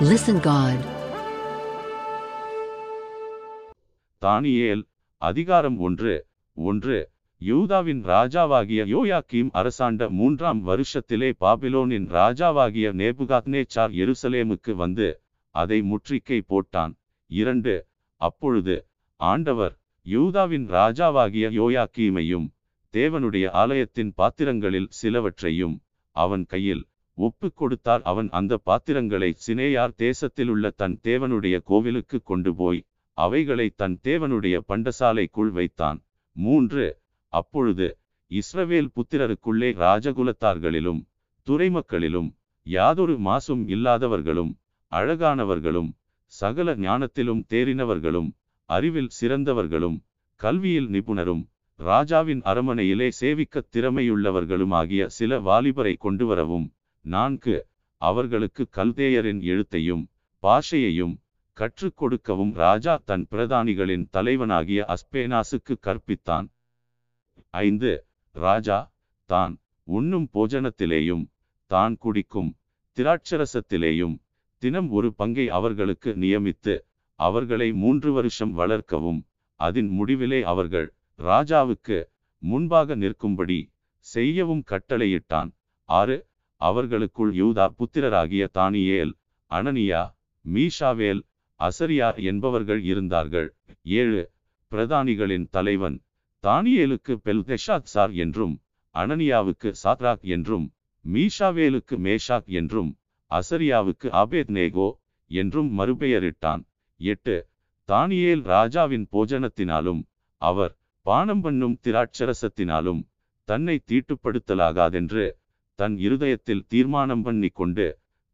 Listen God. தானியேல் அதிகாரம் ஒன்று ஒன்று. யூதாவின் ராஜாவாகிய யோயாக்கீம் அரசாண்ட மூன்றாம் வருஷத்திலே பாபிலோனின் ராஜாவாகிய நேபுகாத்னேச்சார் எருசலேமுக்கு வந்து அதை முற்றிக்கை போட்டான். இரண்டு. அப்பொழுது ஆண்டவர் யூதாவின் ராஜாவாகிய யோயாக்கீமையும் தேவனுடைய ஆலயத்தின் பாத்திரங்களில் சிலவற்றையும் அவன் கையில் ஒப்பு கொடுத்தார் அவன் அந்த பாத்திரங்களை சினேயார் தேசத்திலுள்ள தன் தேவனுடைய கோவிலுக்கு கொண்டு போய் அவைகளை தன் தேவனுடைய பண்டசாலைக்குள் வைத்தான். மூன்று அப்பொழுது இஸ்ரவேல் புத்திரருக்குள்ளே ராஜகுலத்தார்களிலும் துறைமக்களிலும் யாதொரு மாசும் இல்லாதவர்களும் அழகானவர்களும் சகல ஞானத்திலும் தேறினவர்களும் அறிவில் சிறந்தவர்களும் கல்வியில் நிபுணரும் ராஜாவின் அரமனையிலே சேவிக்கத் திறமையுள்ளவர்களும் ஆகிய சில வாலிபரை கொண்டு வரவும் நான்கு அவர்களுக்கு கல்தேயரின் எழுத்தையும் பாஷையையும் கற்றுக் கொடுக்கவும் ராஜா தன் பிரதானிகளின் தலைவனாகிய அஸ்பேனாசுக்கு கற்பித்தான். ஐந்து ராஜா தான் உண்ணும் போஜனத்திலேயும் தான் குடிக்கும் திராட்சரசத்திலேயும் தினம் ஒரு பங்கை அவர்களுக்கு நியமித்து அவர்களை மூன்று வருஷம் வளர்க்கவும் அதன் முடிவிலே அவர்கள் ராஜாவுக்கு முன்பாக நிற்கும்படி செய்யவும் கட்டளையிட்டான். ஆறு அவர்களுக்குள் யூதா புத்திரராகிய தானியேல் அனனியா மீஷாவேல் அசரியா என்பவர்கள் இருந்தார்கள். ஏழு பிரதானிகளின் தலைவன் தானியேலுக்கு பெல்தெஷாத்சார் என்றும் அனனியாவுக்கு சாத்ராக் என்றும் மீஷாவேலுக்கு மேஷாக் என்றும் அசரியாவுக்கு அபேத்நேகோ என்றும் மறுபெயரிட்டான். எட்டு தானியேல் ராஜாவின் போஜனத்தினாலும் அவர் பானம் பண்ணும் திராட்சரசத்தினாலும் தன்னை தீட்டுப்படுத்தலாகாதென்று தன் இருதயத்தில் தீர்மானம் பண்ணி கொண்டு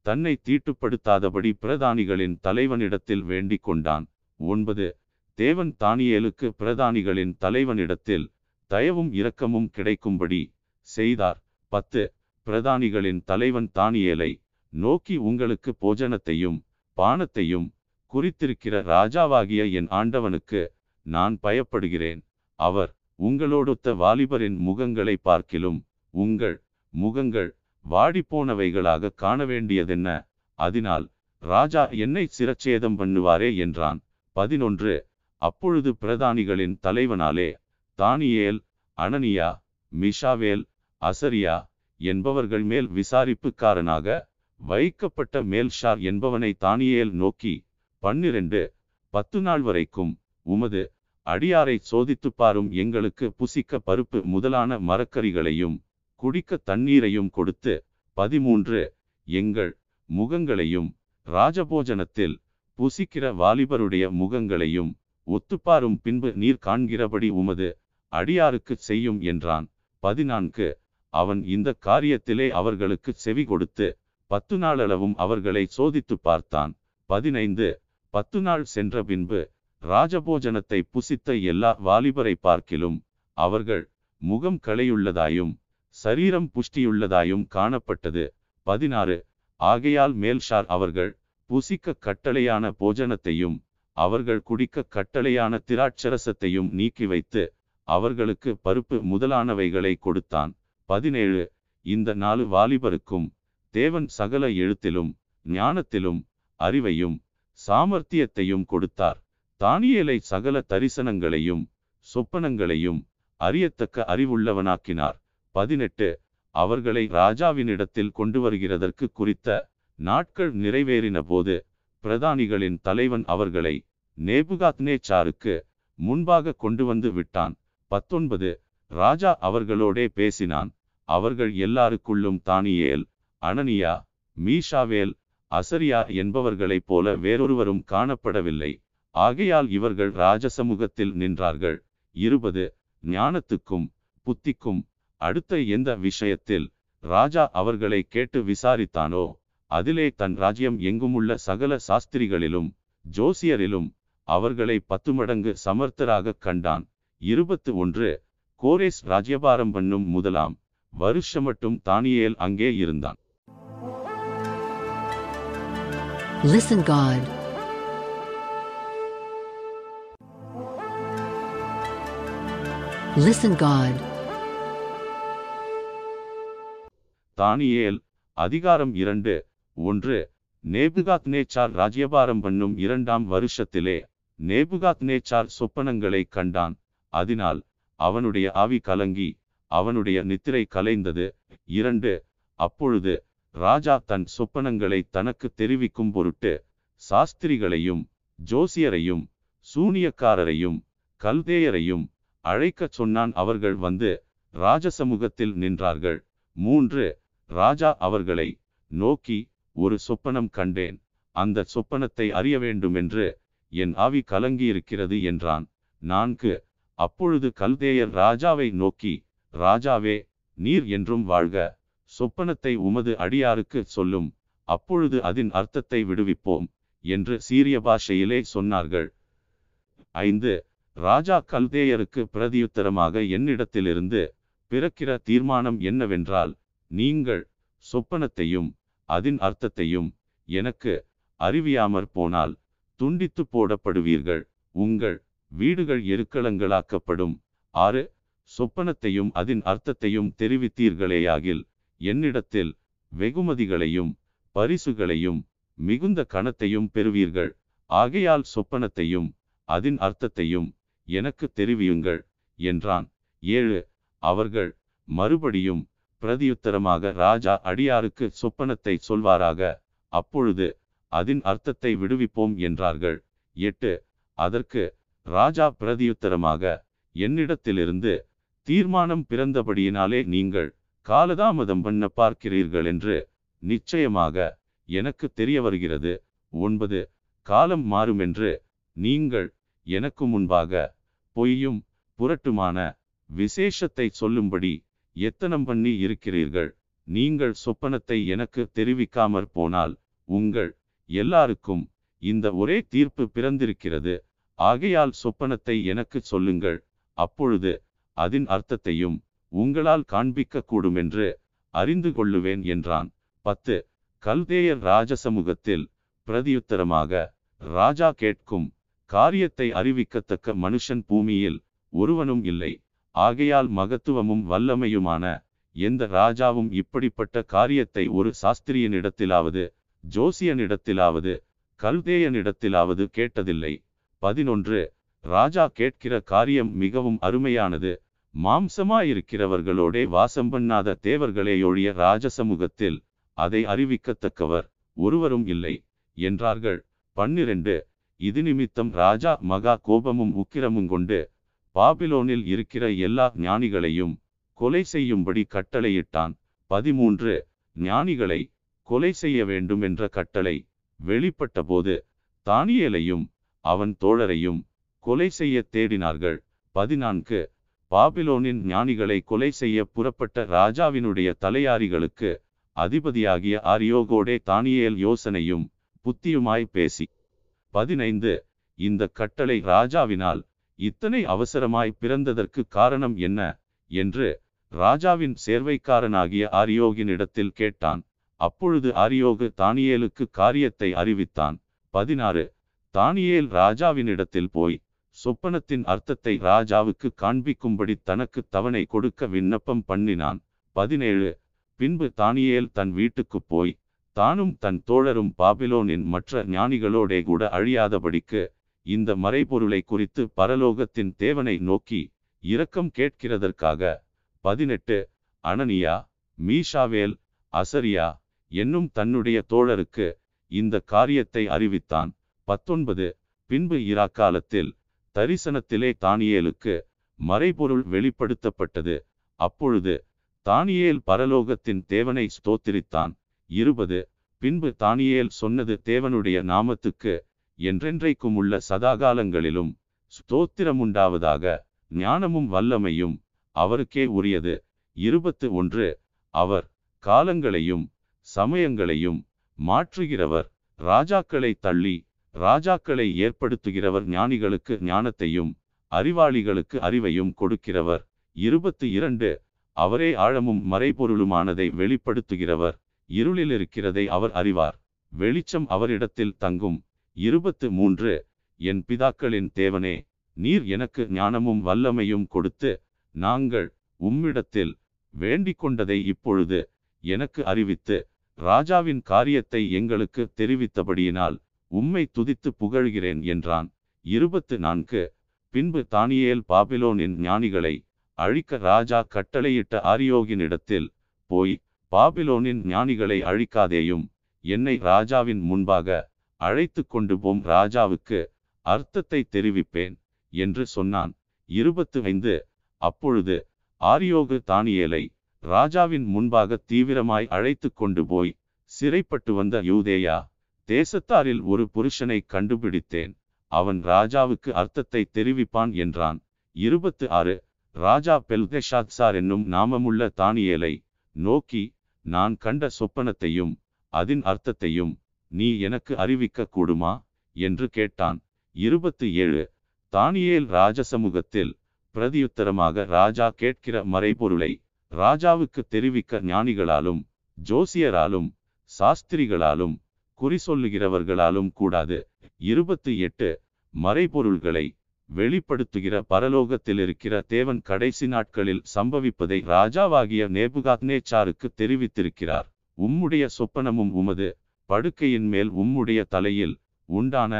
தன்னை தீட்டுப்படுத்தாதபடி பிரதானிகளின் தலைவனிடத்தில் வேண்டிக் கொண்டான். ஒன்பது. தேவன் தானியேலுக்கு பிரதானிகளின் தலைவனிடத்தில் தயவும் இரக்கமும் கிடைக்கும்படி செய்தார். பத்து. பிரதானிகளின் தலைவன் தானியேலை நோக்கி உங்களுக்கு போஜனத்தையும் பானத்தையும் குறித்திருக்கிற ராஜாவாகிய என் ஆண்டவனுக்கு நான் பயப்படுகிறேன். அவர் உங்களோடொத்த வாலிபரின் முகங்களை பார்க்கிலும் உங்கள் முகங்கள் வாடிப்போனவைகளாக காண வேண்டியதென்ன அதனால் ராஜா என்னை சிரச்சேதம் பண்ணுவாரே என்றான். பதினொன்று. அப்பொழுது பிரதானிகளின் தலைவனாலே தானியேல் அனனியா மிஷாவேல் அசரியா என்பவர்கள் மேல் விசாரிப்புக்காரனாக வைக்கப்பட்ட மேல்ஷார் என்பவனை தானியேல் நோக்கி பன்னிரண்டு. பத்து நாள் வரைக்கும் உமது அடியாரை சோதித்துப் பாரும் எங்களுக்கு புசிக்க பருப்பு முதலான மரக்கறிகளையும் குடிக்க தண்ணீரையும் கொடுத்து பதிமூன்று எங்கள் முகங்களையும் ராஜபோஜனத்தில் புசிக்கிற வாலிபருடைய முகங்களையும் ஒத்துப்பாரும் பின்பு நீர் காண்கிறபடி உமது அடியாருக்கு செய்யும் என்றான். பதினான்கு அவன் இந்த காரியத்திலே அவர்களுக்கு செவி கொடுத்து பத்து நாளளவும் அவர்களை சோதித்து பார்த்தான். பதினைந்து பத்து நாள் சென்ற பின்பு ராஜபோஜனத்தை புசித்த எல்லா வாலிபரை பார்க்கிலும் அவர்கள் முகம் களையுள்ளதாயும் சரீரம் புஷ்டியுள்ளதாயும் காணப்பட்டது. பதினாறு. ஆகையால் மேல்ஷார் அவர்கள் புசிக்க கட்டளையான போஜனத்தையும் அவர்கள் குடிக்க கட்டளையான திராட்சரசத்தையும் நீக்கி வைத்து அவர்களுக்கு பருப்பு முதலானவைகளை கொடுத்தான். பதினேழு. இந்த நாலு வாலிபருக்கும் தேவன் சகல எழுத்திலும் ஞானத்திலும் அறிவையும் சாமர்த்தியத்தையும் கொடுத்தார். தானியலை சகல தரிசனங்களையும் சொப்பனங்களையும் அறியத்தக்க அறிவுள்ளவனாக்கினார். பதினெட்டு அவர்களை ராஜாவினிடத்தில் கொண்டு வருகிறதற்கு குறித்த நாட்கள் நிறைவேறின போது பிரதானிகளின் தலைவன் அவர்களை நேபுகாத்னேச்சாருக்கு முன்பாக கொண்டு வந்து விட்டான். பத்தொன்பது ராஜா அவர்களோடே பேசினான். அவர்கள் எல்லாருக்குள்ளும் தானியேல் அனனியா மீஷாவேல் அசரியா என்பவர்களைப் போல வேறொருவரும் காணப்படவில்லை. ஆகையால் இவர்கள் ராஜசமூகத்தில் நின்றார்கள். இருபது ஞானத்துக்கும் புத்திக்கும் அடுத்த எந்த விஷயத்தில் ராஜா அவர்களை கேட்டு விசாரித்தானோ அதிலே தன் ராஜ்யம் எங்குமுள்ள சகல சாஸ்திரிகளிலும் ஜோசியரிலும் அவர்களை பத்து மடங்கு சமர்த்தராக கண்டான். இருபத்து ஒன்று கோரேஸ் ராஜ்யபாரம் பண்ணும் முதலாம் வருஷமட்டும் தானியேல் அங்கே இருந்தான். Listen God. தானியேல் அதிகாரம் இரண்டு ஒன்று நேபுகாத் நேச்சார் ராஜ்யபாரம் பண்ணும் இரண்டாம் வருஷத்திலே நேபுகாத் நேச்சார் சொப்பனங்களை கண்டான். அதனால் அவனுடைய ஆவி கலங்கி அவனுடைய நித்திரை கலைந்தது. இரண்டு அப்பொழுது ராஜா தன் சொப்பனங்களை தனக்கு தெரிவிக்கும் பொருட்டு சாஸ்திரிகளையும் ஜோசியரையும் சூனியக்காரரையும் கல்தேயரையும் அழைக்கச் சொன்னான். அவர்கள் வந்து ராஜசமூகத்தில் நின்றார்கள். மூன்று ராஜா அவர்களை நோக்கி ஒரு சொப்பனம் கண்டேன். அந்த சொப்பனத்தை அறிய வேண்டுமென்று என் ஆவி கலங்கியிருக்கிறது என்றான். நான்கு அப்பொழுது கல்தேயர் ராஜாவை நோக்கி ராஜாவே நீர் என்றும் வாழ்க. சொப்பனத்தை உமது அடியாருக்கு சொல்லும். அப்பொழுது அதன் அர்த்தத்தை விடுவிப்போம் என்று சீரிய பாஷையிலே சொன்னார்கள். ஐந்து ராஜா கல்தேயருக்கு பிரதியுத்தரமாக என்னிடத்திலிருந்து பிறக்கிற தீர்மானம் என்னவென்றால் நீங்கள் சொப்பனத்தையும் அதன் அர்த்தத்தையும் எனக்கு அறிவியாமற் போனால் துண்டித்து போடப்படுவீர்கள். உங்கள் வீடுகள் எருக்களங்களாக்கப்படும் ஆறு சொப்பனத்தையும் அதன் அர்த்தத்தையும் தெரிவித்தீர்களேயாகில் என்னிடத்தில் வெகுமதிகளையும் பரிசுகளையும் மிகுந்த கணத்தையும் பெறுவீர்கள். ஆகையால் சொப்பனத்தையும் அதன் அர்த்தத்தையும் எனக்கு தெரிவியுங்கள் என்றான். ஏழு அவர்கள் மறுபடியும் பிரதியுத்தரமாக ராஜா அடியாருக்கு சொப்பனத்தை சொல்வாராக அப்பொழுது அதன் அர்த்தத்தை விடுவிப்போம் என்றார்கள். எட்டு அதற்கு ராஜா பிரதியுத்தரமாக என்னிடத்திலிருந்து தீர்மானம் பிறந்தபடியினாலே நீங்கள் காலதாமதம் பண்ண பார்க்கிறீர்கள் என்று நிச்சயமாக எனக்கு தெரிய வருகிறது ஒன்பது காலம் மாறுமென்று நீங்கள் எனக்கு முன்பாக பொய்யும் புரட்டுமான விசேஷத்தை சொல்லும்படி எத்தனம் பண்ணி இருக்கிறீர்கள்? நீங்கள் சொப்பனத்தை எனக்கு தெரிவிக்காமற் போனால் உங்கள் எல்லாருக்கும் இந்த ஒரே தீர்ப்பு பிறந்திருக்கிறது. ஆகையால் சொப்பனத்தை எனக்கு சொல்லுங்கள். அப்பொழுது அதன் அர்த்தத்தையும் உங்களால் காண்பிக்க கூடுமென்று அறிந்து கொள்ளுவேன் என்றான். பத்து. கல்தேயர் ராஜசமூகத்தில் பிரதியுத்தரமாக ராஜா கேட்கும் காரியத்தை அறிவிக்கத்தக்க மனுஷன் பூமியில் ஒருவனும் இல்லை. ஆகையால் மகத்துவமும் வல்லமையுமான எந்த ராஜாவும் இப்படிப்பட்ட காரியத்தை ஒரு சாஸ்திரியனிடத்திலாவது ஜோசியனிடத்திலாவது கல்தேயனிடத்திலாவது கேட்டதில்லை. பதினொன்று ராஜா கேட்கிற காரியம் மிகவும் அருமையானது. மாம்சமாயிருக்கிறவர்களோடே வாசம் பண்ணாத தேவர்களேயொழிய ராஜசமூகத்தில் அதை அறிவிக்கத்தக்கவர் ஒருவரும் இல்லை என்றார்கள். பன்னிரண்டு இது நிமித்தம் ராஜா மகா கோபமும் உக்கிரமும் கொண்டு பாபிலோனில் இருக்கிற எல்லா ஞானிகளையும் கொலை செய்யும்படி கட்டளையிட்டான். பதிமூன்று. ஞானிகளை கொலை செய்ய வேண்டும் என்ற கட்டளை வெளிப்பட்டபோது தானியேலையும் அவன் தோழரையும் கொலை செய்ய தேடினார்கள். பதினான்கு. பாபிலோனின் ஞானிகளை கொலை செய்ய புறப்பட்ட ராஜாவினுடைய தலையாரிகளுக்கு அதிபதியாகிய ஆரியோகோடே தானியேல் யோசனையும் புத்தியுமாய் பேசி. பதினைந்து. இந்த கட்டளை ராஜாவினால் இத்தனை அவசரமாய் பிறந்ததற்கு காரணம் என்ன? என்று ராஜாவின் சேர்வைக்காரனாகிய ஆரியோகினிடத்தில் கேட்டான். அப்பொழுது ஆரியோகு தானியேலுக்கு காரியத்தை அறிவித்தான். பதினாறு. தானியேல் ராஜாவினிடத்தில் போய் சொப்பனத்தின் அர்த்தத்தை ராஜாவுக்கு காண்பிக்கும்படி தனக்கு தவணை கொடுக்க விண்ணப்பம் பண்ணினான். பதினேழு. பின்பு தானியேல் தன் வீட்டுக்குப் போய் தானும் தன் தோழரும் பாபிலோனின் மற்ற ஞானிகளோடே கூட அழியாதபடிக்கு இந்த மறைபொருளை குறித்து பரலோகத்தின் தேவனை நோக்கி இரக்கம் கேட்கிறதற்காக. பதினெட்டு. அனனியா மீஷாவேல் அசரியா என்னும் தன்னுடைய தோழருக்கு இந்த காரியத்தை அறிவித்தான். பத்தொன்பது. பின்பு இராக்காலத்தில் தரிசனத்திலே தானியேலுக்கு மறைபொருள் வெளிப்படுத்தப்பட்டது. அப்பொழுது தானியேல் பரலோகத்தின் தேவனை ஸ்தோத்திரித்தான். இருபது. பின்பு தானியேல் சொன்னது தேவனுடைய நாமத்துக்கு என்றென்றைக்கும் உள்ள சதாகாலங்களிலும் ஸ்தோத்திரமுண்டாவதாக ஞானமும் வல்லமையும் அவருக்கே உரியது. இருபத்து ஒன்று. அவர் காலங்களையும் சமயங்களையும் மாற்றுகிறவர். ராஜாக்களை தள்ளி ராஜாக்களை ஏற்படுத்துகிறவர். ஞானிகளுக்கு ஞானத்தையும் அறிவாளிகளுக்கு அறிவையும் கொடுக்கிறவர். இருபத்து இரண்டு. அவரே ஆழமும் மறைபொருளுமானதை வெளிப்படுத்துகிறவர். இருளில் இருக்கிறதை அவர் அறிவார். வெளிச்சம் அவரிடத்தில் தங்கும். இருபத்து மூன்று என் பிதாக்களின் தேவனே நீர் எனக்கு ஞானமும் வல்லமையும் கொடுத்து நாங்கள் உம்மிடத்தில் வேண்டிக் கொண்டதை இப்பொழுது எனக்கு அறிவித்து ராஜாவின் காரியத்தை எங்களுக்கு தெரிவித்தபடியினால் உம்மை துதித்து புகழ்கிறேன் என்றான். இருபத்து நான்கு பின்பு தானியேல் பாபிலோனின் ஞானிகளை அழிக்க ராஜா கட்டளையிட்ட ஆரியோகினிடத்தில் போய் பாபிலோனின் ஞானிகளை அழிக்காதேயும் என்னை ராஜாவின் முன்பாக அழைத்து கொண்டு போம் ராஜாவுக்கு அர்த்தத்தை தெரிவிப்பேன் என்று சொன்னான். இருபத்து ஐந்து அப்பொழுது ஆரியோகு தானியேலை ராஜாவின் முன்பாக தீவிரமாய் அழைத்து கொண்டு போய் சிறைப்பட்டு வந்த யூதேயா தேசத்தாரில் ஒரு புருஷனை கண்டுபிடித்தேன். அவன் ராஜாவுக்கு அர்த்தத்தை தெரிவிப்பான் என்றான். இருபத்து ஆறு ராஜா பெல்தெஷாத்சார் என்னும் நாமமுள்ள தானியேலை நோக்கி நான் கண்ட சொப்பனத்தையும் அதன் அர்த்தத்தையும் நீ எனக்கு அறிவிக்க கூடுமா என்று கேட்டான். இருபத்து ஏழு தானியேல் ராஜசமூகத்தில் பிரதியுத்தரமாக ராஜா கேட்கிற மறைபொருளை ராஜாவுக்கு தெரிவிக்க ஞானிகளாலும் ஜோசியராலும் சாஸ்திரிகளாலும் குறி சொல்லுகிறவர்களாலும் கூடாது. இருபத்து எட்டு மறைபொருள்களை வெளிப்படுத்துகிற பரலோகத்தில் இருக்கிற தேவன் கடைசி நாட்களில் சம்பவிப்பதை ராஜாவாகிய நேபுகாத்னேச்சாருக்கு தெரிவித்திருக்கிறார். உம்முடைய சொப்பனமும் உமது படுக்கையின் மேல் உம்முடைய தலையில் உண்டான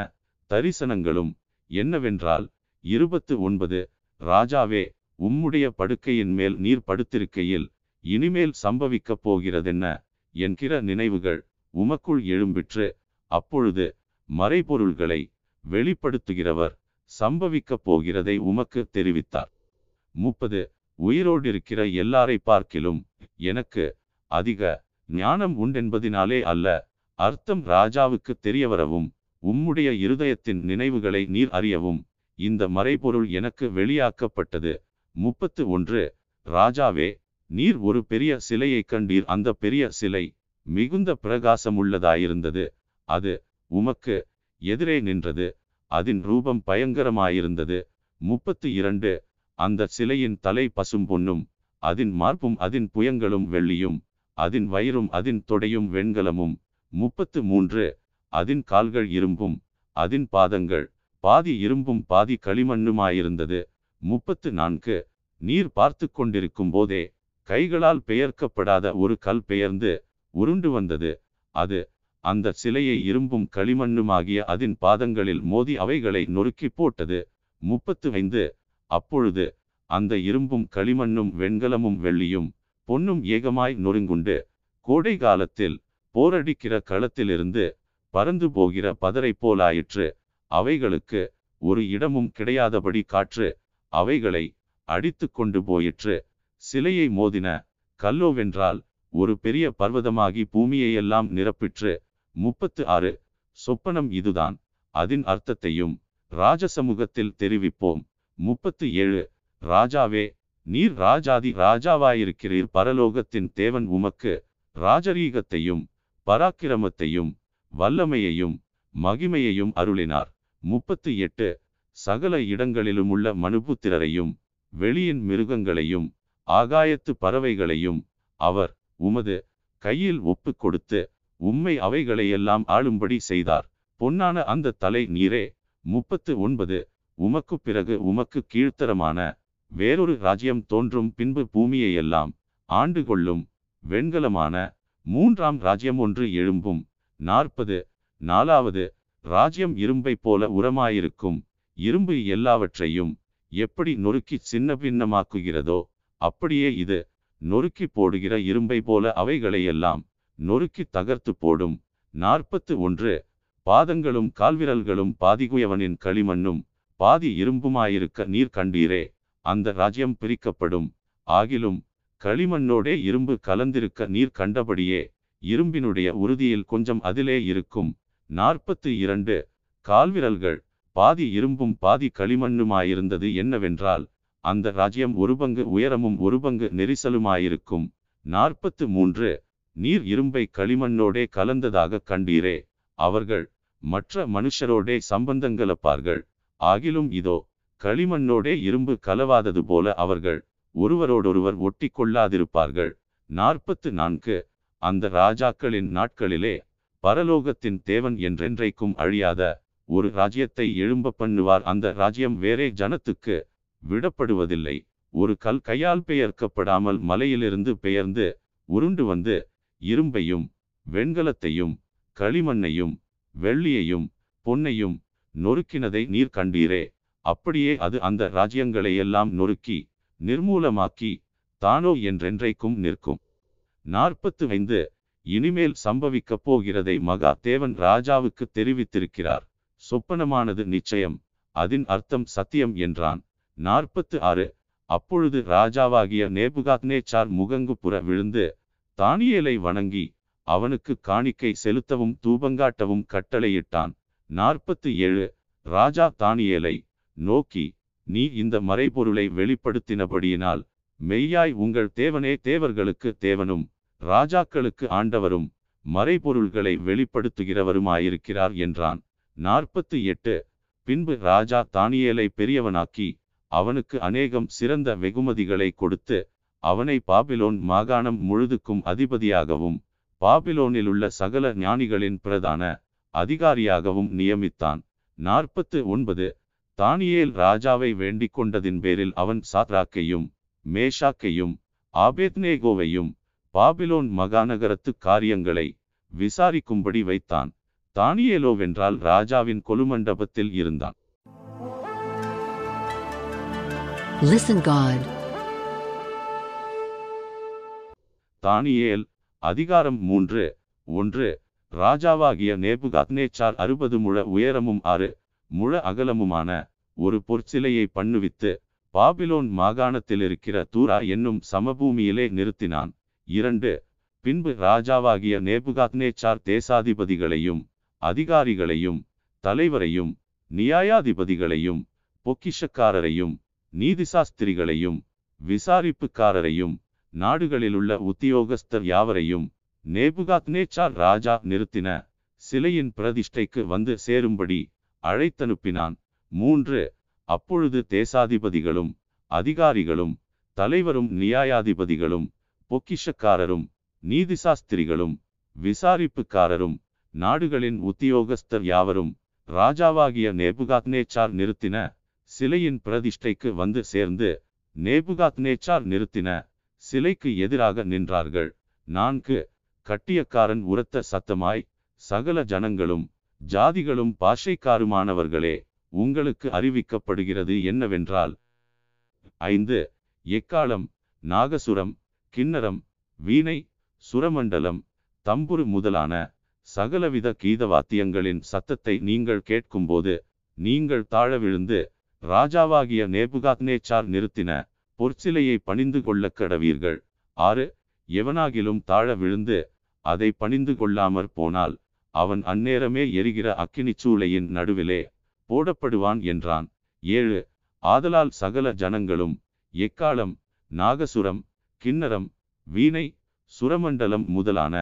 தரிசனங்களும் என்னவென்றால் இருபத்து ஒன்பது ராஜாவே உம்முடைய படுக்கையின் மேல் நீர் படுத்திருக்கையில் இனிமேல் சம்பவிக்கப் போகிறதென்ன? என்கிற நினைவுகள் உமக்குள் எழும்பிற்று. அப்பொழுது மறைபொருள்களை வெளிப்படுத்துகிறவர் சம்பவிக்கப் போகிறதை உமக்கு தெரிவித்தார். முப்பது உயிரோடிருக்கிற எல்லாரை பார்க்கிலும் எனக்கு அதிக ஞானம் உண்டென்பதினாலே அல்ல. அர்த்தம் ராஜாவுக்கு தெரியவரவும் உம்முடைய இருதயத்தின் நினைவுகளை நீர் அறியவும் இந்த மறைபொருள் எனக்கு வெளியாக்கப்பட்டது. முப்பத்து ஒன்று. ராஜாவே நீர் ஒரு பெரிய சிலையை கண்டீர். அந்த பெரிய சிலை மிகுந்த பிரகாசமுள்ளதாயிருந்தது. அது உமக்கு எதிரே நின்றது. அதன் ரூபம் பயங்கரமாயிருந்தது. முப்பத்து இரண்டு. அந்த சிலையின் தலை பசும் பொன்னும் அதன் மார்பும் அதன் புயங்களும் வெள்ளியும் அதன் வயிறும் அதன் தொடையும் வெண்கலமும் முப்பத்து மூன்று அதின் கால்கள் இரும்பும் அதின் பாதங்கள் பாதி இரும்பும் பாதி களிமண்ணுமாயிருந்தது. முப்பத்து நான்கு நீர் பார்த்து கொண்டிருக்கும் போதே கைகளால் பெயர்க்கப்படாத ஒரு கல் பெயர்ந்து உருண்டு வந்தது. அது அந்த சிலையை இரும்பும் களிமண்ணுமாகிய அதன் பாதங்களில் மோதி அவைகளை நொறுக்கி போட்டது. முப்பத்து ஐந்து அப்பொழுது அந்த இரும்பும் களிமண்ணும் வெண்கலமும் வெள்ளியும் பொன்னும் ஏகமாய் நொறுங்குண்டு கோடை காலத்தில் போரடிக்கிற களத்திலிருந்து பறந்து போகிற பதரை போலாயிற்று. அவைகளுக்கு ஒரு இடமும் கிடையாதபடி காற்று அவைகளை அடித்து கொண்டு போயிற்று. சிலையை மோதின கல்லோவென்றால் ஒரு பெரிய பர்வதமாகி பூமியையெல்லாம் நிரப்பிற்று. முப்பத்து ஆறு. சொப்பனம் இதுதான். அதன் அர்த்தத்தையும் ராஜசமூகத்தில் தெரிவிப்போம். முப்பத்து ஏழு. ராஜாவே நீர் ராஜாதி ராஜாவாயிருக்கிறீர். பரலோகத்தின் தேவன் உமக்கு ராஜரீகத்தையும் பராக்கிரமத்தையும் வல்லமையையும் மகிமையையும் அருளினார். முப்பத்து எட்டு சகல இடங்களிலுமுள்ள மனுபுத்திரரையும் வெளியின் மிருகங்களையும் ஆகாயத்து பறவைகளையும் அவர் உமது கையில் ஒப்பு கொடுத்து உம்மை அவைகளையெல்லாம் ஆளும்படி செய்தார். பொன்னான அந்த தலை நீரே முப்பத்து ஒன்பது உமக்கு பிறகு உமக்கு கீழ்த்தரமான வேறொரு ராஜ்யம் தோன்றும் பின்பு பூமியையெல்லாம் ஆண்டு கொள்ளும் வெண்கலமான மூன்றாம் ராஜ்யம் ஒன்று எழும்பும். நாற்பது. நாலாவது. ராஜ்யம் இரும்பைப் போல உரமாயிருக்கும். இரும்பு எல்லாவற்றையும் எப்படி நொறுக்கி சின்ன பின்னமாக்குகிறதோ அப்படியே இது நொறுக்கி போடுகிற இரும்பை போல அவைகளையெல்லாம் நொறுக்கி தகர்த்து போடும். நாற்பத்து ஒன்று. பாதங்களும் கால்விரல்களும் பாதிகுயவனின் களிமண்ணும் பாதி இரும்புமாயிருக்க நீர் கண்டீரே அந்த ராஜ்யம் பிரிக்கப்படும். ஆகிலும் களிமண்ணோடே இரும்பு கலந்திருக்க நீர் கண்டபடியே இரும்பினுடைய உறுதியில் கொஞ்சம் அதிலே இருக்கும் நாற்பத்து இரண்டு கால்விரல்கள் பாதி இரும்பும் பாதி களிமண்ணுமாயிருந்தது என்னவென்றால் அந்த ராஜ்யம் ஒரு பங்கு உயரமும் ஒரு பங்கு நெரிசலுமாயிருக்கும். நாற்பத்து மூன்று நீர் இரும்பை களிமண்ணோடே கலந்ததாக கண்டீரே அவர்கள் மற்ற மனுஷரோடே சம்பந்தங்கலப்பார்கள் ஆகிலும் இதோ களிமண்ணோடே இரும்பு கலவாதது போல அவர்கள் ஒருவரோடொருவர் ஒட்டி கொள்ளாதிருப்பார்கள் நாற்பத்து நான்கு அந்த ராஜாக்களின் நாட்களிலே பரலோகத்தின் தேவன் என்றென்றைக்கும் அழியாத ஒரு ராஜ்யத்தை எழும்ப பண்ணுவார். அந்த ராஜ்யம் வேறே ஜனத்துக்கு விடப்படுவதில்லை. ஒரு கல் கையால் பெயர்க்கப்படாமல் மலையிலிருந்து பெயர்ந்து உருண்டு வந்து இரும்பையும் வெண்கலத்தையும் களிமண்ணையும் வெள்ளியையும் பொன்னையும் நொறுக்கினதை நீர் கண்டீரே. அப்படியே அது அந்த ராஜ்யங்களை எல்லாம் நொறுக்கி நிர்மூலமாக்கி தானோ என்றென்றைக்கும் நிற்கும். நாற்பத்து ஐந்து இனிமேல் சம்பவிக்கப் போகிறதை மகா தேவன் ராஜாவுக்கு தெரிவித்திருக்கிறார். சொப்பனமானது நிச்சயம் அதன் அர்த்தம் சத்தியம் என்றான். நாற்பத்து ஆறு அப்பொழுது ராஜாவாகிய நேபுகாத்னேச்சார் முகங்கு புற விழுந்து தானியேலை வணங்கி அவனுக்கு காணிக்கை செலுத்தவும் தூபங்காட்டவும் கட்டளையிட்டான். நாற்பத்து ஏழு ராஜா தானியலை நோக்கி நீ இந்த மறைபொருளை வெளிப்படுத்தினபடியினால் மெய்யாய் உங்கள் தேவனே தேவர்களுக்கு தேவனும் ராஜாக்களுக்கு ஆண்டவரும் மறைபொருள்களை வெளிப்படுத்துகிறவருமாயிருக்கிறார் என்றான். நாற்பத்து எட்டு பின்பு ராஜா தானியேலை பெரியவனாக்கி அவனுக்கு அநேகம் சிறந்த வெகுமதிகளை கொடுத்து அவனை பாபிலோன் மாகாணம் முழுதுக்கும் அதிபதியாகவும் பாபிலோனிலுள்ள சகல ஞானிகளின் பிரதான அதிகாரியாகவும் நியமித்தான். நாற்பத்து ஒன்பது தானியேல் ராஜாவை வேண்டிக் கொண்டதின் பேரில் அவன் சாத்ராக்கையும் மேஷாக்கையும் ஆபேத்னேகோவையும் பாபிலோன் மகாநகரத்து காரியங்களை விசாரிக்கும்படி வைத்தான் தானியேலோவென்றால் ராஜாவின் கொலுமண்டபத்தில் இருந்தான் Listen God. தானியேல் அதிகாரம் மூன்று ஒன்று ராஜாவாகிய நேபுகாத்நேச்சார் அறுபது முழ உயரமும் ஆறு முழ அகலமுமான ஒரு பொற்சிலையை பண்ணுவித்து பாபிலோன் மாகாணத்தில் இருக்கிற தூரா என்னும் சமபூமியிலே நிறுத்தினான். இரண்டு பின்பு ராஜாவாகிய நேபுகாத்னேச்சார் தேசாதிபதிகளையும் அதிகாரிகளையும் தலைவரையும் நியாயாதிபதிகளையும் பொக்கிஷக்காரரையும் நீதிசாஸ்திரிகளையும் விசாரிப்புக்காரரையும் நாடுகளிலுள்ள உத்தியோகஸ்தர் யாவரையும் நேபுகாத்னேச்சார் ராஜா நிறுத்தின சிலையின் பிரதிஷ்டைக்கு வந்து சேரும்படி அழைத்தனுப்பினான். மூன்று அப்பொழுது தேசாதிபதிகளும் அதிகாரிகளும் தலைவரும் நியாயாதிபதிகளும் பொக்கிஷக்காரரும் நீதிசாஸ்திரிகளும் விசாரிப்புக்காரரும் நாடுகளின் உத்தியோகஸ்தர் யாவரும் ராஜாவாகிய நேபுகாத்னேச்சார் நிறுத்தின சிலையின் பிரதிஷ்டைக்கு வந்து சேர்ந்து நேபுகாத்னேச்சார் நிறுத்தின சிலைக்கு எதிராக நின்றார்கள். நான்கு கட்டியக்காரன் உரத்த சத்தமாய் சகல ஜனங்களும் ஜாதிகளும் பாஷைக்காருமானவர்களே உங்களுக்கு அறிவிக்கப்படுகிறது என்னவென்றால் ஐந்து எக்காலம் நாகசுரம் கிண்ணரம் வீணை சுரமண்டலம் தம்புரு முதலான சகலவித கீதவாத்தியங்களின் சத்தத்தை நீங்கள் கேட்கும்போது நீங்கள் தாழ விழுந்து ராஜாவாகிய நேபுகாத்னேச்சார் நிறுத்தின பொற்சிலையை பணிந்து கொள்ள கடவீர்கள். ஆறு எவனாகிலும் தாழ விழுந்து அதை பணிந்து கொள்ளாமற் போனால் அவன் அந்நேரமே எரிகிற அக்கினிச்சூளையின் நடுவிலே போடப்படுவான் என்றான். ஏழு ஆதலால் சகல ஜனங்களும் எக்காலம் நாகசுரம் கிண்ணரம் வீணை சுரமண்டலம் முதலான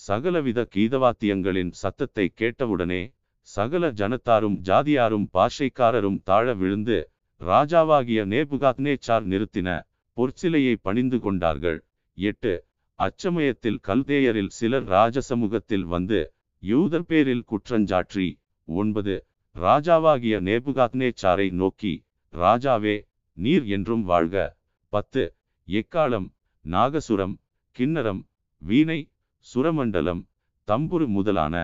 சகலவித கீதவாத்தியங்களின் சத்தத்தை கேட்டவுடனே சகல ஜனத்தாரும் ஜாதியாரும் பாஷைக்காரரும் தாழ விழுந்து ராஜாவாகிய நேபுகாத்னேச்சார் நிறுத்தின பொற்சிலையை பணிந்து கொண்டார்கள். எட்டு அச்சமயத்தில் கல்தேயரில் சிலர் ராஜசமூகத்தில் வந்து யூதர் பேரில் குற்றஞ்சாற்றி ஒன்பது ராஜாவாகிய நேபுகாத்னேச்சாரை நோக்கி ராஜாவே நீர் என்றும் வாழ்க. பத்து எக்காலம் நாகசுரம் கிண்ணரம் வீணை சுரமண்டலம் தம்புரு முதலான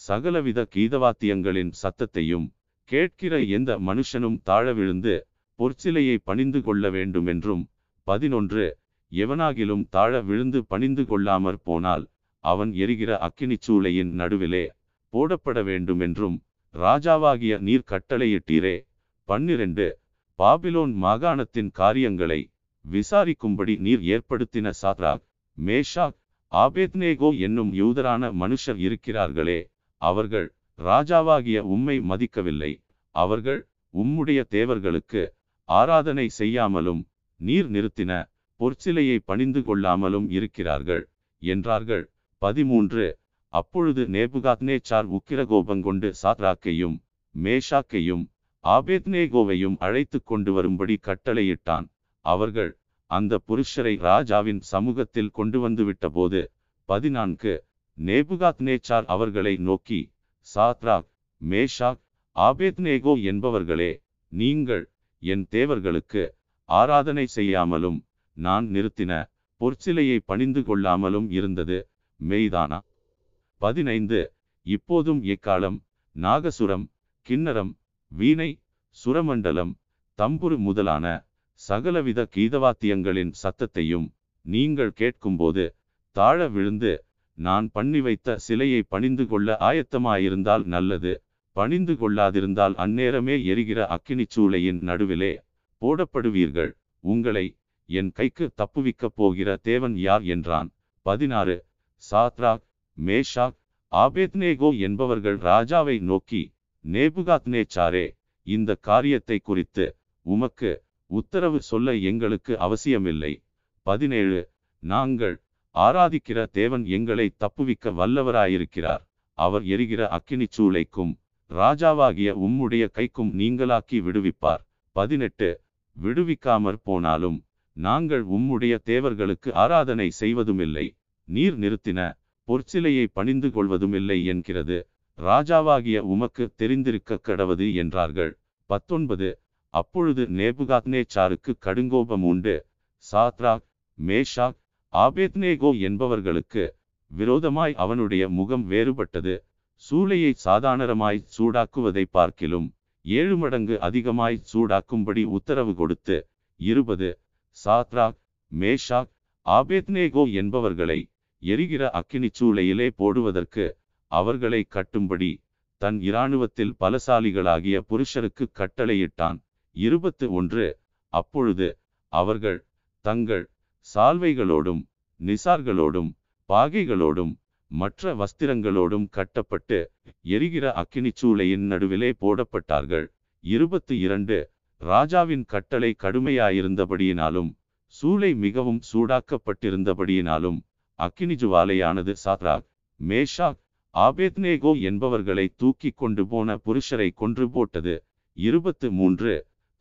சகலவித கீதவாத்தியங்களின் சத்தத்தையும் கேட்கிற எந்த மனுஷனும் தாழ விழுந்து பொற்சிலையை பணிந்து கொள்ள வேண்டுமென்றும் பதினொன்று எவனாகிலும் தாழ விழுந்து பணிந்து கொள்ளாமற் போனால் அவன் எரிகிற அக்கினிச்சூளையின் நடுவிலே போடப்பட வேண்டுமென்றும் ராஜாவாகிய நீர் கட்டளையிட்டீரே. பன்னிரண்டு. பாபிலோன் மாகாணத்தின் காரியங்களை விசாரிக்கும்படி நீர் ஏற்படுத்தின சாத்ராக் மேஷாக் ஆபேத்னேகோ என்னும் யூதரான மனுஷர் இருக்கிறார்களே. அவர்கள் ராஜாவாகிய உம்மை மதிக்கவில்லை. அவர்கள் உம்முடைய தேவர்களுக்கு ஆராதனை செய்யாமலும் நீர் நிறுத்தின பொற்சிலையை பணிந்து கொள்ளாமலும் இருக்கிறார்கள் என்றார்கள். பதிமூன்று. அப்பொழுது நேபுகாத்னேச்சார் உக்கிர கோபம் உக்கிரகோபங்கொண்டு சாத்ராக்கையும் மேஷாக்கையும் ஆபேத்னேகோவையும் அழைத்து கொண்டு வரும்படி கட்டளையிட்டான். அவர்கள் அந்த புருஷரை ராஜாவின் சமூகத்தில் கொண்டு வந்துவிட்ட போது பதினான்கு. நேபுகாத்னேச்சார் அவர்களை நோக்கி சாத்ராக் மேஷாக் ஆபேத்னேகோ என்பவர்களே நீங்கள் என் தேவர்களுக்கு ஆராதனை செய்யாமலும் நான் நிறுத்தின பொற்சிலையை பணிந்து கொள்ளாமலும் இருந்தது. மெய்தானா? பதினைந்து இப்போதும் எக்காலம் நாகசுரம் கிண்ணரம் வீணை சுரமண்டலம் தம்புரு முதலான சகலவித கீதவாத்தியங்களின் சத்தத்தையும் நீங்கள் கேட்கும்போது தாழ விழுந்து நான் பண்ணி வைத்த சிலையை பணிந்து கொள்ள ஆயத்தமாயிருந்தால் நல்லது. பணிந்து கொள்ளாதிருந்தால் அந்நேரமே எரிகிற அக்கினிச் சூளையின் நடுவிலே போடப்படுவீர்கள். உங்களை என் கைக்கு தப்புவிக்கப் போகிற தேவன் யார்? என்றான். பதினாறு சாத்ராக் மேஷாக் ஆபேத்னேகோ என்பவர்கள் ராஜாவை நோக்கி நேபுகாத்னேச்சாரே இந்த காரியத்தை குறித்து உமக்கு உத்தரவு சொல்ல எங்களுக்கு அவசியமில்லை. பதினேழு நாங்கள் ஆராதிக்கிற தேவன் எங்களை தப்புவிக்க வல்லவராயிருக்கிறார். அவர் எரிகிற அக்கினிச் சூளைக்கும் ராஜாவாகிய உம்முடைய கைக்கும் நீங்களாக்கி விடுவிப்பார். பதினெட்டு விடுவிக்காமற் போனாலும் நாங்கள் உம்முடைய தேவர்களுக்கு ஆராதனை செய்வதுமில்லை. நீர் நிறுத்தின பொற்சிலையை பணிந்து கொள்வதும் இல்லை என்கிறது. ராஜாவாகிய உமக்கு தெரிந்திருக்க கடவது என்றார்கள். பத்தொன்பது. அப்பொழுது நேபுகாத்னேச்சாருக்கு கடுங்கோபம் உண்டு. சாத்ராக் மேஷாக் ஆபேத்னேகோ என்பவர்களுக்கு விரோதமாய் அவனுடைய முகம் வேறுபட்டது. சூளையை சாதாரணமாய் சூடாக்குவதை பார்க்கிலும் ஏழு மடங்கு அதிகமாய் சூடாக்கும்படி உத்தரவு கொடுத்து இருபது. சாத்ராக் மேஷாக் ஆபேத்னேகோ என்பவர்களை எரிகிற அக்கினிச் சூளையிலே போடுவதற்கு அவர்களை கட்டும்படி தன் இராணுவத்தில் பலசாலிகளாகிய புருஷருக்கு கட்டளையிட்டான். இருபத்து ஒன்று. அப்பொழுது அவர்கள் தங்கள் சால்வைகளோடும் நிசார்களோடும் பாகைகளோடும் மற்ற வஸ்திரங்களோடும் கட்டப்பட்டு எரிகிற அக்கினிச்சூளையின் நடுவிலே போடப்பட்டார்கள். இருபத்து இரண்டு. ராஜாவின் கட்டளை கடுமையாயிருந்தபடியினாலும் சூளை மிகவும் சூடாக்கப்பட்டிருந்தபடியினாலும் அக்கினி ஜுவாலையானது சாத்ராக் மேஷாக் ஆபேத்னேகோ என்பவர்களை தூக்கி கொண்டு போன புருஷரை கொன்று போட்டது. இருபத்து மூன்று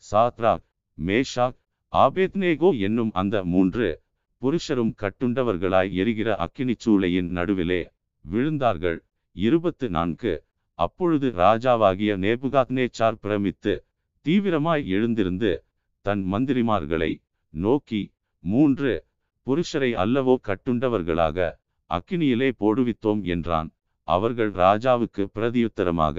சாத்ராக் மேஷாக் ஆபேத்னேகோ என்னும் அந்த மூன்று புருஷரும் கட்டுண்டவர்களாய் எரிகிற அக்கினிச் சூளையின் நடுவிலே விழுந்தார்கள். இருபத்து நான்கு அப்பொழுது ராஜாவாகிய நேபுகாத்னேச்சார் பிரமித்து தீவிரமாய் எழுந்திருந்து தன் மந்திரிமார்களை நோக்கி மூன்று புருஷரை அல்லவோ கட்டுண்டவர்களாக அக்கினியிலே போடுவித்தோம் என்றான். அவர்கள் ராஜாவுக்கு பிரதியுத்தரமாக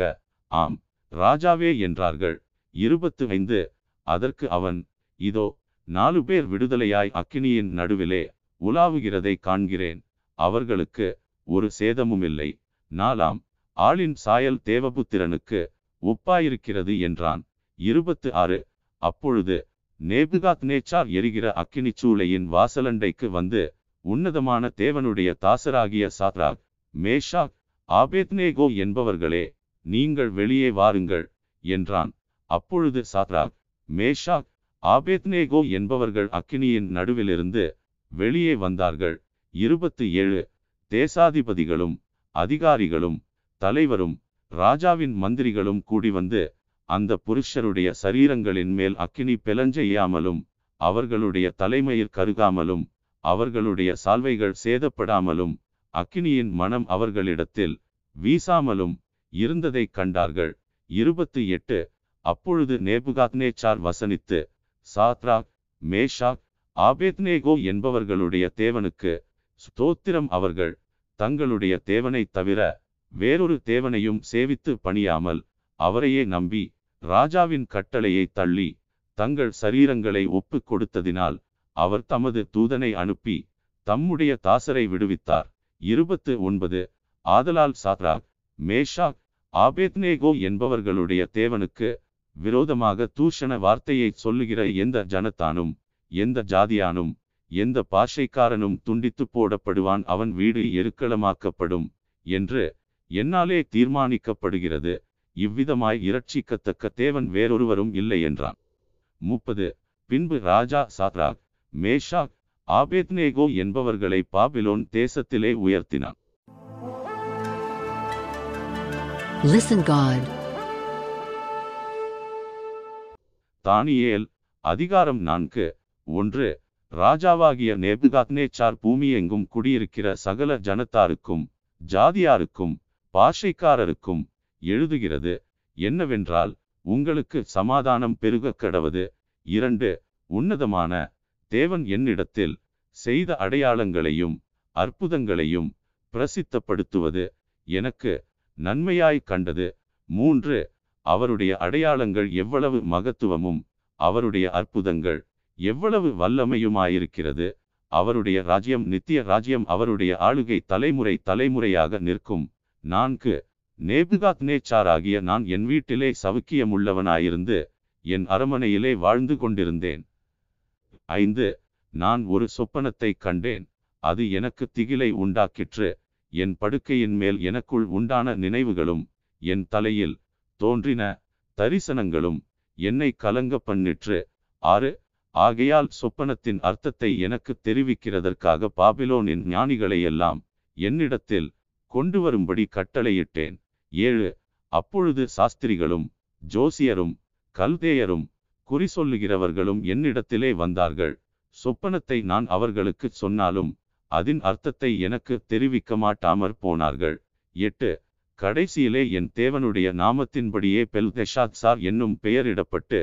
ஆம் ராஜாவே என்றார்கள். இருபத்து ஐந்து அதற்கு அவன் இதோ நாலு பேர் விடுதலையாய் அக்கினியின் நடுவிலே உலாவுகிறதை காண்கிறேன். அவர்களுக்கு ஒரு சேதமுமில்லை நாலாம் ஆளின் சாயல் தேவபுத்திரனுக்கு ஒப்பாயிருக்கிறது என்றான். இருபத்து ஆறு அப்பொழுது நேபுகாத் நேச்சார் எரிகிற அக்கினி சூளையின் வாசலண்டைக்கு வந்து உன்னதமான தேவனுடைய தாசராகிய சாத்ராக் மேஷாக் ஆபேத்னேகோ என்பவர்களே நீங்கள் வெளியே வாருங்கள் என்றான். அப்பொழுது சாத்ராக் மேஷாக் ஆபேத்னேகோ என்பவர்கள் அக்கினியின் நடுவிலிருந்து வெளியே வந்தார்கள். இருபத்து ஏழு தேசாதிபதிகளும் அதிகாரிகளும் தலைவரும் ராஜாவின் மந்திரிகளும் கூடி வந்து அந்த புருஷருடைய சரீரங்களின் மேல் அக்கினி பெலஞ்செய்யாமலும் அவர்களுடைய தலைமயிர் கருகாமலும் அவர்களுடைய சால்வைகள் சேதப்படாமலும் அக்கினியின் மனம் அவர்களிடத்தில் வீசாமலும் இருந்ததைக் கண்டார்கள். இருபத்து எட்டு. அப்பொழுது நேபுகாத்னேச்சார் வசனித்து சாத்ராக் மேஷாக் ஆபேத்னேகோ என்பவர்களுடைய தேவனுக்கு ஸ்தோத்திரம் அவர்கள் தங்களுடைய தேவனைத் தவிர வேறொரு தேவனையும் சேவித்து பணியாமல் அவரையே நம்பி ராஜாவின் கட்டளையை தள்ளி தங்கள் சரீரங்களை ஒப்பு கொடுத்ததினால் அவர் தமது தூதனை அனுப்பி தம்முடைய தாசரை விடுவித்தார். இருபத்து ஒன்பது. ஆதலால் சாத்ராக் மேஷாக் ஆபேத்னேகோ என்பவர்களுடைய தேவனுக்கு விரோதமாக தூஷண வார்த்தையை சொல்லுகிற எந்த ஜனத்தானும் எந்த ஜாதியானும் எந்த பாஷைக்காரனும் துண்டித்து போடப்படுவான். அவன் வீடு எருக்களமாக்கப்படும் என்று என்னாலே தீர்மானிக்கப்படுகிறது. இவ்விதமாய் இரட்சிக்கத்தக்க தேவன் வேறொருவரும் இல்லை என்றான். முப்பது. பின்பு ராஜா சாத்ராக் மேஷாக் ஆபேத்நேகோ என்பவர்களை பாபிலோன் தேசத்திலே உயர்த்தினான். Listen God. தானியேல் அதிகாரம் நான்கு. ஒன்று. ராஜாவாகிய நேபுகாத்நேச்சார் பூமியெங்கும் குடியிருக்கிற சகல ஜனத்தாருக்கும் ஜாதியாருக்கும் பாஷைக்காரருக்கும் எழுதுகிறது. என்னவென்றால் உங்களுக்கு சமாதானம் பெருகக் கடவது. இரண்டு உன்னதமான தேவன் என்னிடத்தில் செய்த அடையாளங்களையும் அற்புதங்களையும் பிரசித்தப்படுத்துவது எனக்கு நன்மையாய் கண்டது. மூன்று அவருடைய அடையாளங்கள் எவ்வளவு மகத்துவமும் அவருடைய அற்புதங்கள் எவ்வளவு வல்லமையுமாயிருக்கிறது. அவருடைய ராஜ்யம் நித்திய ராஜ்யம் அவருடைய ஆளுகை தலைமுறை தலைமுறையாக நிற்கும். நான்கு நேபுகாத் நேச்சாராகிய நான் என் வீட்டிலே சவுக்கியமுள்ளவனாயிருந்து என் அரமனையிலே வாழ்ந்து கொண்டிருந்தேன். ஐந்து நான் ஒரு சொப்பனத்தை கண்டேன். அது எனக்கு திகிலை உண்டாக்கிற்று. என் படுக்கையின் மேல் எனக்குள் உண்டான நினைவுகளும் என் தலையில் தோன்றின தரிசனங்களும் என்னை கலங்க பண்ணிற்று. ஆறு ஆகையால் சொப்பனத்தின் அர்த்தத்தை எனக்கு தெரிவிக்கிறதற்காக பாபிலோனின் ஞானிகளையெல்லாம் என்னிடத்தில் கொண்டு வரும்படி கட்டளையிட்டேன். ஏழு அப்பொழுது சாஸ்திரிகளும் ஜோசியரும் கல்தேயரும் குறி சொல்லுகிறவர்களும் என்னிடத்திலே வந்தார்கள். சொப்பனத்தை நான் அவர்களுக்கு சொன்னாலும் அதன் அர்த்தத்தை எனக்கு தெரிவிக்க மாட்டாமற் போனார்கள். எட்டு கடைசியிலே என் தேவனுடைய நாமத்தின்படியே பெல்தெஷாத்சார் என்னும் பெயரிடப்பட்டு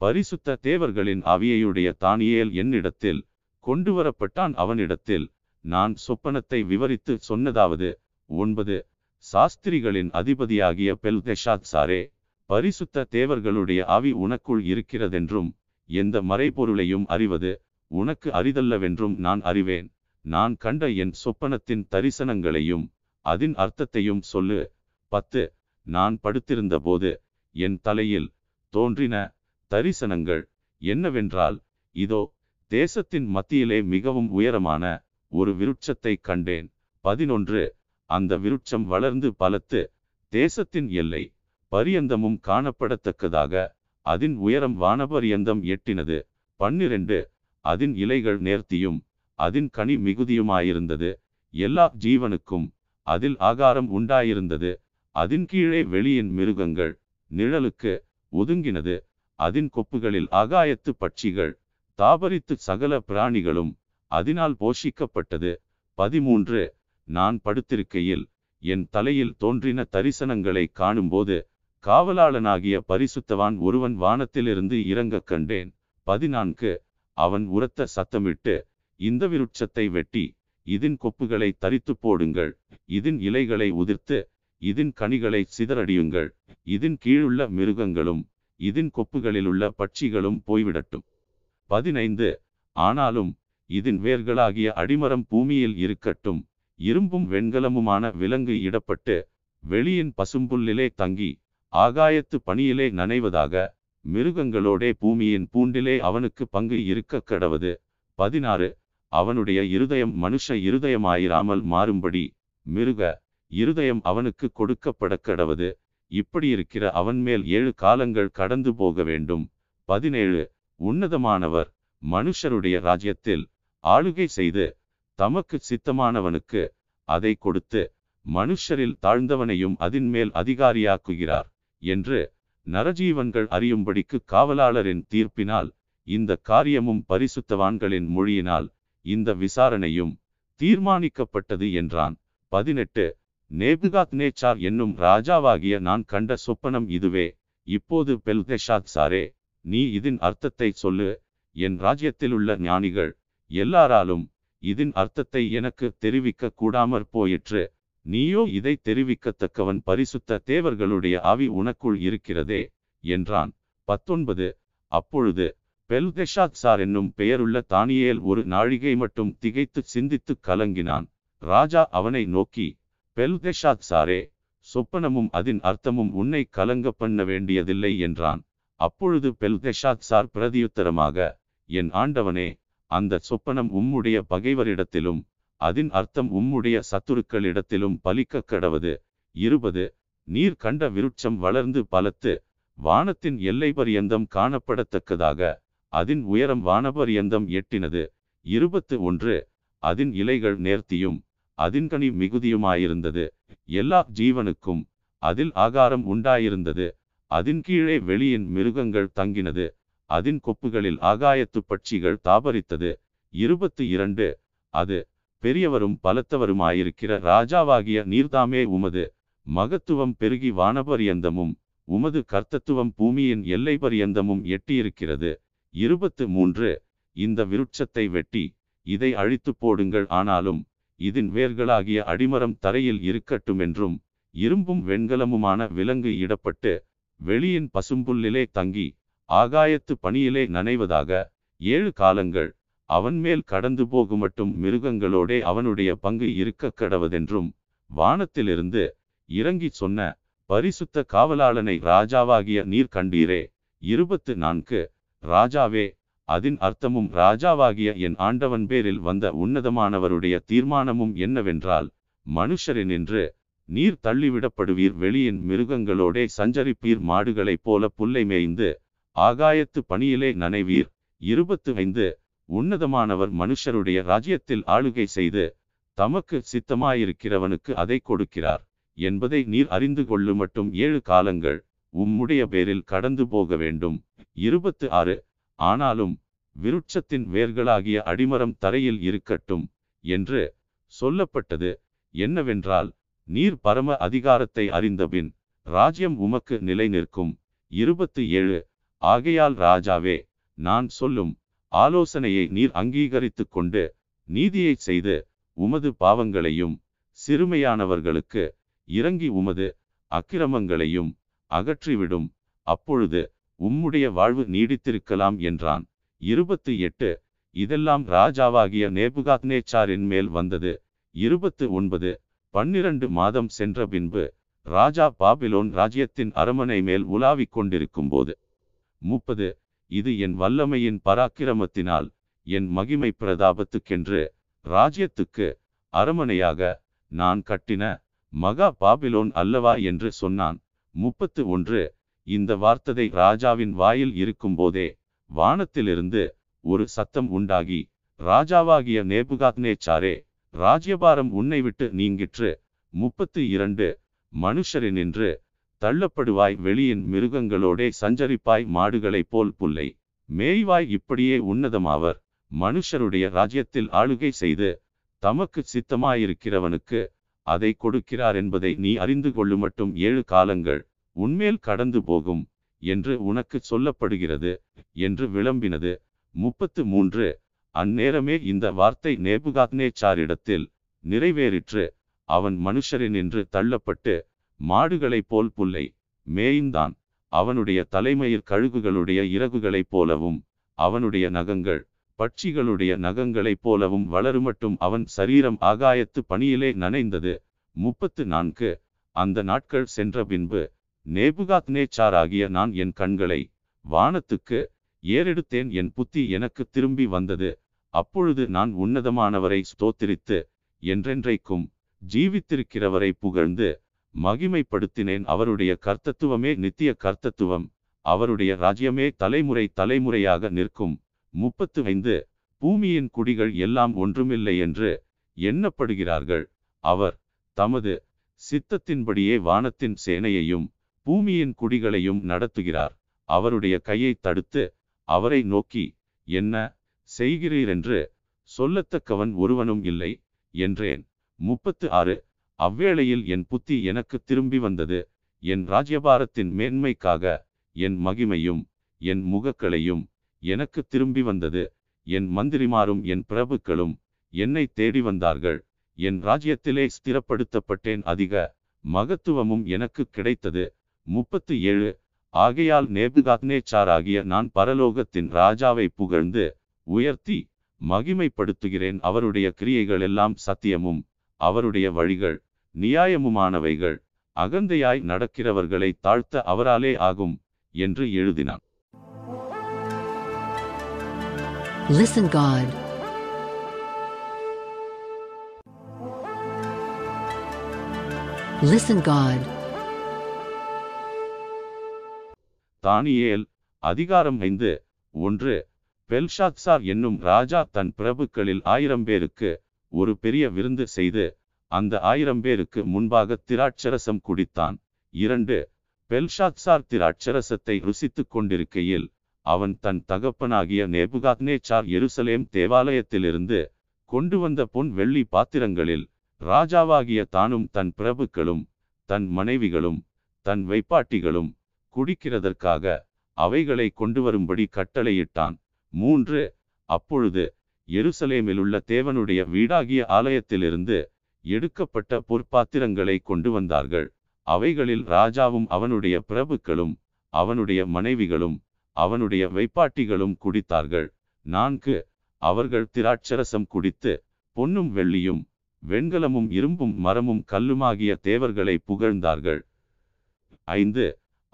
பரிசுத்த தேவர்களின் அவியையுடைய தானியேல் என்னிடத்தில் கொண்டு வரப்பட்டான் அவனிடத்தில் நான் சொப்பனத்தை விவரித்து சொன்னதாவது ஒன்பது. சாஸ்திரிகளின் அதிபதியாகிய பெல்தெஷாத்சாரே பரிசுத்த தேவர்களுடைய ஆவி உனக்குள் இருக்கிறதென்றும் எந்த மறைபொருளையும் அறிவது உனக்கு அரிதல்லவென்றும் நான் அறிவேன். நான் கண்ட என் சொப்பனத்தின் தரிசனங்களையும் அதன் அர்த்தத்தையும் சொல்லு. பத்து. நான் படுத்திருந்தபோது என் தலையில் தோன்றின தரிசனங்கள் என்னவென்றால் இதோ தேசத்தின் மத்தியிலே மிகவும் உயரமான ஒரு விருட்சத்தை கண்டேன். பதினொன்று. அந்த விருட்சம் வளர்ந்து பலத்து தேசத்தின் எல்லை பரியந்தமும் காணப்படத்தக்கதாக அதன் உயரம் வானபரியந்தம் எட்டினது. பன்னிரண்டு அதன் இலைகள் நேர்த்தியும் அதன் கனி மிகுதியுமாயிருந்தது. எல்லா ஜீவனுக்கும் அதில் ஆகாரம் உண்டாயிருந்தது. அதன் கீழே வெளியின் மிருகங்கள் நிழலுக்கு ஒதுங்கினது. அதன் கொப்புகளில் ஆகாயத்து பட்சிகள் தாபரித்து சகல பிராணிகளும் அதனால் போஷிக்கப்பட்டது. பதிமூன்று நான் படுத்திருக்கையில் என் தலையில் தோன்றின தரிசனங்களை காணும்போது காவலாளனாகிய பரிசுத்தவான் ஒருவன் வானத்திலிருந்து இறங்கக் கண்டேன். பதினான்கு. அவன் உரத்த சத்தமிட்டு இந்த விருட்சத்தை வெட்டி இதன் கொப்புகளை தரித்து போடுங்கள். இதன் இலைகளை உதிர்த்து இதன் கனிகளை சிதறடியுங்கள். இதன் கீழுள்ள மிருகங்களும் இதன் கொப்புகளிலுள்ள பட்சிகளும் போய்விடட்டும். பதினைந்து. ஆனாலும் இதன் வேர்களாகிய அடிமரம் பூமியில் இருக்கட்டும். இரும்பும் வெண்கலமுமான விலங்கு இடப்பட்டு வெளியின் பசும்புல்லிலே தங்கி ஆகாயத்து பணியிலே நனைவதாக மிருகங்களோடே பூமியின் பூண்டிலே அவனுக்கு பங்கு இருக்க கடவது. பதினாறு. அவனுடைய இருதயம் மனுஷ இருதயமாயிராமல் மாறும்படி மிருக இருதயம் அவனுக்கு கொடுக்கப்பட கடவது. இப்படியிருக்கிற அவன் மேல் ஏழு காலங்கள் கடந்து போக வேண்டும். பதினேழு. உன்னதமானவர் மனுஷருடைய ராஜ்யத்தில் ஆளுகை செய்து தமக்கு சித்தமானவனுக்கு அதை கொடுத்து மனுஷரில் தாழ்ந்தவனையும் அதின் மேல் அதிகாரியாக்குகிறார் என்று நரஜீவன்கள் அறியும்படிக்கு காவலாளரின் தீர்ப்பினால் இந்த காரியமும் பரிசுத்தவான்களின் மொழியினால் இந்த விசாரணையும் தீர்மானிக்கப்பட்டது என்றான். பதினெட்டு. நேபுகாத் நேச்சார் என்னும் ராஜாவாகிய நான் கண்ட சொப்பனம் இதுவே. இப்போது பெல்தெஷாத் சாரே நீ இதன் அர்த்தத்தை சொல்லு. என் ராஜ்யத்திலுள்ள ஞானிகள் எல்லாராலும் இதன் அர்த்தத்தை எனக்கு தெரிவிக்க கூடாமற் போயிற்று. நீயோ இதை தெரிவிக்கத்தக்கவன் பரிசுத்த தேவர்களுடைய ஆவி உனக்குள் இருக்கிறதே என்றான். பத்தொன்பது. அப்பொழுது பெல்தெஷாத் சார் என்னும் பெயருள்ள தானியேல் ஒரு நாழிகை மட்டும் திகைத்து சிந்தித்து கலங்கினான். ராஜா அவனை நோக்கி பெல்தெஷாத் சாரே சொப்பனமும் அதன் அர்த்தமும் உன்னை கலங்க பண்ண வேண்டியதில்லை என்றான். அப்பொழுது பெல்தெஷாத் சார் பிரதியுத்தரமாக என் ஆண்டவனே அந்த சொப்பனம் உம்முடைய பகைவரிடத்திலும் அதன் அர்த்தம் உம்முடைய சத்துருக்களிடத்திலும் பலிக்க கடவது. இருபது. நீர் கண்ட விருட்சம் வளர்ந்து பலத்து வானத்தின் எல்லை பரியந்தம் காணப்படத்தக்கதாக அதன் உயரம் வானபரியந்தம் எட்டினது. இருபத்து ஒன்று. அதன் இலைகள் நேர்த்தியும் அதின் கனி மிகுதியுமாயிருந்தது. எல்லா ஜீவனுக்கும் அதில் ஆகாரம் உண்டாயிருந்தது. அதன் கீழே வெளியின் மிருகங்கள் தங்கினது. அதன் கொப்புகளில் ஆகாயத்து பட்சிகள் தாபரித்தது. இருபத்து இரண்டு. அது பெரியவரும் பலத்தவருமாயிருக்கிற ராஜாவாகிய நீர்தாமே உமது மகத்துவம் பெருகி வானபரியந்தமும் உமது கர்த்தத்துவம் பூமியின் எல்லை பரியந்தமும் எட்டியிருக்கிறது. இருபத்து மூன்று. இந்த விருட்சத்தை வெட்டி இதை அழித்து போடுங்கள். ஆனாலும் இதன் வேர்களாகிய அடிமரம் தரையில் இருக்கட்டும் என்றும் இரும்பும் வெண்கலமுமான விலங்கு இடப்பட்டு வெளியின் பசும்புல்லிலே தங்கி ஆகாயத்து பணியிலே நனைவதாக ஏழு காலங்கள் அவன் மேல் கடந்து போகுமட்டும் மிருகங்களோடே அவனுடைய பங்கு இருக்க கடவதென்றும் வானத்திலிருந்து இறங்கி சொன்ன பரிசுத்த காவலாளனை ராஜாவாகிய நீர் கண்டீரே இருபத்து நான்கு. ராஜாவே அதன் அர்த்தமும் ராஜாவாகிய என் ஆண்டவன் பேரில் வந்த உன்னதமானவருடைய தீர்மானமும் என்னவென்றால் மனுஷரினின்று நீர் தள்ளிவிடப்படுவீர். வெளியின் மிருகங்களோடே சஞ்சரிப்பீர். மாடுகளைப் போல புல்லை மேய்ந்து ஆகாயத்து பணியிலே நனைவீர். இருபத்து ஐந்து உன்னதமானவர் மனுஷருடைய ராஜ்யத்தில் ஆளுகை செய்து தமக்கு சித்தமாயிருக்கிறவனுக்கு அதை கொடுக்கிறார் என்பதை நீர் அறிந்து கொள்ளுமட்டும் ஏழு காலங்கள் உம்முடைய பேரில் கடந்து போக வேண்டும். இருபத்து ஆறு ஆனாலும் விருட்சத்தின் வேர்களாகிய அடிமரம் தரையில் இருக்கட்டும் என்று சொல்லப்பட்டது. என்னவென்றால் நீர் பரம அதிகாரத்தை அறிந்தபின் ராஜ்யம் உமக்கு நிலை நிற்கும் இருபத்து ஏழு ஆகையால் ராஜாவே நான் சொல்லும் ஆலோசனையை நீர் அங்கீகரித்துக் கொண்டு நீதியை செய்து உமது பாவங்களையும் சிறுமையானவர்களுக்கு இறங்கி உமது அக்கிரமங்களையும் அகற்றிவிடும். அப்பொழுது உம்முடைய வாழ்வு நீடித்திருக்கலாம் என்றான். இருபத்து எட்டு. இதெல்லாம் ராஜாவாகிய நேபுகாத்னேச்சாரின் மேல் வந்தது. இருபத்து ஒன்பது. பன்னிரண்டு மாதம் சென்ற பின்பு ராஜா பாபிலோன் ராஜ்யத்தின் அரமனை மேல் உலாவிக் கொண்டிருக்கும்போது முப்பது. இது என் வல்லமையின் பராக்கிரமத்தினால் என் மகிமை பிரதாபத்துக்கென்று ராஜ்யத்துக்கு அரமனையாக நான் கட்டின மகா பாபிலோன் அல்லவா என்று சொன்னான். முப்பத்து ஒன்று. இந்த வார்த்ததை ராஜாவின் வாயில் இருக்கும்போதே வானத்திலிருந்து ஒரு சத்தம் உண்டாகி ராஜாவாகிய நேபுகாத்னேச்சாரே ராஜ்யபாரம் உன்னை விட்டு நீங்கிற்று. முப்பத்து இரண்டு. மனுஷரினின்று தள்ளப்படுவாய் வெளியின் மிருகங்களோடே சஞ்சரிப்பாய் மாடுகளைப் போல் புல்லை. மேய்வாய் இப்படியே உன்னதமாவர். மனுஷருடைய ராஜ்யத்தில் ஆளுகை செய்து தமக்கு சித்தமாயிருக்கிறவனுக்கு அதை கொடுக்கிறார் என்பதை நீ அறிந்து கொள்ளும் மட்டும் ஏழு காலங்கள் உன்மேல் கடந்து போகும் என்று உனக்கு சொல்லப்படுகிறது என்று விளம்பினது. முப்பத்து மூன்று. அந்நேரமே இந்த வார்த்தை நேபுகாத்னேச்சாரிடத்தில் நிறைவேறிற்று. அவன் மனுஷரின் என்று தள்ளப்பட்டு மாடுகளைப் போல் புல்லை மேய்ந்தான். அவனுடைய தலைமயிர் கழுகுகளுடைய இறகுகளைப் போலவும் அவனுடைய நகங்கள் பட்சிகளுடைய நகங்களைப் போலவும் வளருமட்டும் அவன் சரீரம் ஆகாயத்து பணியிலே நனைந்தது. முப்பத்து நான்கு அந்த நாட்கள் சென்ற பின்பு நேபுகாத்நேச்சாராகிய நான் என் கண்களை வானத்துக்கு ஏறெடுத்தேன் என் புத்தி எனக்கு திரும்பி வந்தது. அப்பொழுது நான் உன்னதமானவரை ஸ்தோத்திரித்து என்றென்றைக்கும் ஜீவித்திருக்கிறவரை புகழ்ந்து மகிமைப்படுத்தினேன். அவருடைய கர்த்தத்துவமே நித்திய கர்த்தத்துவம். அவருடைய ராஜ்யமே தலைமுறை தலைமுறையாக நிற்கும். முப்பத்து ஐந்து பூமியின் குடிகள் எல்லாம் ஒன்றுமில்லை என்று எண்ணப்படுகிறார்கள். அவர் தமது சித்தத்தின்படியே வானத்தின் சேனையையும் பூமியின் குடிகளையும் நடத்துகிறார். அவருடைய கையை தடுத்து அவரை நோக்கி என்ன செய்கிறீரென்று சொல்லத்தக்கவன் ஒருவனும் இல்லை என்றேன். முப்பத்து ஆறு அவ்வேளையில் என் புத்தி எனக்கு திரும்பி வந்தது. என் ராஜ்யபாரத்தின் மேன்மைக்காக என் மகிமையும் என் முகக்களையும் எனக்கு திரும்பி வந்தது. என் மந்திரிமாரும் என் பிரபுக்களும் என்னை தேடி வந்தார்கள். என் ராஜ்யத்திலே ஸ்திரப்படுத்தப்பட்டேன். அதிக மகத்துவமும் எனக்கு கிடைத்தது. முப்பத்து ஏழு ஆகையால் நேபுகாத்நேச்சாராகிய நான் பரலோகத்தின் ராஜாவை புகழ்ந்து உயர்த்தி மகிமைப்படுத்துகிறேன். அவருடைய கிரியைகள் எல்லாம் சத்தியமும் அவருடைய வழிகள் நியாயமுமானவைகள் அகந்தையாய் நடக்கிறவர்களை தாழ்த்த அவராலே ஆகும் என்று எழுதினான் Listen God. Listen God. தானியேல் அதிகாரம் ஐந்து ஒன்று பெல்ஷாத்சார் என்னும் ராஜா தன் பிரபுக்களில் ஆயிரம் பேருக்கு ஒரு பெரிய விருந்து செய்து அந்த ஆயிரம் பேருக்கு முன்பாக திராட்சரசம் குடித்தான். இரண்டு பெல்ஷாத்சார் திராட்சரசத்தை ருசித்துக் கொண்டிருக்கையில் அவன் தன் தகப்பனாகிய நேபுகாத்னேச்சார் எருசலேம் தேவாலயத்திலிருந்து கொண்டு வந்த பொன் வெள்ளி பாத்திரங்களில் ராஜாவாகிய தானும் தன் பிரபுக்களும் தன் மனைவிகளும் தன் வைப்பாட்டிகளும் குடிக்கிறதற்காக அவைகளை கொண்டு வரும்படி கட்டளையிட்டான். மூன்று அப்பொழுது எருசலேமிலுள்ள தேவனுடைய வீடாகிய ஆலயத்திலிருந்து எடுக்கப்பட்ட பொற்பாத்திரங்களை கொண்டு வந்தார்கள். அவைகளில் ராஜாவும் அவனுடைய பிரபுக்களும் அவனுடைய மனைவிகளும் அவனுடைய வைப்பாட்டிகளும் குடித்தார்கள். நான்கு அவர்கள் திராட்சரசம் குடித்து பொன்னும் வெள்ளியும் வெண்கலமும் இரும்பும் மரமும் கல்லுமாகிய தேவர்களை புகழ்ந்தார்கள். ஐந்து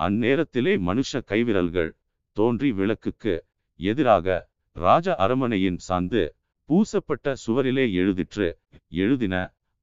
அந்நேரத்திலே மனுஷ கைவிரல்கள் தோன்றி விளக்குக்கு எதிராக ராஜ அரமனையின் சார்ந்து பூசப்பட்ட சுவரிலே எழுதிற்று எழுதின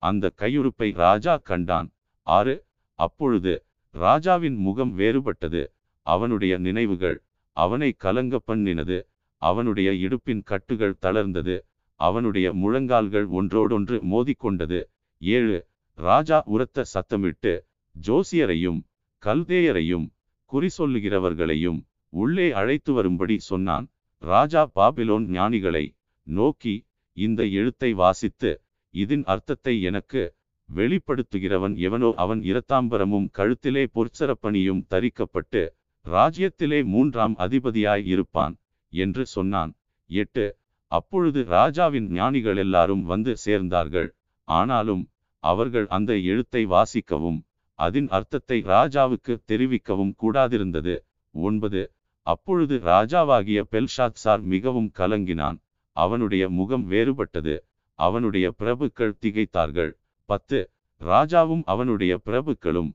அந்த கையுறுப்பை ராஜா கண்டான். ஆறு அப்பொழுது ராஜாவின் முகம் வேறுபட்டது. அவனுடைய நினைவுகள் அவனை கலங்க பண்ணினது. அவனுடைய இடுப்பின் கட்டுகள் தளர்ந்தது. அவனுடைய முழங்கால்கள் ஒன்றோடொன்று மோதிக்கொண்டது. ஏழு ராஜா உரத்த சத்தமிட்டு ஜோசியரையும் கல்தேயரையும் குறி சொல்லுகிறவர்களையும் உள்ளே அழைத்து வரும்படி சொன்னான். ராஜா பாபிலோன் ஞானிகளை நோக்கி இந்த எழுத்தை வாசித்து இதன் அர்த்தத்தை எனக்கு வெளிப்படுத்துகிறவன் எவனோ அவன் இரத்தாம்பரமும் கழுத்திலே பொற்சரப்பணியும் தரிக்கப்பட்டு ராஜ்யத்திலே மூன்றாம் அதிபதியாய் இருப்பான் என்று சொன்னான். எட்டு. அப்பொழுது ராஜாவின் ஞானிகள் எல்லாரும் வந்து சேர்ந்தார்கள். ஆனாலும் அவர்கள் அந்த எழுத்தை வாசிக்கவும் அதன் அர்த்தத்தை ராஜாவுக்கு தெரிவிக்கவும் கூடாதிருந்தது. ஒன்பது. அப்பொழுது ராஜாவாகிய பெல்ஷாத் சார் மிகவும் கலங்கினான். அவனுடைய முகம் வேறுபட்டது. அவனுடைய பிரபுக்கள் திகைத்தார்கள். பத்து. ராஜாவும் அவனுடைய பிரபுக்களும்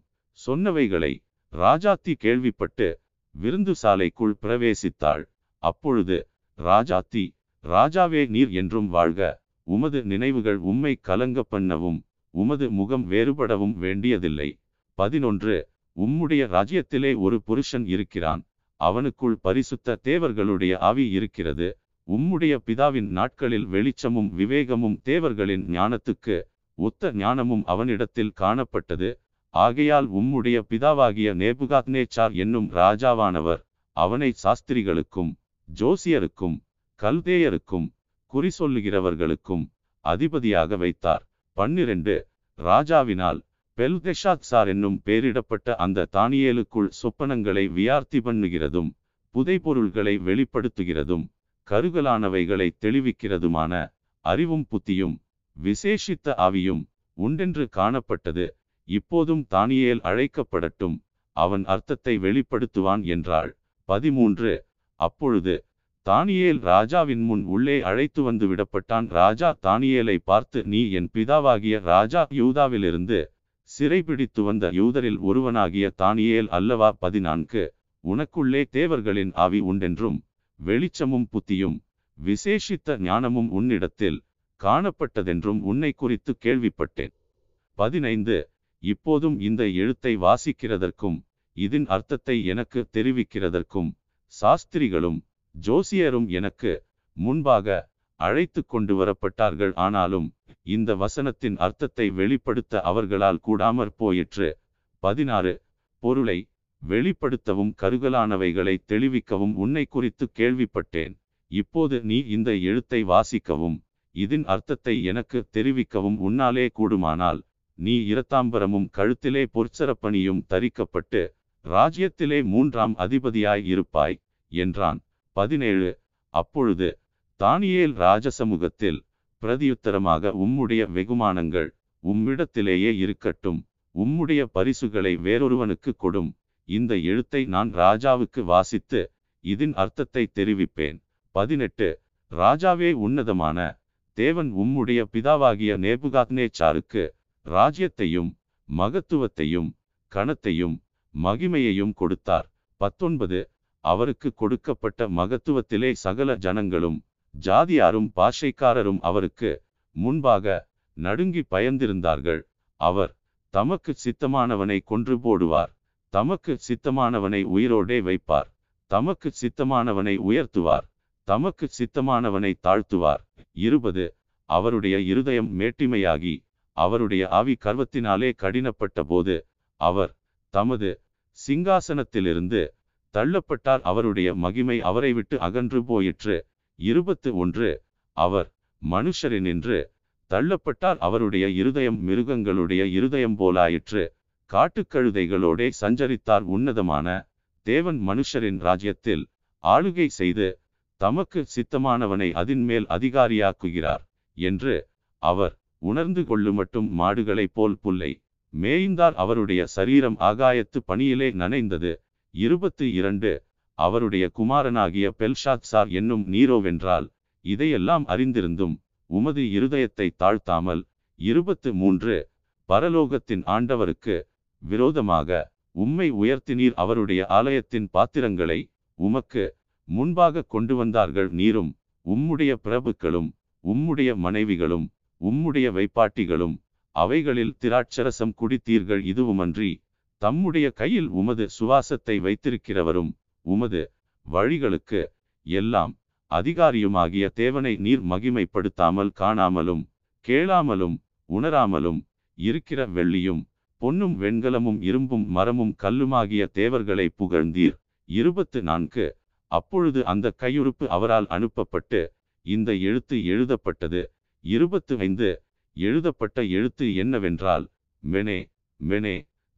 சொன்னவைகளை ராஜாத்தி கேள்விப்பட்டு விருந்து சாலைக்குள் பிரவேசித்தாள். அப்பொழுது ராஜாத்தி ராஜாவே நீர் என்றும் வாழ்க. உமது நினைவுகள் உம்மை கலங்க பண்ணவும் உமது முகம் வேறுபடவும் வேண்டியதில்லை. பதினொன்று. உம்முடைய ராஜ்யத்திலே ஒரு புருஷன் இருக்கிறான். அவனுக்குள் பரிசுத்த தேவர்களுடைய ஆவி இருக்கிறது. உம்முடைய பிதாவின் நாட்களில் வெளிச்சமும் விவேகமும் தேவர்களின் ஞானத்துக்கு ஒத்த ஞானமும் அவனிடத்தில் காணப்பட்டது. ஆகையால் உம்முடைய பிதாவாகிய நேபுகாத்னேச்சார் என்னும் ராஜாவானவர் அவனை சாஸ்திரிகளுக்கும் ஜோசியருக்கும் கல்தேயருக்கும் குறி சொல்லுகிறவர்களுக்கும் அதிபதியாக வைத்தார். பன்னிரண்டு ராஜாவினால் பெல்தெஷாத்சார் என்னும் பெயரிடப்பட்ட அந்த தானியேலுக்குள் சொப்பனங்களை வியார்த்தி பண்ணுகிறதும் புதைபொருள்களை வெளிப்படுத்துகிறதும் கருகலானவைகளை தெளிவிக்கிறதுமான அறிவும் புத்தியும் விசேஷித்த ஆவியும் உண்டென்று காணப்பட்டது. இப்போதும் தானியேல் அழைக்கப்படட்டும். அவன் அர்த்தத்தை வெளிப்படுத்துவான் என்றாள். பதிமூன்று. அப்பொழுது தானியேல் ராஜாவின் முன் உள்ளே அழைத்து வந்து விடப்பட்டான். ராஜா தானியேலை பார்த்து நீ என் பிதாவாகிய ராஜா யூதாவிலிருந்து சிறைபிடித்து வந்த யூதரில் ஒருவனாகிய தானியேல் அல்லவா? பதினான்கு. உனக்குள்ளே தேவர்களின் ஆவி உண்டென்றும் வெளிச்சமும் புத்தியும் விசேஷித்த ஞானமும் உன்னிடத்தில் காணப்பட்டதென்றும் உன்னை குறித்து கேள்விப்பட்டேன். பதினைந்து இப்போதும் இந்த எழுத்தை வாசிக்கிறதற்கும் இதன் அர்த்தத்தை எனக்கு தெரிவிக்கிறதற்கும் சாஸ்திரிகளும் ஜோசியரும் எனக்கு முன்பாக அழைத்து கொண்டு வரப்பட்டார்கள். ஆனாலும் இந்த வசனத்தின் அர்த்தத்தை வெளிப்படுத்த அவர்களால் கூடாமற் போயிற்று. பதினாறு பொருளை வெளிப்படுத்தவும் கருகலானவைகளை தெளிவிக்கவும் உன்னை குறித்து கேள்விப்பட்டேன். இப்போது நீ இந்த எழுத்தை வாசிக்கவும் இதன் அர்த்தத்தை எனக்கு தெரிவிக்கவும் உன்னாலே கூடுமானால் நீ இரத்தாம்பரமும் கழுத்திலே பொற்சரப்பணியும் தரிக்கப்பட்டு ராஜ்யத்திலே மூன்றாம் அதிபதியாய் இருப்பாய் என்றான். பதினேழு. அப்பொழுது தானியேல் ராஜசமூகத்தில் பிரதியுத்தரமாக உம்முடைய வெகுமானங்கள் உம்மிடத்திலேயே இருக்கட்டும் உம்முடைய பரிசுகளை வேறொருவனுக்கு கொடும். இந்த எழுத்தை நான் ராஜாவுக்கு வாசித்து இதன் அர்த்தத்தை தெரிவிப்பேன். பதினெட்டு. ராஜாவே உன்னதமான தேவன் உம்முடைய பிதாவாகிய நேபுகாத்னேச்சாருக்கு ராஜ்யத்தையும் மகத்துவத்தையும் கணத்தையும் மகிமையையும் கொடுத்தார். பத்தொன்பது. அவருக்கு கொடுக்கப்பட்ட மகத்துவத்திலே சகல ஜனங்களும் ஜாதியாரும் பாஷைக்காரரும் அவருக்கு முன்பாக நடுங்கி பயந்திருந்தார்கள். அவர் தமக்கு சித்தமானவனை கொன்று போடுவார். தமக்கு சித்தமானவனை உயிரோடே வைப்பார். தமக்கு சித்தமானவனை உயர்த்துவார். தமக்கு சித்தமானவனை தாழ்த்துவார். இருபது அவருடைய இருதயம் மேட்டிமையாகி அவருடைய ஆவி கர்வத்தினாலே கடினப்பட்ட போது அவர் தமது சிங்காசனத்திலிருந்து தள்ளப்பட்டார். அவருடைய மகிமை அவரை விட்டு அகன்று போயிற்று. இருபத்து ஒன்று அவர் மனுஷரினின்று தள்ளப்பட்டார். அவருடைய இருதயம் மிருகங்களுடைய இருதயம் போலாயிற்று. காட்டுக்கழுதைகளோடே சஞ்சரித்தார் உன்னதமான தேவன் மனுஷரின் ராஜ்யத்தில் ஆளுகை செய்து தமக்கு சித்தமானவனை அதின்மேல் அதிகாரியாக்குகிறார் என்று அவர் உணர்ந்து கொள்ளுமட்டும் மாடுகளைப் போல் புல்லை. மேய்ந்தார் அவருடைய சரீரம் ஆகாயத்து பணியிலே நனைந்தது. இருபத்து இரண்டு. அவருடைய குமாரனாகிய பெல்ஷாத்சார் என்னும் நீரோவென்றால் இதையெல்லாம் அறிந்திருந்தும் உமது இருதயத்தை தாழ்த்தாமல். இருபத்து மூன்று. பரலோகத்தின் ஆண்டவருக்கு விரோதமாக உம்மை உயர்த்தினீர் அவருடைய ஆலயத்தின் பாத்திரங்களை உமக்கு முன்பாக கொண்டு வந்தார்கள் நீரும் உம்முடைய பிரபுக்களும் உம்முடைய மனைவிகளும் உம்முடைய வைப்பாட்டிகளும் அவைகளில் திராட்சரசம் குடித்தீர்கள். இதுவுமன்றி தம்முடைய கையில் உமது சுவாசத்தை வைத்திருக்கிறவரும் உமது வழிகளுக்கு எல்லாம் அதிகாரியுமாகிய தேவனை நீர் மகிமைப்படுத்தாமல் காணாமலும் கேளாமலும் உணராமலும் இருக்கிற வெள்ளியும் பொன்னும் வெண்கலமும் இரும்பும் மரமும் கல்லுமாகிய தேவர்களை புகழ்ந்தீர். இருபத்து நான்கு. அப்பொழுது அந்த கையுறுப்பு அவரால் அனுப்பப்பட்டு இந்த எழுத்து எழுதப்பட்டது. இருபத்து ஐந்து. எழுதப்பட்ட எழுத்து என்னவென்றால் மெனே மெனே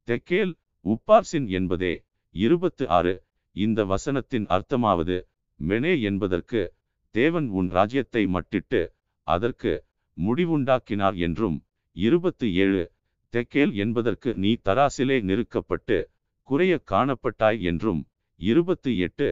தெக்கேல் உப்பார்சின் என்பதே. இருபத்து ஆறு. இந்த வசனத்தின் அர்த்தமாவது மெனே என்பதற்கு தேவன் உன் ராஜ்யத்தை மட்டிட்டு அதற்கு முடிவுண்டாக்கினார் என்றும் இருபத்து ஏழு. தெக்கேல் என்பதற்கு நீ தராசிலே நெருக்கப்பட்டு குறைய காணப்பட்டாய் என்றும் இருபத்து எட்டு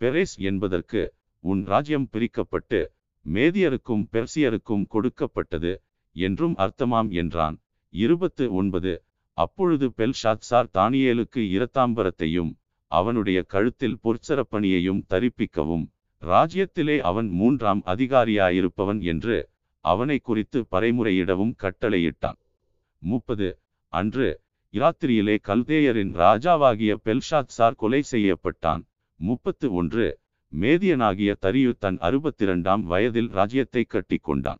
பெரேஸ் என்பதற்கு உன் ராஜ்யம் பிரிக்கப்பட்டு மேதியருக்கும் பெர்சியருக்கும் கொடுக்கப்பட்டது என்றும் அர்த்தமாம் என்றான். இருபத்து ஒன்பது அப்பொழுது பெல்ஷாத்சார் தானியேலுக்கு இரத்தாம்பரத்தையும் அவனுடைய கழுத்தில் பொற்சரப்பணியையும் தரிப்பிக்கவும் ராஜ்யத்திலே அவன் மூன்றாம் அதிகாரியாயிருப்பவன் என்று அவனை குறித்து பறைமுறையிடவும் கட்டளையிட்டான். முப்பது. அன்று இராத்திரியிலே கல்தேயரின் ராஜாவாகிய பெல்ஷாத்சார் கொலை செய்யப்பட்டான். முப்பத்து ஒன்று. மேதியனாகிய தரியு தன் அறுபத்திரண்டாம் வயதில் ராஜ்யத்தை கட்டி கொண்டான்.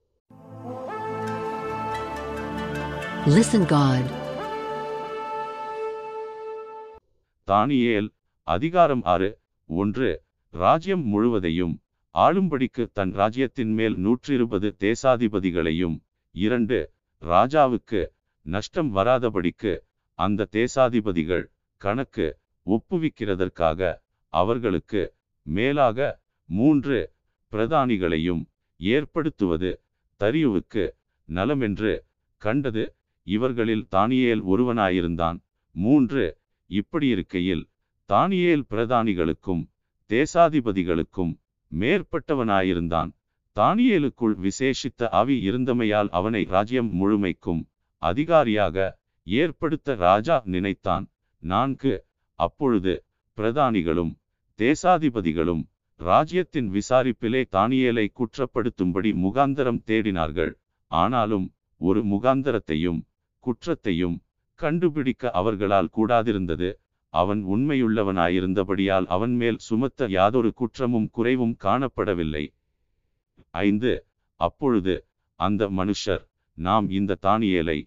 தானியேல் அதிகாரம் ஆறு. ஒன்று. ராஜ்யம் முழுவதையும் ஆளும்படிக்கு தன் ராஜ்யத்தின் மேல் நூற்றிருபது தேசாதிபதிகளையும். இரண்டு. ராஜாவுக்கு நஷ்டம் வராதபடிக்கு அந்த தேசாதிபதிகள் கணக்கு ஒப்புவிக்கிறதற்காக அவர்களுக்கு மேலாக மூன்று பிரதானிகளையும் ஏற்படுத்துவது தரியுவுக்கு நலமென்று கண்டது. இவர்களில் தானியேல் ஒருவனாயிருந்தான். மூன்று இப்படியிருக்கையில் தானியேல் பிரதானிகளுக்கும் தேசாதிபதிகளுக்கும் மேற்பட்டவனாயிருந்தான். தானியேலுக்குள் விசேஷித்த அவி இருந்தமையால் அவனை ராஜ்யம் முழுமைக்கும் அதிகாரியாக ஏற்படுத்த ராஜா நினைத்தான். நான்கு அப்பொழுது பிரதானிகளும் தேசாதிபதிகளும் ராஜ்யத்தின் விசாரிப்பிலே தானியலை குற்றப்படுத்தும்படி முகாந்தரம் தேடினார்கள். ஆனாலும் ஒரு முகாந்தரத்தையும் குற்றத்தையும் கண்டுபிடிக்க அவர்களால் கூடாதிருந்தது. அவன் உண்மையுள்ளவனாயிருந்தபடியால் அவன் மேல் சுமத்த யாதொரு குற்றமும் குறைவும் காணப்படவில்லை. ஐந்து அப்பொழுது அந்த மனுஷர் நாம் இந்த தானியேலை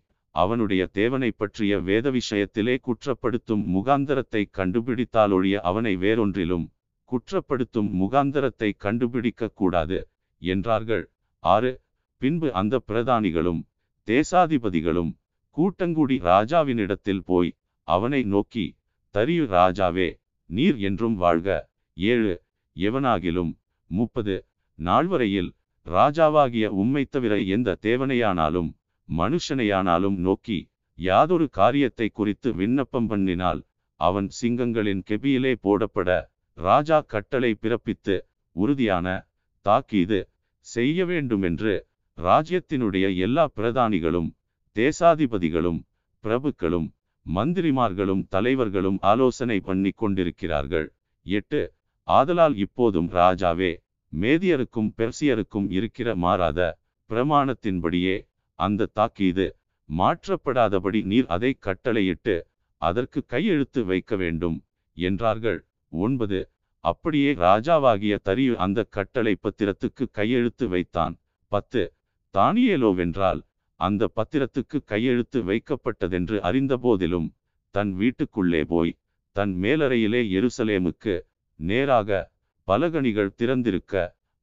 அவனுடைய தேவனை பற்றிய வேத விஷயத்திலே குற்றப்படுத்தும் முகாந்தரத்தை கண்டுபிடித்தாலொழிய அவனை வேறொன்றிலும் குற்றப்படுத்தும் முகாந்தரத்தை கண்டுபிடிக்க கூடாது என்றார்கள். ஆறு பின்பு அந்த பிரதானிகளும் தேசாதிபதிகளும் கூட்டங்கூடி ராஜாவினிடத்தில் போய் அவனை நோக்கி தரியு ராஜாவே நீர் என்றும் வாழ்க. ஏழு எவனாகிலும் முப்பது நாள்வரையில் ராஜாவாகிய உம்மை தவிர எந்த தேவனையானாலும் மனுஷனையானாலும் நோக்கி யாதொரு காரியத்தை குறித்து விண்ணப்பம் பண்ணினால் அவன் சிங்கங்களின் கெபியிலே போடப்பட ராஜா கட்டளை பிறப்பித்து உறுதியான தாக்கீது செய்ய வேண்டுமென்று ராஜ்யத்தினுடைய எல்லா பிரதானிகளும் தேசாதிபதிகளும் பிரபுக்களும் மந்திரிமார்களும் தலைவர்களும் ஆலோசனை பண்ணி கொண்டிருக்கிறார்கள். எட்டு ஆதலால் இப்போதும் ராஜாவே மேதியருக்கும் பெர்சியருக்கும் இருக்கிற மாறாத பிரமாணத்தின்படியே அந்த தாக்கீது மாற்றப்படாதபடி நீர் அதை கட்டளையிட்டு அதற்கு கையெழுத்து வைக்க வேண்டும் என்றார்கள். ஒன்பது. அப்படியே ராஜாவாகிய தரியு அந்த கட்டளை பத்திரத்துக்கு கையெழுத்து வைத்தான். பத்து. தானியேலோவென்றால் அந்த பத்திரத்துக்கு கையெழுத்து வைக்கப்பட்டதென்று அறிந்தபோதிலும் தன் வீட்டுக்குள்ளே போய் தன் மேலறையிலே எருசலேமுக்கு நேராக பலகணிகள் திறந்திருக்க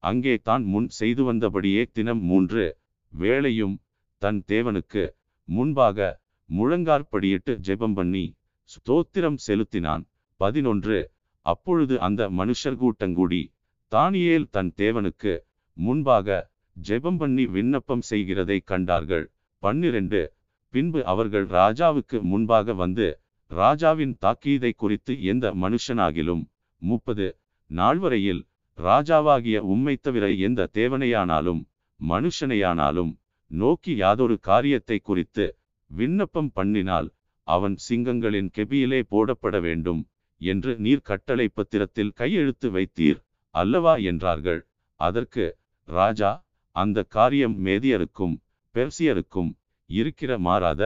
அங்கே தான் முன் செய்து வந்தபடியே தினம் மூன்று வேளையும் தன் தேவனுக்கு முன்பாக முழங்கார்படியிட்டு ஜெபம் பண்ணி ஸ்தோத்திரம் செலுத்தினான். பதினொன்று. அப்பொழுது அந்த மனுஷர் கூட்டங்கூடி தானியேல் தன் தேவனுக்கு முன்பாக ஜெபம் பண்ணி விண்ணப்பம் செய்கிறதை கண்டார்கள். பன்னிரண்டு. பின்பு அவர்கள் ராஜாவுக்கு முன்பாக வந்து ராஜாவின் தாக்கீதை குறித்து எந்த மனுஷனாகிலும். முப்பது. நாள்வரையில் ராஜாவாகிய உம்மை தவிர எந்த தேவனையானாலும் மனுஷனையானாலும் நோக்கி யாதொரு காரியத்தை குறித்து விண்ணப்பம் பண்ணினால் அவன் சிங்கங்களின் கெபியிலே போடப்பட வேண்டும் என்று நீர் கட்டளை பத்திரத்தில் கையெழுத்து வைத்தீர் அல்லவா என்றார்கள். அதற்கு ராஜா அந்த காரியம் மேதியருக்கும் பெர்சியருக்கும் இருக்கிற மாறாத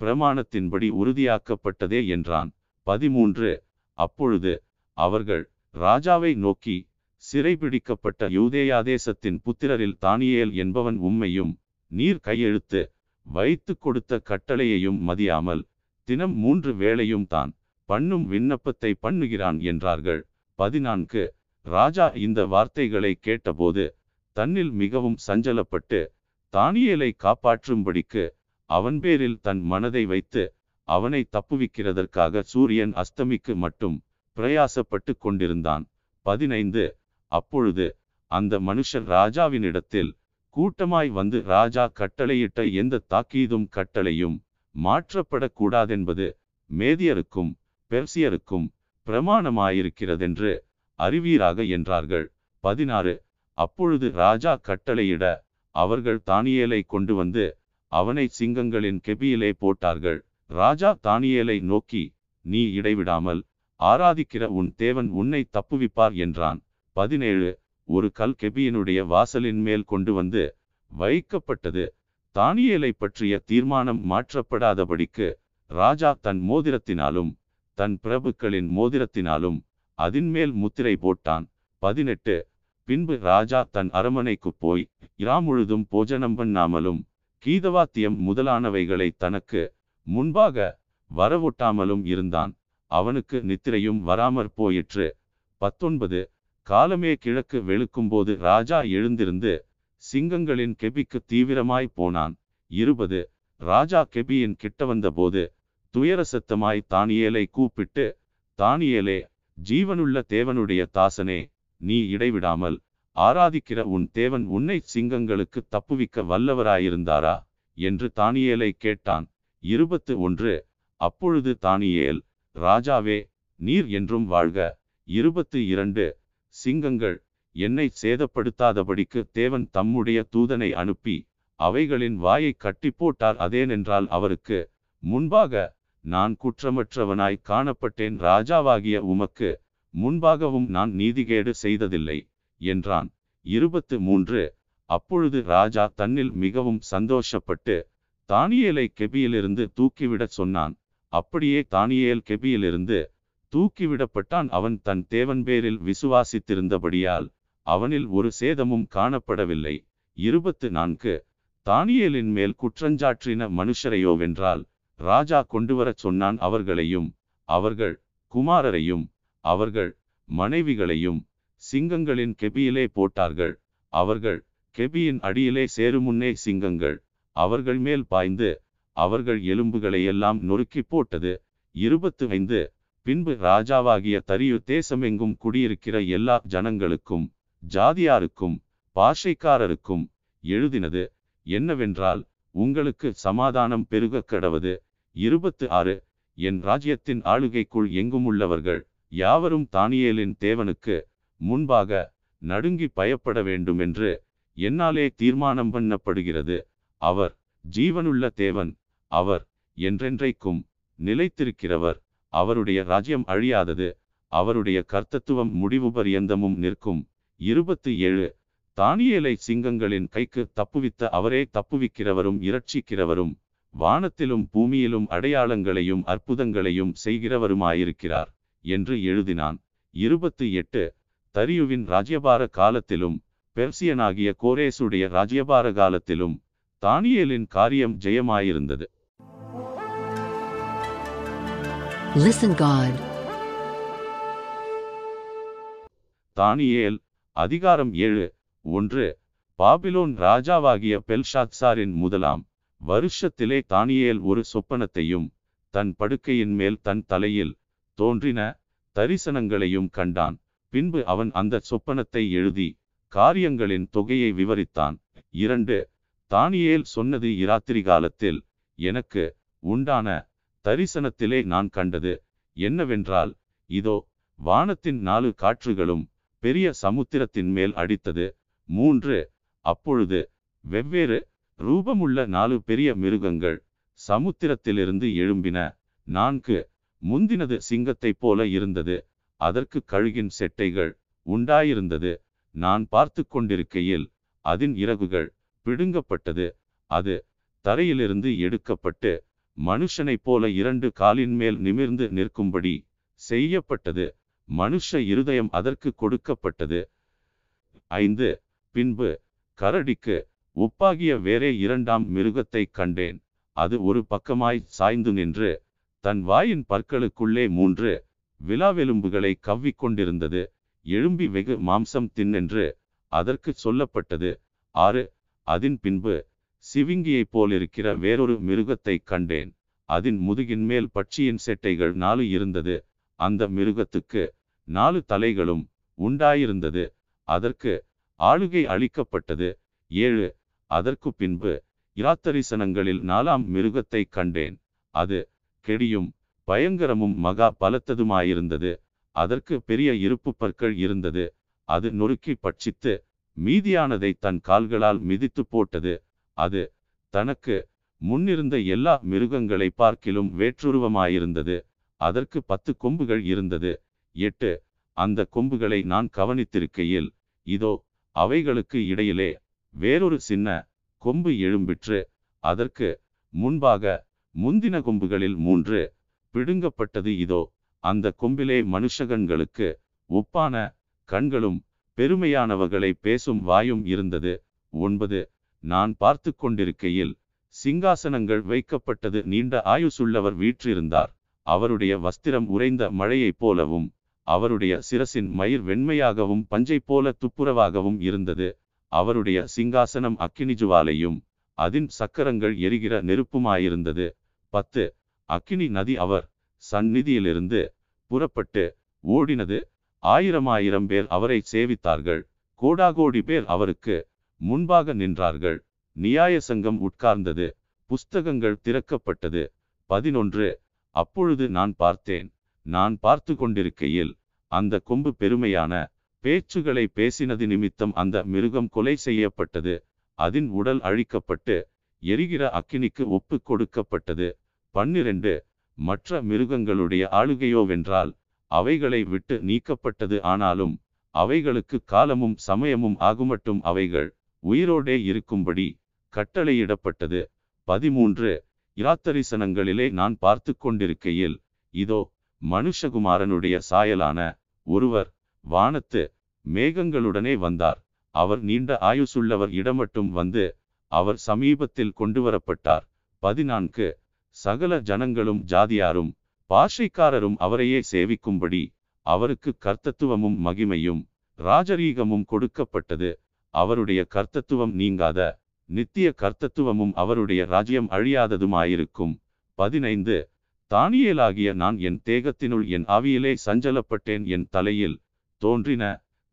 பிரமாணத்தின்படி உறுதியாக்கப்பட்டதே என்றான். பதிமூன்று. அப்பொழுது அவர்கள் ராஜாவை நோக்கி சிறைபிடிக்கப்பட்ட யூதேயாதேசத்தின் புத்திரரில் தானியேல் என்பவன் உம்மையும் நீர் கையெழுத்து வைத்து கொடுத்த கட்டளையையும் மதியாமல் தினம் மூன்று வேளையும் தான் பண்ணும் விண்ணப்பத்தை பண்ணுகிறான் என்றார்கள். பதினான்கு. ராஜா இந்த வார்த்தைகளை கேட்டபோது தன்னில் மிகவும் சஞ்சலப்பட்டு தானியேலை காப்பாற்றும்படிக்கு அவன் பேரில் தன் மனதை வைத்து அவனை தப்புவிக்கிறதற்காக சூரியன் அஸ்தமிக்கு மட்டும் பிரயாசப்பட்டு கொண்டிருந்தான். பதினைந்து. அப்பொழுது அந்த மனுஷர் ராஜாவினிடத்தில் கூட்டமாய் வந்து ராஜா கட்டளையிட்ட எந்த தாக்கீதும் கட்டளையும் மாற்றப்படக்கூடாதென்பது மேதியருக்கும் பெர்சியருக்கும் பிரமாணமாயிருக்கிறதென்று அறிவீராக என்றார்கள். பதினாறு. அப்பொழுது ராஜா கட்டளையிட அவர்கள் தானியேலை கொண்டு வந்து அவனை சிங்கங்களின் கெபியிலே போட்டார்கள். ராஜா தானியேலை நோக்கி நீ இடைவிடாமல் ஆராதிக்கிற உன் தேவன் உன்னை தப்புவிப்பார் என்றான். பதினேழு. ஒரு கல் கெபியினுடைய வாசலின் மேல் கொண்டு வந்து வைக்கப்பட்டது. தானியலை பற்றிய தீர்மானம் மாற்றப்படாதபடிக்கு ராஜா தன் மோதிரத்தினாலும் தன் பிரபுக்களின் மோதிரத்தினாலும் அதின்மேல் முத்திரை போட்டான். பதினெட்டு. பின்பு ராஜா தன் அரமனைக்கு போய் இரா முழுதும் போஜனம் பண்ணாமலும் கீதவாத்தியம் முதலானவைகளை தனக்கு முன்பாக வரவொட்டாமலும் இருந்தான். அவனுக்கு நித்திரையும் வராமற் போயிற்று. பத்தொன்பது. காலமே கிழக்கு வெளுக்கும்போது ராஜா எழுந்திருந்து சிங்கங்களின் கெபிக்கு தீவிரமாய் போனான். இருபது. ராஜா கெபியின் கிட்ட வந்தபோது துயர சத்தமாய் தானியேலை கூப்பிட்டு தானியேலே ஜீவனுள்ள தேவனுடைய தாசனே நீ இடைவிடாமல் ஆராதிக்கிற உன் தேவன் உன்னை சிங்கங்களுக்கு தப்புவிக்க வல்லவராயிருந்தாரா? என்று தானியேலை கேட்டான். இருபத்து ஒன்று. அப்பொழுது தானியேல் ராஜாவே நீர் என்றும் வாழ்க. இருபத்து இரண்டு. சிங்கங்கள் என்னை சேதப்படுத்தாதபடிக்கு தேவன் தம்முடைய தூதனை அனுப்பி அவைகளின் வாயை கட்டி போட்டார் அதேனென்றால் அவருக்கு முன்பாக நான் குற்றமற்றவனாய் காணப்பட்டேன். ராஜாவாகிய உமக்கு முன்பாகவும் நான் நீதிகேடு செய்ததில்லை என்றான். இருபத்து மூன்று. அப்பொழுது ராஜா தன்னில் மிகவும் சந்தோஷப்பட்டு தானியேலை கெபியிலிருந்து தூக்கிவிடச் சொன்னான். அப்படியே தானியேல் கெபியிலிருந்து தூக்கிவிடப்பட்டான் அவன் தன் தேவன் பேரில் விசுவாசித்திருந்தபடியால் அவனில் ஒரு சேதமும் காணப்படவில்லை. இருபத்து நான்கு. தானியலின் மேல் குற்றஞ்சாற்றின மனுஷரையோவென்றால் ராஜா கொண்டுவரச் சொன்னான் அவர்களையும் அவர்கள் குமாரரையும் அவர்கள் மனைவிகளையும் சிங்கங்களின் கெபியிலே போட்டார்கள். அவர்கள் கெபியின் அடியிலே சேருமுன்னே சிங்கங்கள் அவர்கள் மேல் பாய்ந்து அவர்கள் எலும்புகளை எல்லாம் நொறுக்கி போட்டது. இருபத்து ஐந்து. பின்பு ராஜாவாகிய தரியு தேசமெங்கும் குடியிருக்கிற எல்லா ஜனங்களுக்கும் ஜாதியாருக்கும் பாஷைக்காரருக்கும் எழுதினது என்னவென்றால் உங்களுக்கு சமாதானம் பெருக கடவது. இருபத்து ஆறு என் ராஜ்யத்தின் ஆளுகைக்குள் எங்கும் உள்ளவர்கள் யாவரும் தானியேலின் தேவனுக்கு முன்பாக நடுங்கி பயப்பட வேண்டுமென்று என்னாலே தீர்மானம் பண்ணப்படுகிறது. அவர் ஜீவனுள்ள தேவன். அவர் என்றென்றைக்கும் நிலைத்திருக்கிறவர். அவருடைய ராஜ்யம் அழியாதது அவருடைய கர்த்தத்துவம் முடிவு பரியந்தமும் நிற்கும். இருபத்து ஏழு தானியலை சிங்கங்களின் கைக்கு தப்புவித்த அவரே தப்புவிக்கிறவரும் இரட்சிக்கிறவரும் வானத்திலும் பூமியிலும் அடையாளங்களையும் அற்புதங்களையும் செய்கிறவருமாயிருக்கிறார் என்று எழுதினான். இருபத்து எட்டு தரியுவின் ராஜ்யபார காலத்திலும் பெர்சியனாகிய கோரேசுடைய ராஜ்யபார காலத்திலும் தானியேலின் காரியம் ஜெயமாயிருந்தது. Listen God. தானியேல் அதிகாரம் ஏழு ஒன்று. பாபிலோன் ராஜாவாகிய பெல்ஷாத்சாரின் முதலாம் வருஷத்திலே தானியேல் ஒரு சொப்பனத்தையும் தன் படுக்கையின் மேல் தன் தலையில் தோன்றின தரிசனங்களையும் கண்டான். பின்பு அவன் அந்த சொப்பனத்தை எழுதி காரியங்களின் தொகையை விவரித்தான். இரண்டு. தானியேல் சொன்னது இராத்திரி காலத்தில் எனக்கு உண்டான தரிசனத்திலே நான் கண்டது என்னவென்றால் இதோ வானத்தின் நாலு காற்றுகளும் பெரிய சமுத்திரத்தின் மேல் அடித்தது. மூன்று அப்பொழுது வெவ்வேறு ரூபமுள்ள நாலு பெரிய மிருகங்கள் சமுத்திரத்திலிருந்து எழும்பின. நான்கு முந்தினது சிங்கத்தைப் போல இருந்தது. அதற்கு கழுகின் செட்டைகள் உண்டாயிருந்தது. நான் பார்த்து கொண்டிருக்கையில் அதன் இறகுகள் பிடுங்கப்பட்டது. அது தரையிலிருந்து எடுக்கப்பட்டு மனுஷனைப் போல இரண்டு காலின் மேல் நிமிர்ந்து நிற்கும்படி செய்யப்பட்டது. மனுஷ இருதயம் அதற்கு கொடுக்கப்பட்டது. ஐந்து. பின்பு கரடிக்கு உப்பாகிய வேறே இரண்டாம் மிருகத்தைக் கண்டேன். அது ஒரு பக்கமாய் சாய்ந்து நின்று தன் வாயின் பற்களுக்குள்ளே மூன்று விலாவெலும்புகளை கவ்விக்கொண்டிருந்தது எழும்பி வெகு மாம்சம் தின்னென்று அதற்கு சொல்லப்பட்டது. ஆறு. அதின் பின்பு சிவிங்கியைப் போலிருக்கிற வேறொரு மிருகத்தைக் கண்டேன். அதன் முதுகின் மேல் பட்சியின் செட்டைகள் நாலு இருந்தது. அந்த மிருகத்துக்கு நாலு தலைகளும் உண்டாயிருந்தது. அதற்கு ஆளுகை அளிக்கப்பட்டது. ஏழு அதற்கு பின்பு இராத்தரிசனங்களில் நாலாம் மிருகத்தை கண்டேன். அது கெடியும் பயங்கரமும் மகா பலத்ததுமாயிருந்தது. அதற்கு பெரிய இருப்பு பற்கள் இருந்தது. அது நொறுக்கி பட்சித்து மீதியானதை தன் கால்களால் மிதித்து போட்டது. அது தனக்கு முன்னிருந்த எல்லா மிருகங்களை பார்க்கிலும் வேற்றுருவமாயிருந்தது. அதற்கு பத்து கொம்புகள் இருந்தது. எட்டு அந்த கொம்புகளை நான் கவனித்திருக்கையில் இதோ அவைகளுக்கு இடையிலே வேறொரு சின்ன கொம்பு எழும்பிற்று. அதற்கு முன்பாக முந்தின கொம்புகளில் மூன்று பிடுங்கப்பட்டது. இதோ அந்த கொம்பிலே மனுஷகன்களுக்கு ஒப்பான கண்களும் பெருமையானவர்களை பேசும் வாயும் இருந்தது. ஒன்பது நான் பார்த்து கொண்டிருக்கையில் சிங்காசனங்கள் வைக்கப்பட்டது நீண்ட ஆயுசுள்ளவர் வீற்றிருந்தார். அவருடைய வஸ்திரம் உறைந்த மழையைப் போலவும் அவருடைய சிரசின் மயிர் வெண்மையாகவும் பஞ்சை போல துப்புரவாகவும் இருந்தது. அவருடைய சிங்காசனம் அக்கினிஜுவாலையும் அதின் சக்கரங்கள் எரிகிற நெருப்புமாயிருந்தது. பத்து அக்கினி நதி அவர் சந்நிதியிலிருந்து புறப்பட்டு ஓடினது. ஆயிரமாயிரம் பேர் அவரை சேவித்தார்கள். கோடாகோடி பேர் அவருக்கு முன்பாக நின்றார்கள். நியாய சங்கம் உட்கார்ந்தது. புஸ்தகங்கள் திறக்கப்பட்டது. பதினொன்று. அப்பொழுது நான் பார்த்தேன். நான் பார்த்து கொண்டிருக்கையில் அந்த கொம்பு பெருமையான பேச்சுகளை பேசினது நிமித்தம் அந்த மிருகம் கொலை செய்யப்பட்டது. அதன் உடல் அழிக்கப்பட்டு எரிகிற அக்கினிக்கு ஒப்பு கொடுக்கப்பட்டது. பன்னிரண்டு. மற்ற மிருகங்களுடைய ஆளுகையோவென்றால் அவைகளை விட்டு நீக்கப்பட்டது. ஆனாலும் அவைகளுக்கு காலமும் சமயமும் ஆகுமட்டும் அவைகள். உயிரோடே இருக்கும்படி கட்டளையிடப்பட்டது. பதிமூன்று இராத்தரிசனங்களிலே நான் பார்த்து கொண்டிருக்கையில் இதோ மனுஷகுமாரனுடைய சாயலான ஒருவர் வானத்து மேகங்களுடனே வந்தார். அவர் நீண்ட ஆயுசுள்ளவர் இடமட்டும் வந்து அவர் சமீபத்தில் கொண்டு வரப்பட்டார் பதினான்கு சகல ஜனங்களும் ஜாதியாரும் பாஷைக்காரரும் அவரையே சேவிக்கும்படி அவருக்கு கர்த்தத்துவமும் மகிமையும் ராஜரீகமும் கொடுக்கப்பட்டது. அவருடைய கர்த்தத்துவம் நீங்காத நித்திய கர்த்தத்துவமும் அவருடைய ராஜ்யம் அழியாததுமாயிருக்கும். பதினைந்து தானியேலாகிய நான் என் தேகத்தினுள் என் ஆவியிலே சஞ்சலப்பட்டேன் என் தலையில் தோன்றின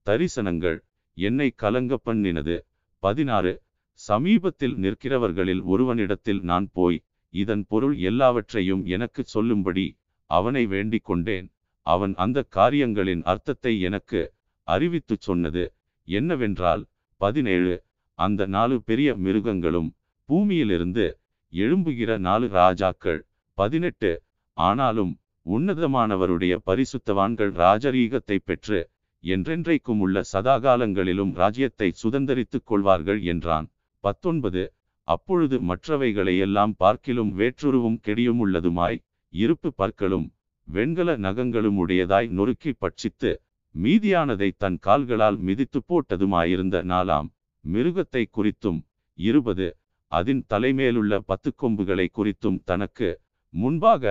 தரிசனங்கள் என்னை கலங்க பண்ணினது. பதினாறு சமீபத்தில் நிற்கிறவர்களில் ஒருவனிடத்தில் நான் போய் இதன் பொருள் எல்லாவற்றையும் எனக்கு சொல்லும்படி அவனை வேண்டிக் கொண்டேன். அவன் அந்த காரியங்களின் அர்த்தத்தை எனக்கு அறிவித்துச் சொன்னது என்னவென்றால் பதினேழு. அந்த நாலு பெரிய மிருகங்களும் பூமியிலிருந்து எழும்புகிற நாலு ராஜாக்கள். பதினெட்டு. ஆனாலும் உன்னதமானவருடைய பரிசுத்தவான்கள் ராஜரீகத்தை பெற்று என்றென்றைக்கும் உள்ள சதாகாலங்களிலும் ராஜ்யத்தை சுதந்தரித்துக் கொள்வார்கள் என்றான். பத்தொன்பது. அப்பொழுது மற்றவைகளை எல்லாம் பார்க்கிலும் வேற்றுருவும் கெடியும் உள்ளதுமாய் இருப்பு பற்களும் வெண்கல நகங்களும் உடையதாய் நொறுக்கி பட்சித்து மீதியானதை தன் கால்களால் மிதித்து போட்டதுமாயிருந்த நாலாம் மிருகத்தை குறித்தும் இருபது அதன் தலைமேலுள்ள பத்து கொம்புகளை குறித்தும் தனக்கு முன்பாக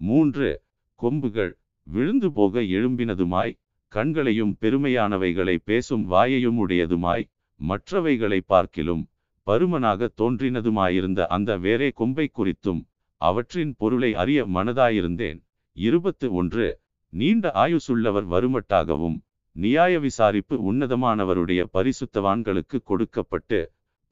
மூன்று கொம்புகள் விழுந்து போக எழும்பினதுமாய் கண்களையும் பெருமையானவைகளை பேசும் வாயையும் உடையதுமாய் மற்றவைகளை பார்க்கிலும் பருமனாக தோன்றினதுமாயிருந்த அந்த வேறே கொம்பை குறித்தும் அவற்றின் பொருளை அறிய மனதாயிருந்தேன். இருபத்து ஒன்று நீண்ட ஆயுசுள்ளவர் வருமட்டாகவும் நியாய விசாரிப்பு உன்னதமானவருடைய பரிசுத்தவான்களுக்கு கொடுக்கப்பட்டு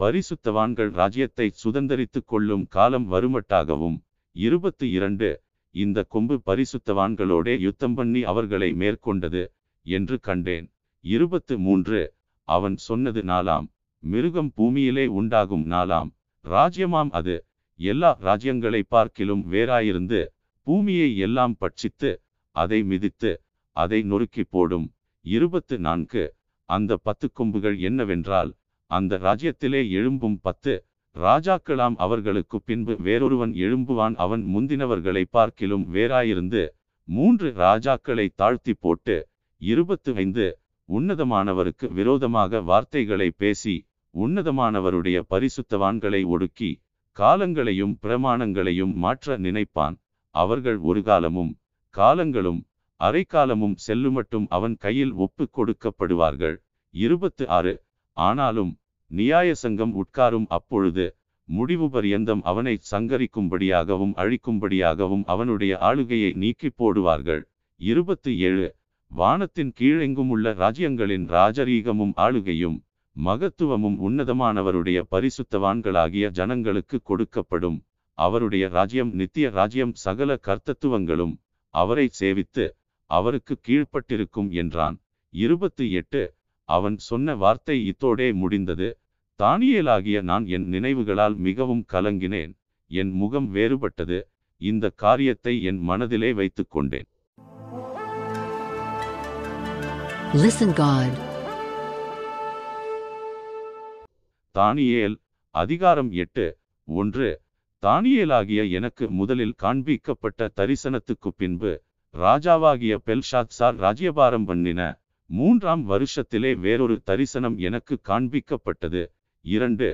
பரிசுத்தவான்கள் ராஜ்யத்தை சுதந்தரித்துக் கொள்ளும் காலம் வருமட்டாகவும் இருபத்து இரண்டு இந்த கொம்பு பரிசுத்தவான்களோடே யுத்தம் பண்ணி அவர்களை மேற்கொண்டது என்று கண்டேன். இருபத்து மூன்று அவன் சொன்னது நாலாம் மிருகம் பூமியிலே உண்டாகும் நாலாம் ராஜ்யமாம் அது. எல்லா ராஜ்யங்களை பார்க்கிலும் வேறாயிருந்து பூமியை எல்லாம் பட்சித்து அதை மிதித்து அதை நொறுக்கி போடும். இருபத்து நான்கு. அந்த பத்து கொம்புகள் என்னவென்றால் அந்த ராஜ்யத்திலே எழும்பும் பத்து ராஜாக்களாம் அவர்களுக்கு பின்பு வேறொருவன் எழும்புவான். அவன் முந்தினவர்களை பார்க்கிலும் வேறாயிருந்து மூன்று ராஜாக்களை தாழ்த்தி போட்டு இருபத்து ஐந்து உன்னதமானவருக்கு விரோதமாக வார்த்தைகளை பேசி உன்னதமானவருடைய பரிசுத்தவான்களை ஒடுக்கி காலங்களையும் பிரமாணங்களையும் மாற்ற நினைப்பான். அவர்கள் ஒரு காலமும் காலங்களும் அரைக்காலமும் செல்லுமட்டும் அவன் கையில் ஒப்பு கொடுக்கப்படுவார்கள். இருபத்து ஆறு ஆனாலும் நியாய சங்கம் உட்காரும் அப்பொழுது முடிவு பரியந்தம் அவனை சங்கரிக்கும்படியாகவும் அழிக்கும்படியாகவும் அவனுடைய ஆளுகையை நீக்கி போடுவார்கள். இருபத்து ஏழு வானத்தின் கீழெங்கும் உள்ள ராஜ்யங்களின் ராஜரீகமும் ஆளுகையும் மகத்துவமும் உன்னதமானவருடைய பரிசுத்தவான்களாகிய ஜனங்களுக்கு கொடுக்கப்படும். அவருடைய ராஜ்யம் நித்திய ராஜ்யம் சகல கர்த்தத்துவங்களும் அவரை சேவித்து அவருக்கு கீழ்ப்பட்டிருக்கும் என்றான். இருபத்து எட்டு. அவன் சொன்ன வார்த்தை இத்தோடே முடிந்தது. தானியேலாகிய நான் என் நினைவுகளால் மிகவும் கலங்கினேன். என் முகம் வேறுபட்டது. இந்த காரியத்தை என் மனதிலே வைத்துக் கொண்டேன். Listen God. தானியேல் அதிகாரம் எட்டு ஒன்று. தானியேலாகிய எனக்கு முதலில் காண்பிக்கப்பட்ட தரிசனத்துக்கு பின்பு ராஜாவாகிய பெல்ஷாத்சார் ராஜ்யபாரம் பண்ணின மூன்றாம் வருஷத்திலே வேறொரு தரிசனம் எனக்கு காண்பிக்கப்பட்டது. இரண்டு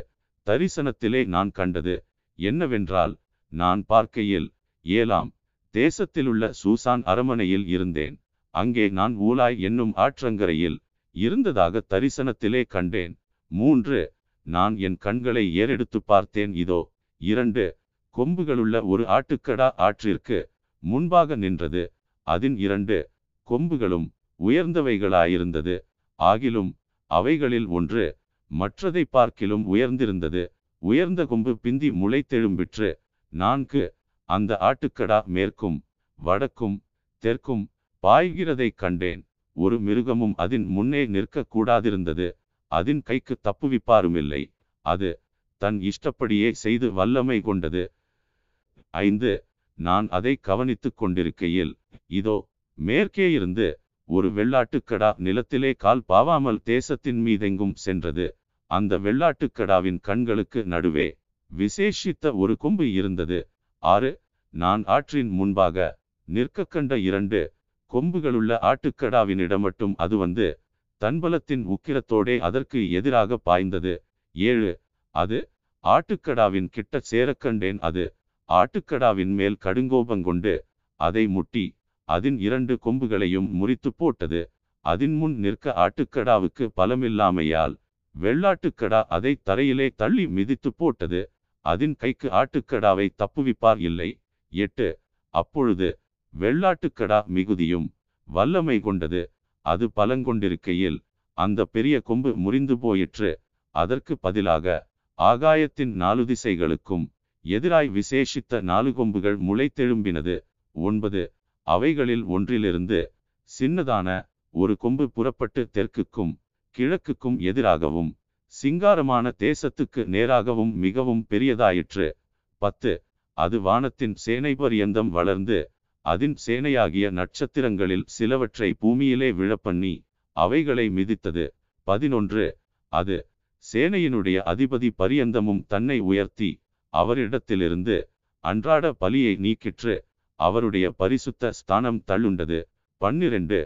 தரிசனத்திலே நான் கண்டது என்னவென்றால் நான் பார்க்கையில் ஏலாம் தேசத்திலுள்ள சூசான் அரமனையில் இருந்தேன். அங்கே நான் ஊலாய் என்னும் ஆற்றங்கரையில் இருந்ததாக தரிசனத்திலே கண்டேன். மூன்று நான் என் கண்களை ஏறெடுத்து பார்த்தேன். இதோ இரண்டு கொம்புகளுள்ள ஒரு ஆட்டுக்கடா ஆற்றிற்கு முன்பாக நின்றது. அதன் இரண்டு கொம்புகளும் உயர்ந்தவைகளாயிருந்தது. ஆகிலும் அவைகளில் ஒன்று மற்றதை பார்க்கிலும் உயர்ந்திருந்தது. உயர்ந்த கொம்பு பிந்தி முளைத்தெழும்பிற்று நான்கு அந்த ஆட்டுக்கடா மேற்கும் வடக்கும் தெற்கும் பாய்கிறதைக் கண்டேன். ஒரு மிருகமும் அதன் முன்னே நிற்க கூடாதிருந்தது அதின் கைக்கு தப்புவிப்பாருமில்லை. அது தன் இஷ்டப்படியே செய்து வல்லமை கொண்டது. ஐந்து. நான் அதை கவனித்துக் கொண்டிருக்கையில் இதோ மேற்கே இருந்து ஒரு வெள்ளாட்டுக்கடா நிலத்திலே கால் பாவாமல் தேசத்தின் மீதெங்கும் சென்றது. அந்த வெள்ளாட்டுக்கடாவின் கண்களுக்கு நடுவே விசேஷித்த ஒரு கொம்பு இருந்தது. ஆறு. நான் ஆற்றின் முன்பாக நிற்க கண்ட இரண்டு கொம்புகளுள்ள ஆட்டுக்கடாவினிடம் மட்டும் அது வந்து தன்பலத்தின் உக்கிரத்தோடே அதற்கு எதிராக பாய்ந்தது. ஏழு. அது ஆட்டுக்கடாவின் கிட்ட சேரக்கண்டேன் அது ஆட்டுக்கடாவின் மேல் கடுங்கோபங்கொண்டு அதை முட்டி அதன் இரண்டு கொம்புகளையும் முறித்து போட்டது. அதன் முன் நிற்க ஆட்டுக்கடாவுக்கு பலமில்லாமையால் வெள்ளாட்டுக்கடா அதை தரையிலே தள்ளி மிதித்து போட்டது. அதன் கைக்கு ஆட்டுக்கடாவை தப்புவிப்பார் இல்லை. எட்டு அப்பொழுது வெள்ளாட்டுக்கடா மிகுதியும் வல்லமை கொண்டது. அது பலங்கொண்டிருக்கையில் அந்த பெரிய கொம்பு முறிந்து போயிற்று. அதற்கு பதிலாக ஆகாயத்தின் நாலு திசைகளுக்கும் எதிராய் விசேஷித்த நாலு கொம்புகள் முளைத்தெழும்பினது. ஒன்பது. அவைகளில் ஒன்றிலிருந்து சின்னதான ஒரு கொம்பு புறப்பட்டு தெற்குக்கும் கிழக்குக்கும் எதிராகவும் சிங்காரமான தேசத்துக்கு நேராகவும் மிகவும் பெரியதாயிற்று. பத்து. அது வானத்தின் சேனை பரியந்தம் வளர்ந்து அதின் சேனையாகிய நட்சத்திரங்களில் சிலவற்றை பூமியிலே விழப்பண்ணி அவைகளை மிதித்தது. பதினொன்று. அது சேனையினுடைய அதிபதி பரியந்தமும் தன்னை உயர்த்தி அவரிடத்திலிருந்து அன்றாட பலியை நீக்கிற்று. அவருடைய பரிசுத்த ஸ்தானம் தள்ளுண்டது. பன்னிரண்டு.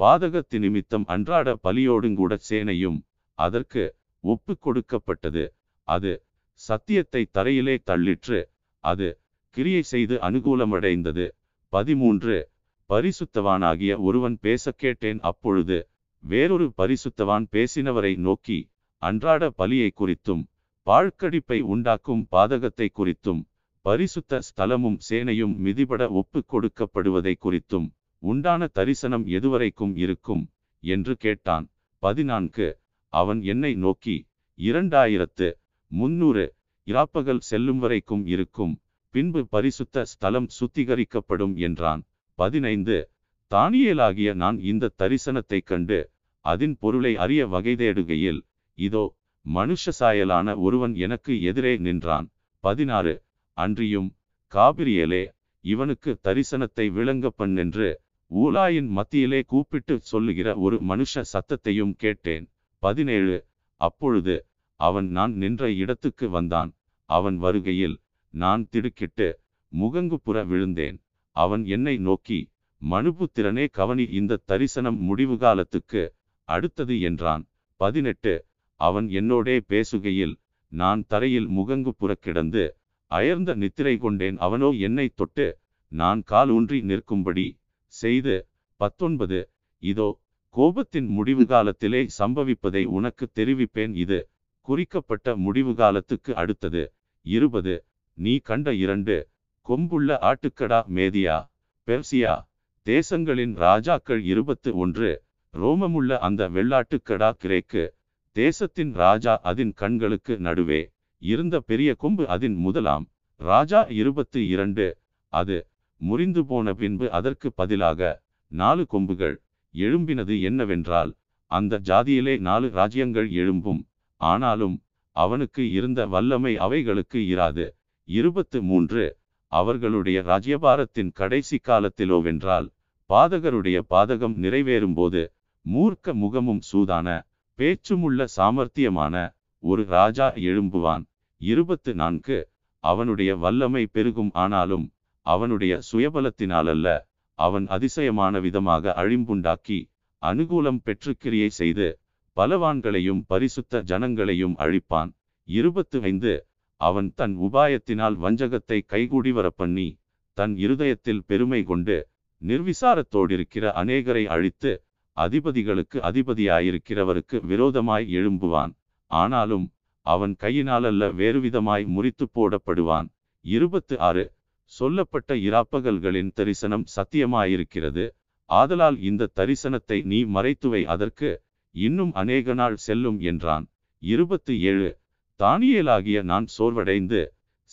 பாதகத்து நிமித்தம் அன்றாட பலியோடுங்கூட சேனையும் அதற்கு ஒப்பு கொடுக்கப்பட்டது. அது சத்தியத்தை தரையிலே தள்ளிற்று. அது கிரியை செய்து அனுகூலமடைந்தது. பதிமூன்று. பரிசுத்தவானாகிய ஒருவன் பேச கேட்டேன் அப்பொழுது வேறொரு பரிசுத்தவான் பேசினவரை நோக்கி அன்றாட பலியை குறித்தும் பாழ்கடிப்பை உண்டாக்கும் பாதகத்தை குறித்தும் பரிசுத்த ஸ்தலமும் சேனையும் மிதிபட ஒப்புக் கொடுக்கப்படுவதை குறித்தும் உண்டான தரிசனம் எதுவரைக்கும் இருக்கும்? என்று கேட்டான். பதினான்கு. அவன் என்னை நோக்கி இரண்டாயிரத்து முன்னூறு இராப்பகல் செல்லும் வரைக்கும் இருக்கும் பின்பு பரிசுத்த ஸ்தலம் சுத்திகரிக்கப்படும் என்றான். பதினைந்து. தானியேலாகிய நான் இந்த தரிசனத்தைக் கண்டு அதன் பொருளை அறிய வகை தேடுகையில் இதோ மனுஷ சாயலான ஒருவன் எனக்கு எதிரே நின்றான். பதினாறு. அன்றியும் காபிரியலே இவனுக்கு தரிசனத்தை விளங்க என்று ஊலாயின் மத்தியிலே கூப்பிட்டு சொல்லுகிற ஒரு மனுஷ சத்தத்தையும் கேட்டேன். பதினேழு. அப்பொழுது அவன் நான் நின்ற இடத்துக்கு வந்தான். அவன் வருகையில் நான் திடுக்கிட்டு முகங்குப்புற விழுந்தேன். அவன் என்னை நோக்கி மனுபுத்திரனே கவனி இந்த தரிசனம் முடிவு காலத்துக்கு அடுத்தது என்றான். பதினெட்டு. அவன் என்னோடே பேசுகையில் நான் தரையில் முகங்கு கிடந்து அயர்ந்த நித்திரை கொண்டேன். அவனோ என்னை தொட்டு நான் கால் ஊன்றி நிற்கும்படி செய்து பத்தொன்பது இதோ கோபத்தின் முடிவு காலத்திலே சம்பவிப்பதை உனக்கு தெரிவிப்பேன். இது குறிக்கப்பட்ட முடிவு காலத்துக்கு அடுத்தது. இருபது நீ கண்ட இரண்டு கொம்புள்ள ஆட்டுக்கடா மேதியா பெர்சியா தேசங்களின் ராஜாக்கள் இருபத்து ஒன்று ரோமமுள்ள அந்த வெள்ளாட்டுக்கடா கிரேக்கு தேசத்தின் ராஜா அதன் கண்களுக்கு நடுவே இருந்த பெரிய கொம்பு அதன் முதலாம். ராஜா இருபத்து இரண்டு. அது முறிந்து போன பின்பு அதற்கு பதிலாக நாலு கொம்புகள் எழும்பினது என்னவென்றால் அந்த ஜாதியிலே நாலு ராஜ்யங்கள் எழும்பும். ஆனாலும் அவனுக்கு இருந்த வல்லமை அவைகளுக்கு இராது. இருபத்து மூன்று. அவர்களுடைய ராஜ்யபாரத்தின் கடைசி காலத்திலோவென்றால் பாதகருடைய பாதகம் நிறைவேறும்போது மூர்க்க முகமும் சூதான பேச்சுமுள்ள சாமர்த்தியமான ஒரு ராஜா எழும்புவான். இருபத்து நான்கு. அவனுடைய வல்லமை பெருகும் ஆனாலும் அவனுடைய சுயபலத்தினாலல்ல அவன் அதிசயமான விதமாக அழிம்புண்டாக்கி அனுகூலம் பெற்று கிரியை செய்து பலவான்களையும் பரிசுத்த ஜனங்களையும் அழிப்பான். இருபத்து ஐந்து. அவன் தன் உபாயத்தினால் வஞ்சகத்தை கைகூடி வரப்பண்ணி தன் இருதயத்தில் பெருமை கொண்டு நிர்விசாரத்தோடிருக்கிற அநேகரை அழித்து அதிபதிகளுக்கு அதிபதியாயிருக்கிறவருக்கு விரோதமாய் எழும்புவான். ஆனாலும் அவன் கையினாலல்ல வேறுவிதமாய் முறித்து போடப்படுவான். இருபத்து ஆறு சொல்லப்பட்ட இராப்பகல்களின் தரிசனம் சத்தியமாயிருக்கிறது. ஆதலால் இந்த தரிசனத்தை நீ மறைத்துவை அதற்கு இன்னும் அநேக நாள் செல்லும் என்றான். இருபத்து ஏழு தானியேலாகிய நான் சோர்வடைந்து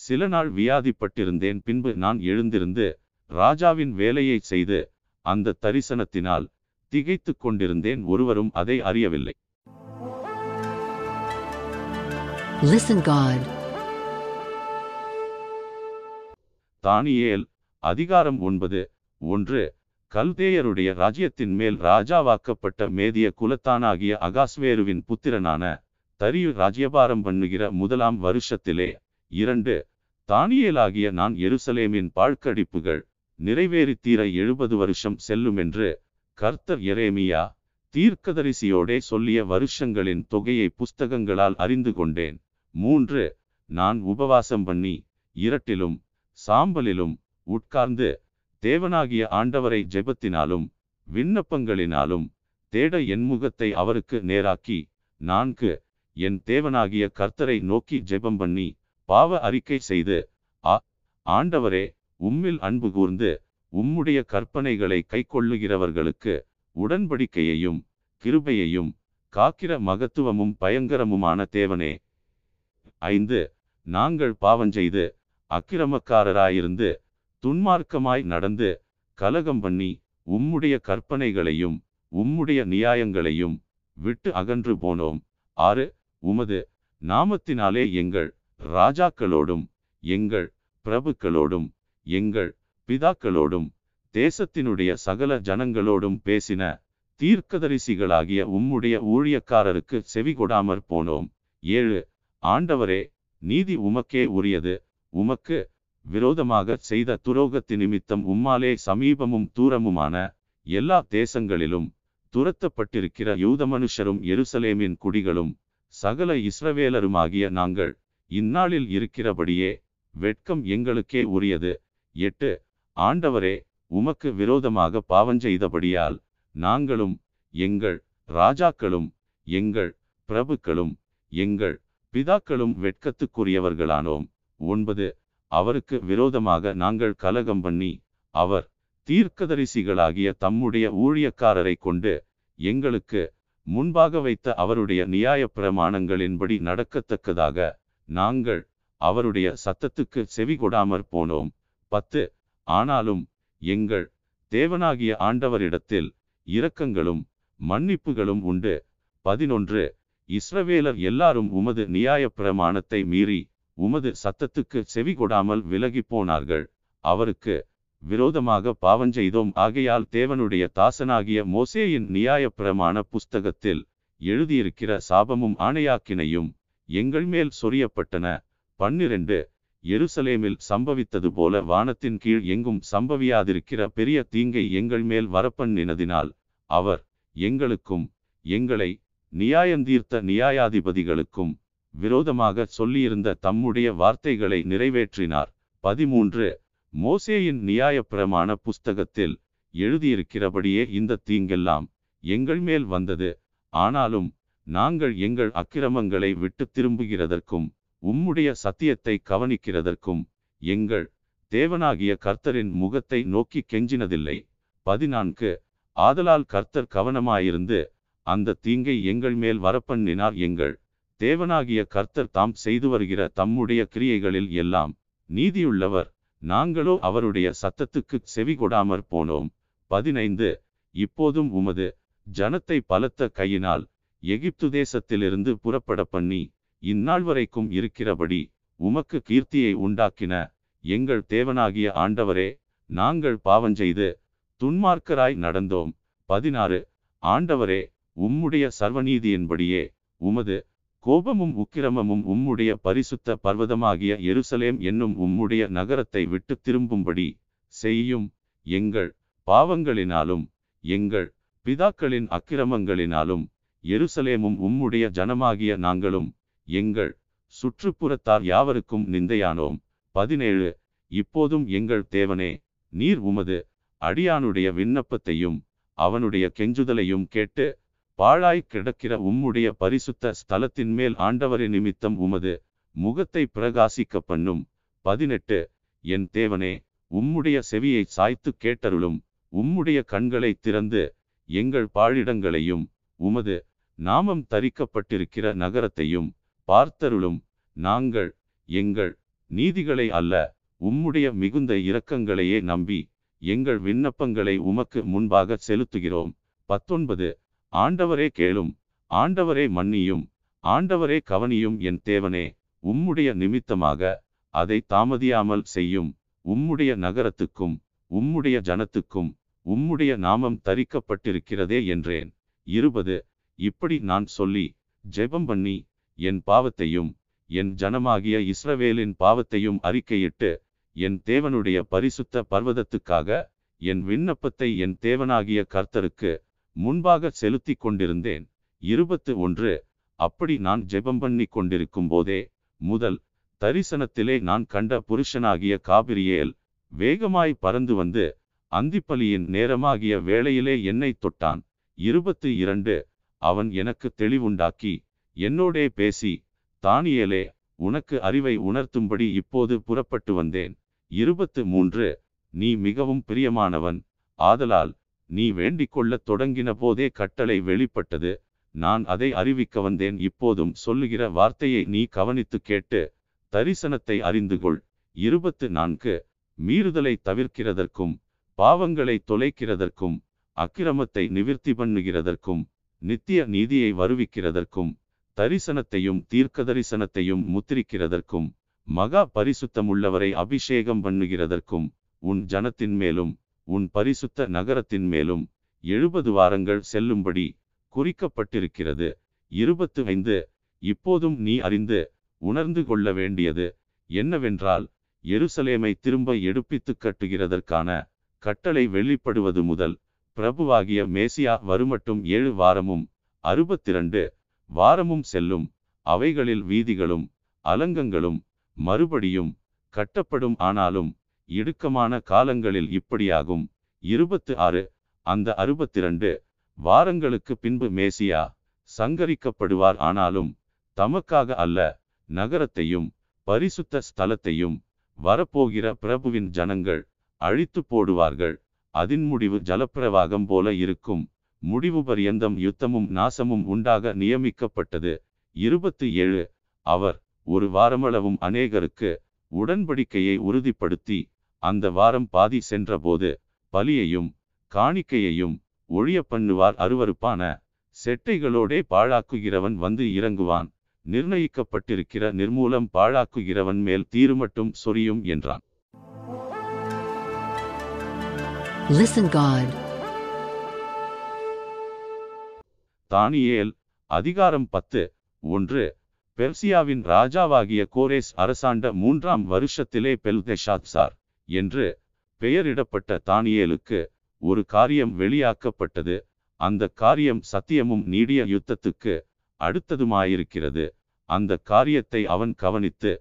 சில நாள் வியாதிப்பட்டிருந்தேன். பின்பு நான் எழுந்திருந்து ராஜாவின் வேலையை செய்து அந்த தரிசனத்தினால் திகைத்து கொண்டிருந்தேன் ஒருவரும் அதை அறியவில்லை Listen God. தானியேல் அதிகாரம் ஒன்பது ஒன்று கல்தேயருடைய ராஜ்யத்தின் மேல் ராஜாவாக்கப்பட்ட மேதிய குலத்தானாகிய அகாஸ்வேருவின் புத்திரனான தரியு ராஜ்யபாரம் பண்ணுகிற முதலாம் வருஷத்திலே இரண்டு தானியேலாகிய நான் எருசலேமின் பாழ்கடிப்புகள் நிறைவேறித் தீர எழுபது வருஷம் செல்லுமென்று கர்த்தர் எரேமியா தீர்க்கதரிசியோடே சொல்லிய வருஷங்களின் தொகையை புஸ்தகங்களால் அறிந்து கொண்டேன். மூன்று நான் உபவாசம் பண்ணி இரட்டிலும் சாம்பலிலும் உட்கார்ந்து தேவனாகிய ஆண்டவரை ஜெபத்தினாலும் விண்ணப்பங்களினாலும் தேட என் முகத்தை அவருக்கு நேராக்கி நான்கு என் தேவனாகிய கர்த்தரை நோக்கி ஜெபம் பண்ணி பாவ அறிக்கை செய்து ஆ ஆண்டவரே உம்மில் அன்பு கூர்ந்து உம்முடைய கற்பனைகளை கைக்கொள்ளுகிறவர்களுக்கு உடன்படிக்கையையும் கிருபையையும் காக்கிற மகத்துவமும் பயங்கரமுமான தேவனே. ஐந்து நாங்கள் பாவஞ்செய்து அக்கிரமக்காரராயிருந்து துன்மார்க்கமாய் நடந்து கலகம் பண்ணி உம்முடைய கற்பனைகளையும் உம்முடைய நியாயங்களையும் விட்டு அகன்று போனோம். ஆறு உமது நாமத்தினாலே எங்கள் ராஜாக்களோடும் எங்கள் பிரபுக்களோடும் எங்கள் பிதாக்களோடும் தேசத்தினுடைய சகல ஜனங்களோடும் பேசின தீர்க்கதரிசிகளாகிய உம்முடைய ஊழியக்காரருக்கு செவிகொடாமற் போனோம். ஏழு ஆண்டவரே நீதி உமக்கே உரியது. உமக்கு விரோதமாக செய்த துரோகத்து நிமித்தம் உம்மாலே சமீபமும் தூரமுமான எல்லா தேசங்களிலும் துரத்தப்பட்டிருக்கிற யூத மனுஷரும் எருசலேமின் குடிகளும் சகல இஸ்ரவேலருமாகிய நாங்கள் இந்நாளில் இருக்கிறபடியே வெட்கம் எங்களுக்கே உரியது. எட்டு ஆண்டவரே உமக்கு விரோதமாக பாவஞ்செய்தபடியால் நாங்களும் எங்கள் ராஜாக்களும் எங்கள் பிரபுக்களும் எங்கள் பிதாக்களும் வெட்கத்துக்குரியவர்களானோம். ஒன்பது அவருக்கு விரோதமாக நாங்கள் கலகம் பண்ணி அவர் தீர்க்கதரிசிகளாகிய தம்முடைய ஊழியக்காரரை கொண்டு எங்களுக்கு முன்பாக வைத்த அவருடைய நியாயப் பிரமாணங்களின்படி நடக்கத்தக்கதாக நாங்கள் அவருடைய சத்தத்துக்கு செவி கொடாமற் போனோம். பத்து ஆனாலும் எங்கள் தேவனாகிய ஆண்டவரிடத்தில் இரக்கங்களும் மன்னிப்புகளும் உண்டு. பதினொன்று. இஸ்ரவேலர் எல்லாரும் உமது நியாயப் பிரமாணத்தை மீறி உமது சத்தத்துக்கு செவி கொடாமல் விலகிப் போனார்கள். அவருக்கு விரோதமாக பாவஞ்செய்தோம் ஆகையால் தேவனுடைய தாசனாகிய மோசேயின் நியாயப் பிரமாண புஸ்தகத்தில் எழுதியிருக்கிற சாபமும் ஆணையாக்கினையும் எங்கள் மேல் சொரியப்பட்டன. பன்னிரண்டு. எருசலேமில் சம்பவித்தது போல வானத்தின் கீழ் எங்கும் சம்பவியாதிருக்கிற பெரிய தீங்கை எங்கள் மேல் வரப்பண்ணினதினால் அவர் எங்களுக்கும் எங்களை நியாயந்தீர்த்த நியாயாதிபதிகளுக்கும் விரோதமாக சொல்லியிருந்த தம்முடைய வார்த்தைகளை நிறைவேற்றினார். பதிமூன்று மோசேயின் நியாயப்பிரமாண புஸ்தகத்தில் எழுதியிருக்கிறபடியே இந்த தீங்கெல்லாம் எங்கள் மேல் வந்தது. ஆனாலும் நாங்கள் எங்கள் அக்கிரமங்களை விட்டு திரும்புகிறதற்கும் உம்முடைய சத்தியத்தை கவனிக்கிறதற்கும் எங்கள் தேவனாகிய கர்த்தரின் முகத்தை நோக்கி கெஞ்சினதில்லை. பதினான்கு. ஆதலால் கர்த்தர் கவனமாயிருந்து அந்த தீங்கை எங்கள் மேல் வரப்பண்ணினார் எங்கள் தேவனாகிய கர்த்தர் தாம் செய்து வருகிற தம்முடைய கிரியைகளில் எல்லாம் நீதியுள்ளவர். நாங்களோ அவருடைய சத்தத்துக்கு செவி கொடாமற் போனோம். பதினைந்து. இப்போதும் உமது ஜனத்தை பலத்த கையினால் எகிப்து தேசத்திலிருந்து புறப்பட பண்ணி இந்நாள் வரைக்கும் இருக்கிறபடி உமக்கு கீர்த்தியை உண்டாக்கின எங்கள் தேவனாகிய ஆண்டவரே நாங்கள் பாவஞ்செய்து துன்மார்க்கராய் நடந்தோம். பதினாறு. ஆண்டவரே உம்முடைய சர்வநீதியின்படியே உமது கோபமும் உக்கிரமமும் உம்முடைய பரிசுத்த பர்வதமாகிய எருசலேம் என்னும் உம்முடைய நகரத்தை விட்டு திரும்பும்படி செய்யும் எங்கள் பாவங்களினாலும் எங்கள் பிதாக்களின் அக்கிரமங்களினாலும் எருசலேமும் உம்முடைய ஜனமாகிய நாங்களும் எங்கள் சுற்றுப்புறத்தார் யாவருக்கும் நிந்தையானோம். பதினேழு இப்போதும் எங்கள் தேவனே நீர் உமது அடியானுடைய விண்ணப்பத்தையும் அவனுடைய கெஞ்சுதலையும் கேட்டு பாழாய் கிடக்கிற உம்முடைய பரிசுத்த ஸ்தலத்தின் மேல் ஆண்டவரின் நிமித்தம் உமது முகத்தை பிரகாசிக்க பண்ணும். பதினெட்டு என் தேவனே உம்முடைய செவியை சாய்த்து கேட்டருளும். உம்முடைய கண்களை திறந்து எங்கள் பாழிடங்களையும் உமது நாமம் தரிக்கப்பட்டிருக்கிற நகரத்தையும் பார்த்தருளும் நாங்கள் எங்கள் நீதிகளை அல்ல உம்முடைய மிகுந்த இரக்கங்களையே நம்பி எங்கள் விண்ணப்பங்களை உமக்கு முன்பாக செலுத்துகிறோம். பத்தொன்பது. ஆண்டவரே கேளும் ஆண்டவரே மன்னியும் ஆண்டவரே கவனியும் என் தேவனே உம்முடைய நிமித்தமாக அதை தாமதியாமல் செய்யும். உம்முடைய நகரத்துக்கும் உம்முடைய ஜனத்துக்கும் உம்முடைய நாமம் தரிக்கப்பட்டிருக்கிறதே என்றேன். இருபது. இப்படி நான் சொல்லி ஜெபம் பண்ணி என் பாவத்தையும் என் ஜனமாகிய இஸ்ரவேலின் பாவத்தையும் அறிக்கையிட்டு என் தேவனுடைய பரிசுத்த பர்வதத்துக்காக என் விண்ணப்பத்தை என் தேவனாகிய கர்த்தருக்கு முன்பாக செலுத்தி கொண்டிருந்தேன். இருபத்து ஒன்று அப்படி நான் ஜெபம் பண்ணி கொண்டிருக்கும் போதே முதல் தரிசனத்திலே நான் கண்ட புருஷனாகிய காபிரியேல் வேகமாய் பறந்து வந்து அந்திப்பலியின் நேரமாகிய வேளையிலே என்னை தொட்டான். இருபத்து இரண்டு அவன் எனக்கு தெளிவுண்டாக்கி என்னோடே பேசி தானியேலே உனக்கு அறிவை உணர்த்தும்படி இப்போது புறப்பட்டு வந்தேன். இருபத்து மூன்று நீ மிகவும் பிரியமானவன். ஆதலால் நீ வேண்டிக் கொள்ளத் தொடங்கின போதே கட்டளை வெளிப்பட்டது. நான் அதை அறிவிக்க வந்தேன். இப்போதும் சொல்லுகிற வார்த்தையை நீ கவனித்து கேட்டு தரிசனத்தை அறிந்து கொள். இருபத்து நான்கு மீறுதலை தவிர்க்கிறதற்கும் பாவங்களை தொலைக்கிறதற்கும் அக்கிரமத்தை நிவிர்த்தி பண்ணுகிறதற்கும் நித்திய நீதியை வருவிக்கிறதற்கும் தரிசனத்தையும் தீர்க்க தரிசனத்தையும் முத்திரிக்கிறதற்கும் மகா பரிசுத்தமுள்ளவரை அபிஷேகம் பண்ணுகிறதற்கும் உன் ஜனத்தின் மேலும் உன் பரிசுத்த நகரத்தின் மேலும் எழுபது வாரங்கள் செல்லும்படி குறிக்கப்பட்டிருக்கிறது. இருபத்து ஐந்து இப்போதும் நீ அறிந்து உணர்ந்து கொள்ள வேண்டியது என்னவென்றால் எருசலேமை திரும்ப எடுப்பித்து கட்டுகிறதற்கான கட்டளை வெளிப்படுவது முதல் பிரபுவாகிய மேசியா வருமட்டும் ஏழு வாரமும் அறுபத்திரண்டு வாரமும் செல்லும் அவைகளில் வீதிகளும் அலங்கங்களும் மறுபடியும் கட்டப்படும். ஆனாலும் இடுக்கமான காலங்களில் இப்படியாகும். இருபத்து ஆறு அந்த அறுபத்திரண்டு வாரங்களுக்கு பின்பு மேசியா சங்கரிக்கப்படுவார். ஆனாலும் தமக்காக அல்ல நகரத்தையும் பரிசுத்த ஸ்தலத்தையும் வரப்போகிற பிரபுவின் ஜனங்கள் அழித்து போடுவார்கள். அதின் முடிவு ஜலப்பிரவாகம் போல இருக்கும். முடிவு பரியந்தம் யுத்தமும் நாசமும் உண்டாக நியமிக்கப்பட்டது. இருபத்தி ஏழு. அவர் ஒரு வாரமளவும் அநேகருக்கு உடன்படிக்கையை உறுதிப்படுத்தி அந்த வாரம் பாதி சென்றபோது பலியையும் காணிக்கையையும் ஒழிய பண்ணுவார் அருவருப்பான செட்டைகளோடே பாழாக்குகிறவன் வந்து இறங்குவான். நிர்ணயிக்கப்பட்டிருக்கிற நிர்மூலம் பாழாக்குகிறவன் மேல் தீருமட்டும் சொரியும் என்றான். Listen God. தானியேல் அதிகாரம் பத்து ஒன்று. பெர்சியாவின் ராஜாவாகிய கோரேஸ் அரசாண்ட மூன்றாம் வருஷத்திலே பெல்தெஷாத்சார் என்று பெயரிடப்பட்ட தானியேலுக்கு ஒரு காரியம் வெளியாக்கப்பட்டது. அந்த காரியம் சத்தியமும் நீடிய யுத்தத்துக்கு அடுத்ததுமாயிருக்கிறது. அந்த காரியத்தை அவன் கவனித்து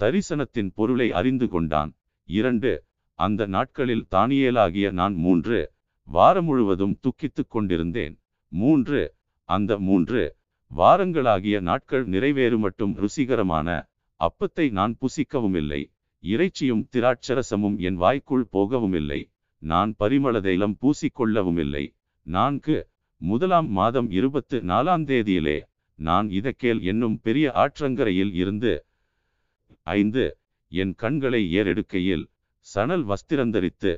தரிசனத்தின் பொருளை அறிந்து கொண்டான். இரண்டு அந்த நாட்களில் தானியேலாகிய நான் மூன்று வாரம் முழுவதும் துக்கித்துக் கொண்டிருந்தேன். மூன்று அந்த மூன்று வாரங்களாகிய நாட்கள் நிறைவேறுமட்டும் ருசிகரமான அப்பத்தை நான் புசிக்கவும் இல்லை இறைச்சியும் திராட்சரசமும் என் வாய்க்குள் போகவுமில்லை நான் பரிமள தைலம் பூசிக்கொள்ளவுமில்லை நான்கு முதலாம் மாதம் இருபத்து நாலாம் தேதியிலே நான் இதக்கேல் என்னும் பெரிய ஆற்றங்கரையில் இருந்து ஐந்து என் கண்களை ஏறெடுக்கையில் சணல் வஸ்திரந்தரித்து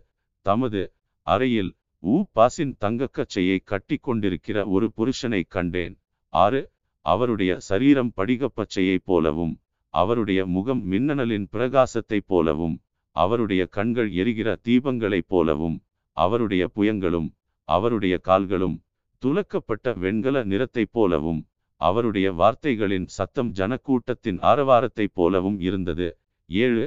தமது அறையில் ஊ பாசின் தங்கக்கச்சையை கட்டி கொண்டிருக்கிற ஒரு புருஷனை கண்டேன். ஆறு அவருடைய சரீரம் படிகப்பச்சையைப் போலவும் அவருடைய முகம் மின்னணலின் பிரகாசத்தைப் போலவும் அவருடைய கண்கள் எரிகிற தீபங்களைப் போலவும் அவருடைய புயங்களும் அவருடைய கால்களும் துலக்கப்பட்ட வெண்கல நிறத்தைப் போலவும் அவருடைய வார்த்தைகளின் சத்தம் ஜனக்கூட்டத்தின் ஆரவாரத்தைப் போலவும் இருந்தது. ஏழு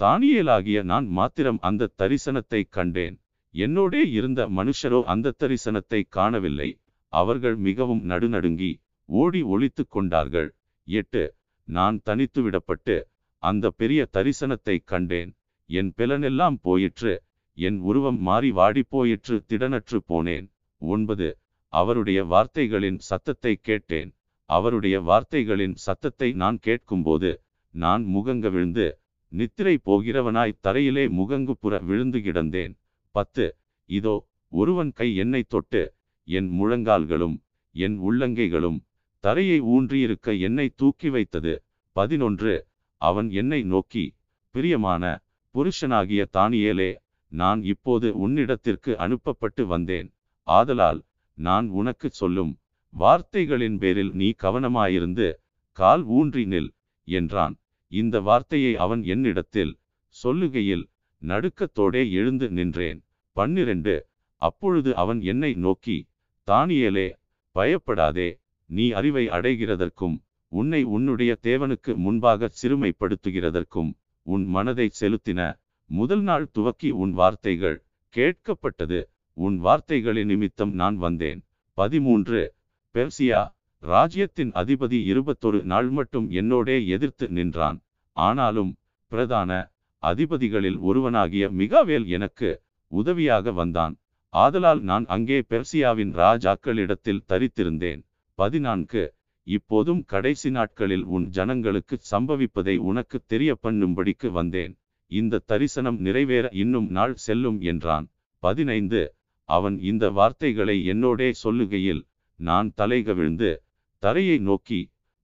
தானியேலாகிய நான் மாத்திரம் அந்த தரிசனத்தை கண்டேன். என்னோடே இருந்த மனுஷரோ அந்த தரிசனத்தை காணவில்லை. அவர்கள் மிகவும் நடுநடுங்கி ஓடி ஒழித்து கொண்டார்கள். எட்டு நான் தனித்து விடப்பட்டு அந்த பெரிய தரிசனத்தை கண்டேன். என் பிலனெல்லாம் போயிற்று. என் உருவம் மாறி வாடி போயிற்று திடனற்று போனேன். ஒன்பது அவருடைய வார்த்தைகளின் சத்தத்தை கேட்டேன். அவருடைய வார்த்தைகளின் சத்தத்தை நான் கேட்கும்போது நான் முகங்க விழுந்து நித்திரை போகிறவனாய் தரையிலே முகங்குப்புற விழுந்து கிடந்தேன். பத்து இதோ ஒருவன் கை என்னை தொட்டு என் முழங்கால்களும் என் உள்ளங்கைகளும் தரையை ஊன்றியிருக்க என்னை தூக்கி வைத்தது. பதினொன்று அவன் என்னை நோக்கி பிரியமான புருஷனாகிய தானியேலே நான் இப்போது உன்னிடத்திற்கு அனுப்பப்பட்டு வந்தேன். ஆதலால் நான் உனக்கு சொல்லும் வார்த்தைகளின் பேரில் நீ கவனமாயிருந்து கால் ஊன்றி நில் என்றான். இந்த வார்த்தையை அவன் என்னிடத்தில் சொல்லுகையில் நடுக்கத்தோடே எழுந்து நின்றேன். பன்னிரண்டு அப்பொழுது அவன் என்னை நோக்கி தானியேலே பயப்படாதே நீ அறிவை அடைகிறதற்கும் உன்னை உன்னுடைய தேவனுக்கு முன்பாக சிறுமைப்படுத்துகிறதற்கும் உன் மனதை செலுத்தின முதல் நாள் துவக்கி உன் வார்த்தைகள் கேட்கப்பட்டது உன் வார்த்தைகளின் நிமித்தம் நான் வந்தேன். பதிமூன்று பெர்சியா ராஜ்யத்தின் அதிபதி இருபத்தொரு நாள் மட்டும் என்னோடே எதிர்த்து நின்றான். ஆனாலும் பிரதான அதிபதிகளில் ஒருவனாகிய மிகாவேல் எனக்கு உதவியாக வந்தான். ஆதலால் நான் அங்கே பெர்சியாவின் ராஜாக்களிடத்தில் தரித்திருந்தேன். பதினான்கு. இப்போதும் கடைசி நாட்களில் உன் ஜனங்களுக்கு சம்பவிப்பதை உனக்கு தெரிய பண்ணும்படிக்கு வந்தேன். இந்த தரிசனம் நிறைவேற இன்னும் நாள் செல்லும் என்றான். பதினைந்து. அவன் இந்த வார்த்தைகளை என்னோடே சொல்லுகையில் நான் தலைகவிழ்ந்து தரையை நோக்கி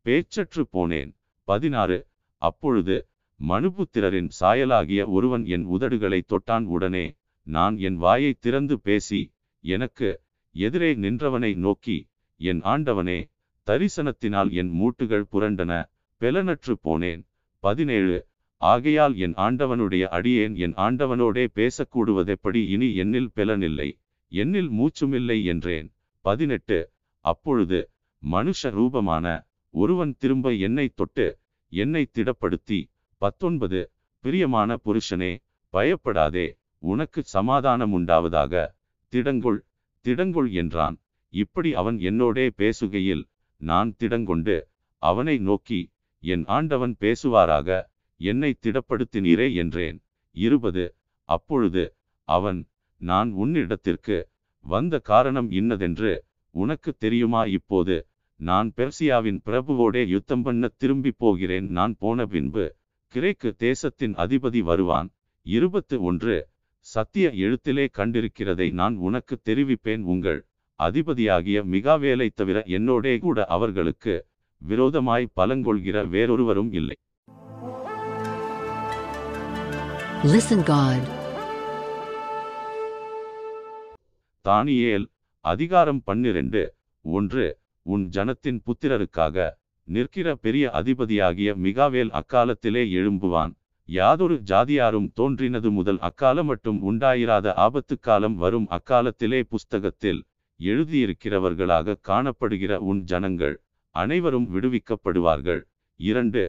பேச்சற்று போனேன். பதினாறு. அப்பொழுது மனுபுத்திரரின் சாயலாகிய ஒருவன் என் உதடுகளை தொட்டான் உடனே நான் என் வாயை திறந்து பேசி எனக்கு எதிரே நின்றவனை நோக்கி என் ஆண்டவனே தரிசனத்தினால் என் மூட்டுகள் புரண்டன பெலனற்று போனேன். பதினேழு ஆகையால் என் ஆண்டவனுடைய அடியேன் என் ஆண்டவனோடே பேசக்கூடுவதெப்படி இனி என்னில் பெலனில்லை என்னில் மூச்சுமில்லை என்றேன். பதினெட்டு அப்பொழுது மனுஷ ரூபமான ஒருவன் திரும்ப என்னை தொட்டு என்னை திடப்படுத்தி பத்தொன்பது பிரியமான புருஷனே பயப்படாதே உனக்கு சமாதானம் உண்டாவதாக. திடங்கொள் திடங்கொள் என்றான். இப்படி அவன் என்னோடே பேசுகையில் நான் திடங்கொண்டு அவனை நோக்கி என் ஆண்டவன் பேசுவாராக என்னை திடப்படுத்தினீரே என்றேன். இருபது அப்பொழுது அவன் நான் உன்னிடத்திற்கு வந்த காரணம் இன்னதென்று உனக்கு தெரியுமா? இப்போது நான் பெர்சியாவின் பிரபுவோடே யுத்தம் பண்ண திரும்பி போகிறேன். நான் போன பின்பு கிரேக்கு தேசத்தின் அதிபதி வருவான். இருபத்து ஒன்று. சத்திய எழுத்திலே கண்டிருக்கிறதை நான் உனக்கு தெரிவிப்பேன். உங்கள் அதிபதியாகிய மிகாவேலை தவிர என்னோடே கூட அவர்களுக்கு விரோதமாய் பலங்கொள்கிற வேறொருவரும் இல்லை. Listen God. தானியேல் அதிகாரம் பன்னிரண்டு. ஒன்று. உன் ஜனத்தின் புத்திரருக்காக நிற்கிற பெரிய அதிபதியாகிய மிகாவேல் அக்காலத்திலே எழும்புவான். யாதொரு ஜாதியாரும் தோன்றினது முதல் அக்காலம் மட்டும் உண்டாயிராத ஆபத்து காலம் வரும் அக்காலத்திலே புஸ்தகத்தில் எழுதியிருக்கிறவர்களாக காணப்படுகிற உன் ஜனங்கள் அனைவரும் விடுவிக்கப்படுவார்கள். இரண்டு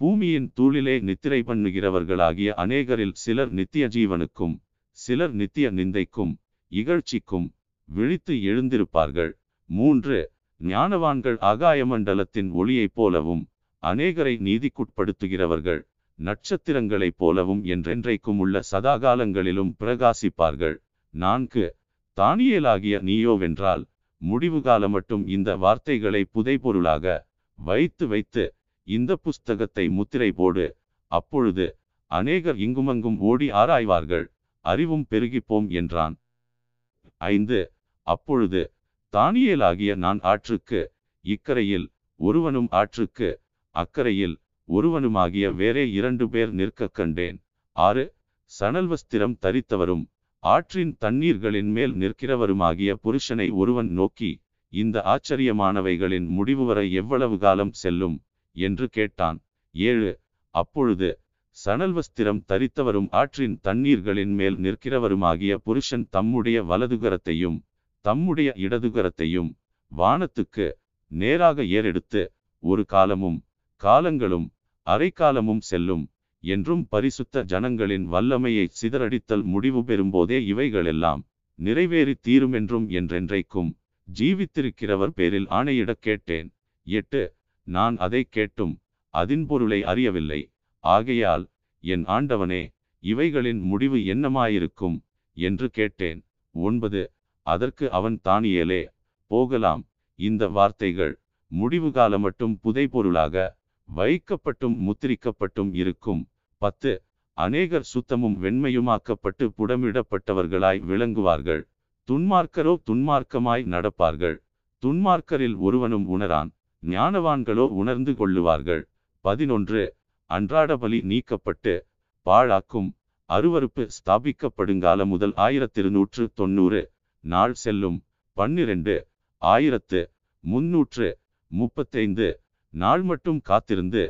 பூமியின் தூளிலே நித்திரை பண்ணுகிறவர்களாகிய அநேகரில் சிலர் நித்திய ஜீவனுக்கும் சிலர் நித்திய நிந்தைக்கும் இகழ்ச்சிக்கும் விழித்து எழுந்திருப்பார்கள். மூன்று ஞானவான்கள் ஆகாயமண்டலத்தின் ஒளியைப் போலவும் அநேகரை நீதிக்குட்படுத்துகிறவர்கள் நட்சத்திரங்களைப் போலவும் என்றென்றைக்கும் உள்ள சதாகாலங்களிலும் பிரகாசிப்பார்கள். நான்கு தானியேலாகிய நீயோவென்றால் முடிவு காலம் மட்டும் இந்த வார்த்தைகளை புதைபொருளாக வைத்து வைத்து இந்த புஸ்தகத்தை முத்திரை போடு. அப்பொழுது அநேகர் இங்குமங்கும் ஓடி ஆராய்வார்கள் அறிவும் பெருகிப்போம் என்றான். ஐந்து அப்பொழுது தானியேலாகிய நான் ஆற்றுக்கு இக்கரையில் ஒருவனும் ஆற்றுக்கு அக்கரையில் ஒருவனுமாகிய வேறே இரண்டு பேர் நிற்கக் கண்டேன். ஆறு சணல் வஸ்திரம் தரித்தவரும் ஆற்றின் தண்ணீர்களின் மேல் நிற்கிறவருமாகிய புருஷனை ஒருவன் நோக்கி இந்த ஆச்சரியமானவைகளின் முடிவு வரை எவ்வளவு காலம் செல்லும்? என்று கேட்டான். ஏழு அப்பொழுது சணல் வஸ்திரம் தரித்தவரும் ஆற்றின் தண்ணீர்களின் மேல் நிற்கிறவருமாகிய புருஷன் தம்முடைய வலதுகரத்தையும் தம்முடைய இடதுகரத்தையும் வானத்துக்கு நேராக ஏறெடுத்து ஒரு காலமும் காலங்களும் அரைக்காலமும் செல்லும் என்றும் பரிசுத்த ஜனங்களின் வல்லமையை சிதறடித்தல் முடிவு பெறும்போதே இவைகளெல்லாம் நிறைவேறி தீருமென்றும் என்றென்றைக்கும் ஜீவித்திருக்கிறவர் பேரில் ஆணையிடக் கேட்டேன். எட்டு நான் அதை கேட்டும் அதின் பொருளை அறியவில்லை. ஆகையால் என் ஆண்டவனே இவைகளின் முடிவு என்னமாயிருக்கும்? என்று கேட்டேன். ஒன்பது அதற்கு அவன் தானியேலே போகலாம். இந்த வார்த்தைகள் முடிவு காலமட்டும் புதைபொருளாக வைக்கப்பட்டும் முத்திரிக்கப்பட்டும் இருக்கும். பத்து அநேகர் சுத்தமும் வெண்மையுமாக்கப்பட்டு புடமிடப்பட்டவர்களாய் விளங்குவார்கள். துன்மார்க்கரோ துன்மார்க்கமாய் நடப்பார்கள். துன்மார்க்கரில் ஒருவனும் உணரான். ஞானவான்களோ உணர்ந்து கொள்ளுவார்கள். பதினொன்று அன்றாட பலி நீக்கப்பட்டு பாழாக்கும். அருவருப்பு ஸ்தாபிக்கப்படுங்கால முதல் ஆயிரத்திருநூற்று தொண்ணூறு. நாள் செல்லும் பன்னிரண்டு ஆயிரத்து முன்னூற்று முப்பத்தைந்து நாள் மட்டும் காத்திருந்து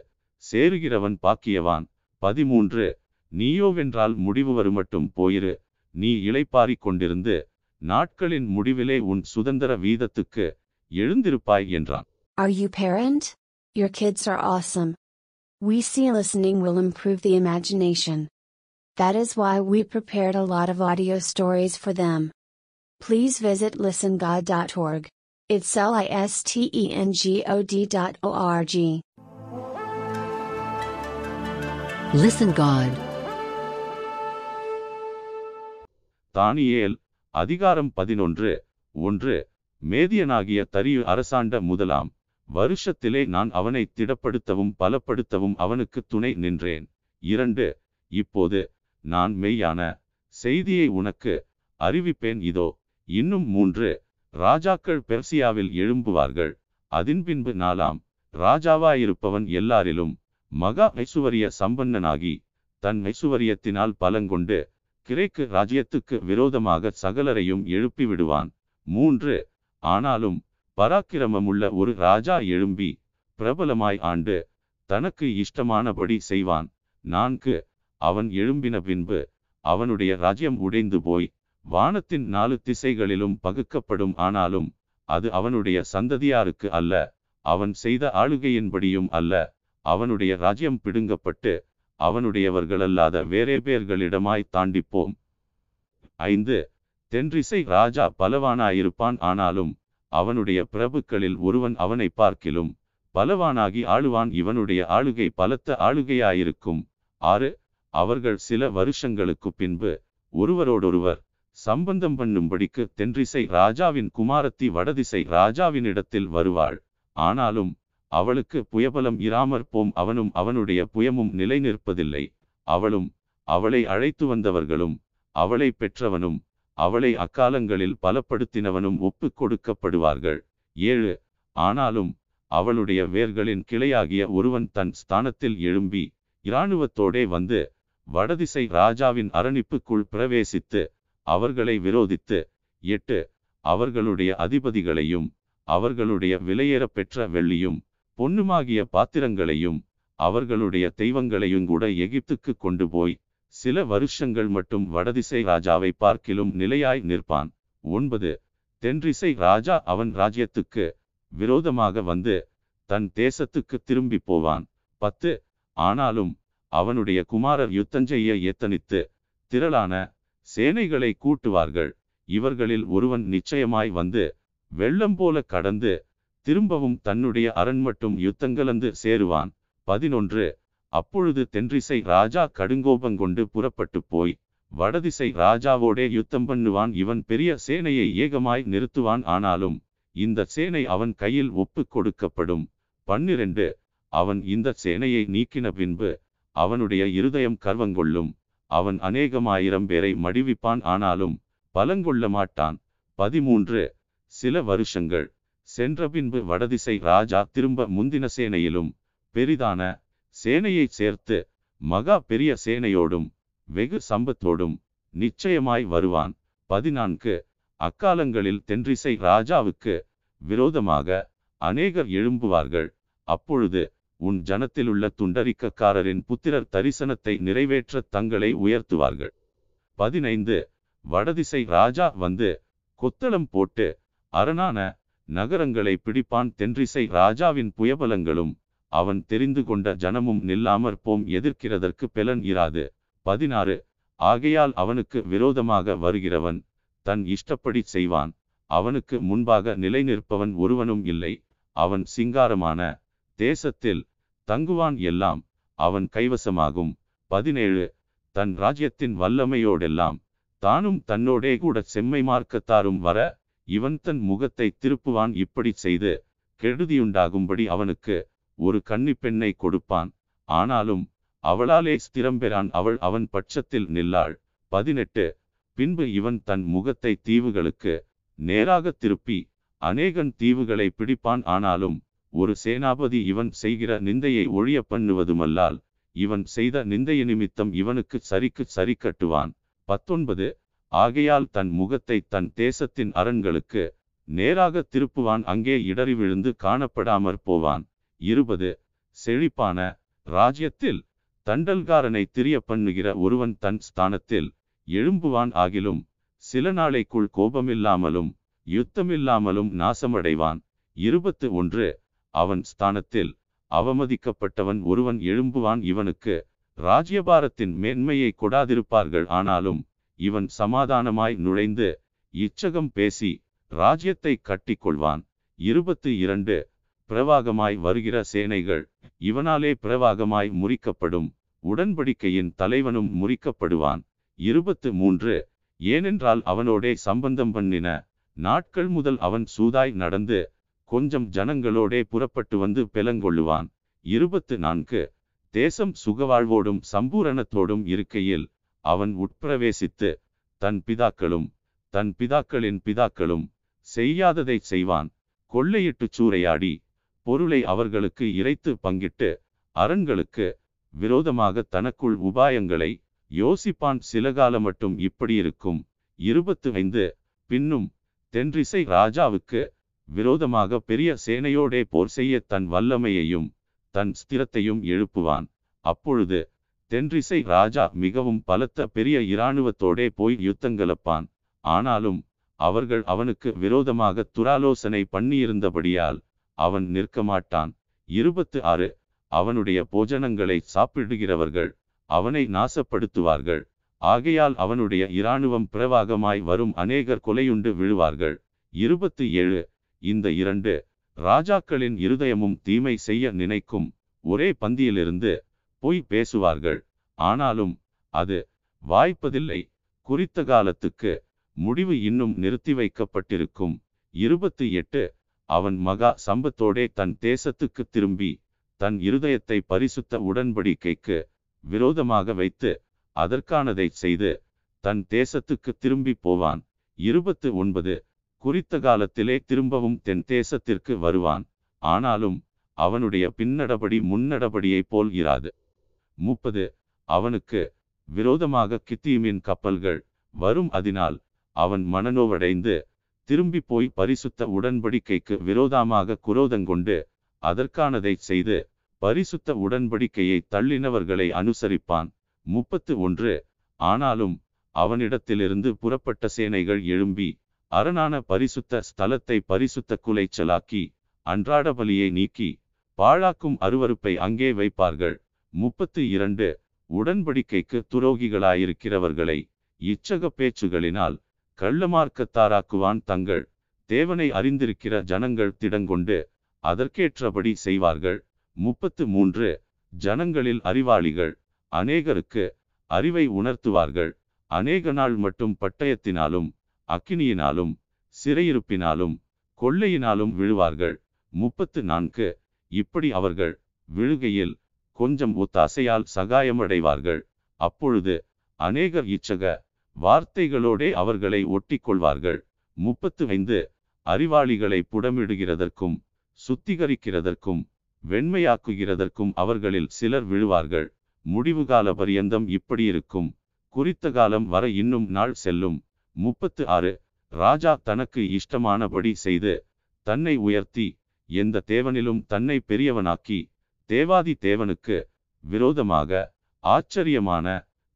சேருகிறவன் பாக்கியவான் பதிமூன்று நீயோவென்றால் முடிவு வருமட்டும் போயிரு நீ இளைப்பாறிக் கொண்டிருந்து நாட்களின் முடிவிலே உன் சுதந்திர வீதத்துக்கு எழுந்திருப்பாய் என்றான் Are you parent? Your kids are awesome. We see listening will improve the imagination. That is why we prepared a lot of audio stories for them. Please visit listengod.org. It's L I S T E N G O D dot O R G. Listen God. தானியேல் அதிகாரம் பதினொன்று ஒன்று மேதியனாகிய தரியு அரசாண்ட முதலாம் வருஷத்திலே நான் அவனை திடப்படுத்தவும் பலப்படுத்தவும் அவனுக்கு துணை நின்றேன் இரண்டு இப்போது நான் மெய்யான செய்தியை உனக்கு அறிவிப்பேன் இதோ இன்னும் மூன்று ராஜாக்கள் பெர்சியாவில் எழும்புவார்கள். அதின் பின்பு நாலாம் ராஜாவாயிருப்பவன் எல்லாரிலும் மகா ஐசுவரிய சம்பன்னனாகி தன் ஐசுவரியத்தினால் பலங்கொண்டு கிரேக்கு ராஜ்யத்துக்கு விரோதமாக சகலரையும் எழுப்பி விடுவான் மூன்று ஆனாலும் பராக்கிரமமுள்ள ஒரு ராஜா எழும்பி பிரபலமாய் ஆண்டு தனக்கு இஷ்டமானபடி செய்வான். நான்கு அவன் எழும்பின பின்பு அவனுடைய ராஜ்யம் உடைந்து போய் வானத்தின் நாலு திசைகளிலும் பகுக்கப்படும். ஆனாலும் அது அவனுடைய சந்ததியாருக்கு அல்ல அவன் செய்த ஆளுகையின்படியும் அல்ல. அவனுடைய ராஜ்யம் பிடுங்கப்பட்டு அவனுடையவர்களல்லாத வேறே பேர்களிடமாய் தாண்டிப்போம். ஐந்து தென்றிசை ராஜா பலவானாயிருப்பான். ஆனாலும் அவனுடைய பிரபுக்களில் ஒருவன் அவனை பார்க்கிலும் பலவானாகி ஆளுவான். இவனுடைய ஆளுகை பலத்த ஆளுகையாயிருக்கும். ஆறு அவர்கள் சில வருஷங்களுக்கு பின்பு ஒருவரோடொருவர் சம்பந்தம் பண்ணும்படிக்கு தென்றிசை ராஜாவின் குமாரத்தி வடதிசை ராஜாவினிடத்தில் வருவாள். ஆனாலும் அவளுக்கு புயபலம் இராமற் போம் அவனும் அவனுடைய புயமும் நிலை நிற்பதில்லை அவளும் அவளை அழைத்து வந்தவர்களும் அவளை பெற்றவனும் அவளை அக்காலங்களில் பலப்படுத்தினவனும் ஒப்புக் கொடுக்கப்படுவார்கள். ஏழு ஆனாலும் அவளுடைய வேர்களின் கிளையாகிய ஒருவன் தன் ஸ்தானத்தில் எழும்பி இராணுவத்தோடே வந்து வடதிசை ராஜாவின் அரணிப்புக்குள் பிரவேசித்து அவர்களை விரோதித்து எட்டு அவர்களுடைய அதிபதிகளையும் அவர்களுடைய விலையேறப் பெற்ற வெள்ளியும் பொன்னுமாகிய பாத்திரங்களையும் அவர்களுடைய தெய்வங்களையும் கூட எகிப்துக்கு கொண்டு போய் சில வருஷங்கள் மட்டும் வடதிசை ராஜாவை பார்க்கிலும் நிலையாய் நிற்பான். ஒன்பது தென்றிசை ராஜா அவன் ராஜ்யத்துக்கு விரோதமாக வந்து தன் தேசத்துக்கு திரும்பி போவான். பத்து ஆனாலும் அவனுடைய குமாரர் யுத்தஞ்செய்ய எத்தனித்து திரளான சேனைகளை கூட்டுவார்கள். இவர்களில் ஒருவன் நிச்சயமாய் வந்து வெள்ளம் போல கடந்து திரும்பவும் தன்னுடைய அரண் மட்டும் யுத்தங்கலந்து சேருவான். பதினொன்று. அப்பொழுது தென்றிசை ராஜா கடுங்கோபங்கொண்டு புறப்பட்டு போய் வடதிசை ராஜாவோடே யுத்தம் பண்ணுவான். இவன் பெரிய சேனையை ஏகமாய் நிறுத்துவான். ஆனாலும் இந்த சேனை அவன் கையில் ஒப்பு கொடுக்கப்படும். பன்னிரண்டு. அவன் இந்த சேனையை நீக்கின பின்பு அவனுடைய இருதயம் கர்வங்கொள்ளும். அவன் அநேகமாயிரம் பேரை மடிவிப்பான். ஆனாலும் பலங்கொள்ள மாட்டான். பதிமூன்று. சில வருஷங்கள். சென்ற பின்பு வடதிசை ராஜா திரும்ப முந்தின சேனையிலும் பெரிதான சேனையை சேர்த்து மகா பெரிய சேனையோடும் வெகு சம்பத்தோடும் நிச்சயமாய் வருவான். பதினான்கு. அக்காலங்களில் தென்றிசை ராஜாவுக்கு விரோதமாக அநேகர் எழும்புவார்கள். அப்பொழுது உன் ஜனத்திலுள்ள துண்டரிக்கக்காரரின் புத்திரர் தரிசனத்தை நிறைவேற்ற தங்களை உயர்த்துவார்கள். பதினைந்து. வடதிசை ராஜா வந்து கொத்தளம் போட்டு அரணான நகரங்களை பிடிப்பான். தென்றிசை ராஜாவின் புயபலங்களும் அவன் தெரிந்து கொண்ட ஜனமும் நில்லாமற் போம். எதிர்க்கிறதற்கு பெலன் இராது. பதினாறு. ஆகையால் அவனுக்கு விரோதமாக வருகிறவன் தன் இஷ்டப்படி செய்வான். அவனுக்கு முன்பாக நிலை நிற்பவன் ஒருவனும் இல்லை. அவன் சிங்காரமான தேசத்தில் தங்குவான் எல்லாம் அவன் கைவசமாகும். பதினேழு. தன் ராஜ்யத்தின் வல்லமையோடெல்லாம் தானும் தன்னோடே கூட செம்மை மார்க்கத்தாரும் வர இவன் தன் முகத்தை திருப்புவான். இப்படி செய்து கெடுதியுண்டாகும்படி அவனுக்கு ஒரு கன்னிப் பெண்ணை கொடுப்பான். ஆனாலும் அவளாலே ஸ்திரம் பெறான். அவள் அவன் பட்சத்தில் நில்லாள். பதினெட்டு. பின்பு இவன் தன் முகத்தை தீவுகளுக்கு நேராக திருப்பி அநேகன் தீவுகளை பிடிப்பான். ஆனாலும் ஒரு சேனாபதி இவன் செய்கிற நிந்தையை ஒழிய பண்ணுவதுமல்லால் இவன் செய்த நிந்தைய நிமித்தம் இவனுக்கு சரிக்கு சரி கட்டுவான். பத்தொன்பது ஆகையால் தன் முகத்தை தன் தேசத்தின் அரண்களுக்கு நேராக திருப்புவான் அங்கே இடறி விழுந்து காணப்படாமற் போவான். இருபது செழிப்பான ராஜ்யத்தில் தண்டல்காரனை திரிய பண்ணுகிற ஒருவன் தன் ஸ்தானத்தில் எழும்புவான் ஆகிலும் சில நாளைக்குள் கோபமில்லாமலும் யுத்தமில்லாமலும் நாசமடைவான். இருபத்து ஒன்று அவன் ஸ்தானத்தில் அவமதிக்கப்பட்டவன் ஒருவன் எழும்புவான். இவனுக்கு ராஜ்யபாரத்தின் மேன்மையை கொடாதிருப்பார்கள். ஆனாலும் இவன் சமாதானமாய் நுழைந்து இச்சகம் பேசி ராஜ்யத்தை கட்டிக்கொள்வான். இருபத்து இரண்டு பிரவாகமாய் வருகிற சேனைகள் இவனாலே பிரவாகமாய் முறிக்கப்படும். உடன்படிக்கையின் தலைவனும் முறிக்கப்படுவான். இருபத்து மூன்று ஏனென்றால் அவனோடே சம்பந்தம் பண்ணின நாட்கள் முதல் அவன் சூதாய் நடந்து கொஞ்சம் ஜனங்களோடே புறப்பட்டு வந்து பெலங்கொள்ளுவான். இருபத்து நான்கு தேசம் சுகவாழ்வோடும் சம்பூரணத்தோடும் இருக்கையில் அவன் உட்பிரவேசித்து தன் பிதாக்களும் தன் பிதாக்களின் பிதாக்களும் செய்யாததை செய்வான். கொள்ளையிட்டுச் சூறையாடி பொருளை அவர்களுக்கு இறைத்து பங்கிட்டு அரண்களுக்கு விரோதமாக தனக்குள் உபாயங்களை யோசிப்பான். சில காலம் மட்டும் இப்படி இருக்கும். இருபத்து ஐந்து பின்னும் தென்றிசை ராஜாவுக்கு விரோதமாக பெரிய சேனையோடே போர் செய்ய தன் வல்லமையையும் தன் ஸ்திரத்தையும் எழுப்புவான். அப்பொழுது தென்றிசை ராஜா மிகவும் பலத்த பெரிய இராணுவத்தோடே போய் யுத்தங்கலப்பான் ஆனாலும் அவர்கள் அவனுக்கு விரோதமாக துராலோசனை பண்ணியிருந்தபடியால் அவன் நிற்க மாட்டான். இருபத்து ஆறு அவனுடைய போஜனங்களை சாப்பிடுகிறவர்கள் அவனை நாசப்படுத்துவார்கள். ஆகையால் அவனுடைய இராணுவம் பிரவாகமாய் வரும் அநேகர் கொலையுண்டு விழுவார்கள். இருபத்து ஏழு இந்த இரண்டு ராஜாக்களின் இருதயமும் தீமை செய்ய நினைக்கும் ஒரே பந்தியிலிருந்து பொய் பேசுவார்கள். ஆனாலும் அது வாய்ப்பதில்லை. குறித்த காலத்துக்கு முடிவு இன்னும் நிறுத்தி வைக்கப்பட்டிருக்கும். இருபத்து எட்டு அவன் மகா சம்பத்தோடே தன் தேசத்துக்கு திரும்பி தன் இருதயத்தை பரிசுத்த உடன்படிக்கைக்கு விரோதமாக வைத்து அதற்கானதை செய்து தன் தேசத்துக்கு திரும்பி போவான். இருபத்து ஒன்பது குறித்த காலத்திலே திரும்பவும் தென் தேசத்திற்கு வருவான். ஆனாலும் அவனுடைய பின்னடபடி முன்னடபடியைப் போல் இராது. முப்பது. அவனுக்கு விரோதமாக கித்தீமின் கப்பல்கள் வரும் அதனால் அவன் மனநோவடைந்து திரும்பி போய் பரிசுத்த உடன்படிக்கைக்கு விரோதமாக குரோதங்கொண்டு அதற்கானதை செய்து பரிசுத்த உடன்படிக்கையை தள்ளினவர்களை அனுசரிப்பான். முப்பத்து ஒன்று. ஆனாலும் அவனிடத்திலிருந்து புறப்பட்ட சேனைகள் எழும்பி அரணான பரிசுத்த ஸ்தலத்தை பரிசுத்த குலைச்சலாக்கி அன்றாட பலியை நீக்கி பாழாக்கும் அருவருப்பை அங்கே வைப்பார்கள். முப்பத்து இரண்டு உடன்படிக்கைக்கு துரோகிகளாயிருக்கிறவர்களை இச்சக பேச்சுகளினால் கள்ளமார்க்கத்தாராக்குவான் தங்கள் தேவனை அறிந்திருக்கிற ஜனங்கள் திடங்கொண்டு அதற்கேற்றபடி செய்வார்கள். முப்பத்து மூன்று ஜனங்களில் அறிவாளிகள் அநேகருக்கு அறிவை உணர்த்துவார்கள். அநேக நாள் மட்டும் பட்டயத்தினாலும் அக்கினியினாலும் சிறையிருப்பினாலும் கொள்ளையினாலும் விழுவார்கள். முப்பத்து நான்கு. இப்படி அவர்கள் விழுகையில் கொஞ்சம் ஒத்தாசையால் சகாயமடைவார்கள். அப்பொழுது அநேகர் இச்சக வார்த்தைகளோடே அவர்களை ஒட்டிக்கொள்வார்கள். முப்பத்து ஐந்து. அறிவாளிகளை புடமிடுகிறதற்கும் சுத்திகரிக்கிறதற்கும் வெண்மையாக்குகிறதற்கும் அவர்களில் சிலர் விழுவார்கள். முடிவுகால பரியந்தம் இப்படி இருக்கும். குறித்த காலம் வர இன்னும் நாள் செல்லும். முப்பத்து ஆறு ராஜா தனக்கு இஷ்டமானபடி செய்து தன்னை உயர்த்தி எந்த தேவனிலும் தன்னை பெரியவனாக்கி தேவாதி தேவனுக்கு விரோதமாக ஆச்சரியமான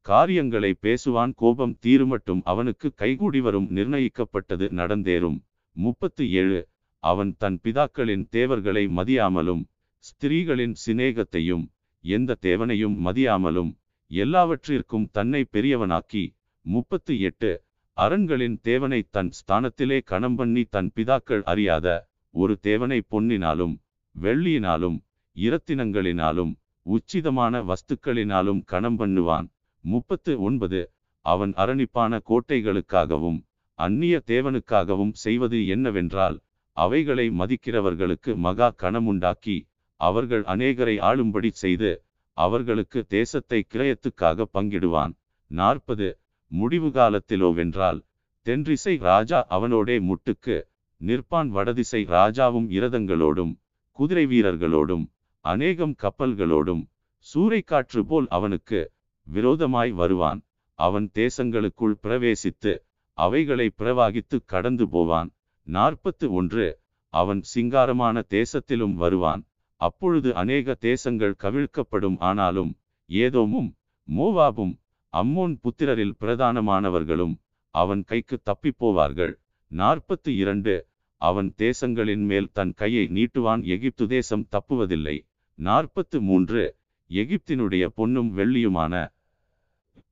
காரியங்களை பேசுவான் கோபம் தீருமட்டும் அவனுக்கு கைகூடி வரும் நிர்ணயிக்கப்பட்டது நடந்தேறும். முப்பத்து ஏழு அவன் தன் பிதாக்களின் தேவர்களை மதியாமலும் ஸ்திரீகளின் சிநேகத்தையும் எந்த தேவனையும் மதியாமலும் எல்லாவற்றிற்கும் தன்னை பெரியவனாக்கி. முப்பத்து எட்டு அரண்களின் தேவனை தன் ஸ்தானத்திலே கணம் பண்ணி தன் பிதாக்கள் அறியாத ஒரு தேவனை பொன்னினாலும் வெள்ளியினாலும் இரத்தினங்களினாலும் உச்சிதமான வஸ்துக்களினாலும் கணம் பண்ணுவான் முப்பத்து ஒன்பது. அவன் அரணிப்பான கோட்டைகளுக்காகவும் அந்நிய தேவனுக்காகவும் செய்வது என்னவென்றால் அவைகளை மதிக்கிறவர்களுக்கு மகா கணமுண்டாக்கி அவர்கள் அநேகரை ஆளும்படி செய்து அவர்களுக்கு தேசத்தை கிரயத்துக்காக பங்கிடுவான். நாற்பது. முடிவு காலத்திலோவென்றால் தென்றிசை ராஜா அவனோடே முட்டுக்கு நிற்பான் வடதிசை ராஜாவும் இரதங்களோடும் குதிரை வீரர்களோடும் அநேகம் கப்பல்களோடும் சூறைக்காற்று போல் அவனுக்கு விரோதமாய் வருவான். அவன் தேசங்களுக்குள் பிரவேசித்து அவைகளை பிரவாகித்து கடந்து போவான். நாற்பத்து ஒன்று அவன் சிங்காரமான தேசத்திலும் வருவான். அப்பொழுது அநேக தேசங்கள் கவிழ்க்கப்படும். ஆனாலும் ஏதோமும் மோவாபும் அம்மோன் புத்திரரில் பிரதானமானவர்களும் அவன் கைக்கு தப்பிப்போவார்கள். நாற்பத்து இரண்டு. அவன் தேசங்களின் மேல் தன் கையை நீட்டுவான். எகிப்து தேசம் தப்புவதில்லை. நாற்பத்து மூன்று. எகிப்தினுடைய பொன்னும் வெள்ளியுமான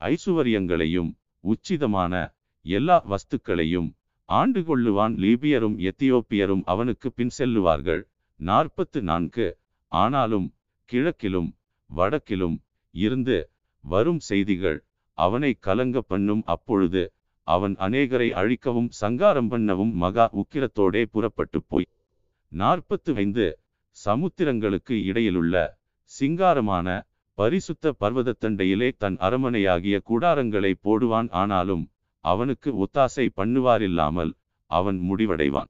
ஐசுவரியங்களையும் உச்சிதமான எல்லா வஸ்துக்களையும் ஆண்டு கொள்ளுவான் லீபியரும் எத்தியோப்பியரும் அவனுக்கு பின் செல்லுவார்கள். நாற்பத்து நான்கு. ஆனாலும் கிழக்கிலும் வடக்கிலும் இருந்து வரும் செய்திகள் அவனை கலங்க பண்ணும் அப்பொழுது அவன் அநேகரை அழிக்கவும் சங்காரம் பண்ணவும் மகா உக்கிரத்தோடே புறப்பட்டு போய் நாற்பத்து ஐந்து சமுத்திரங்களுக்கு இடையிலுள்ள சிங்காரமான பரிசுத்த பர்வதத்தண்டையிலே தன் அரமனையாகிய கூடாரங்களை போடுவான். ஆனாலும் அவனுக்கு ஒத்தாசை பண்ணுவாரில்லாமல் அவன் முடிவடைவான்.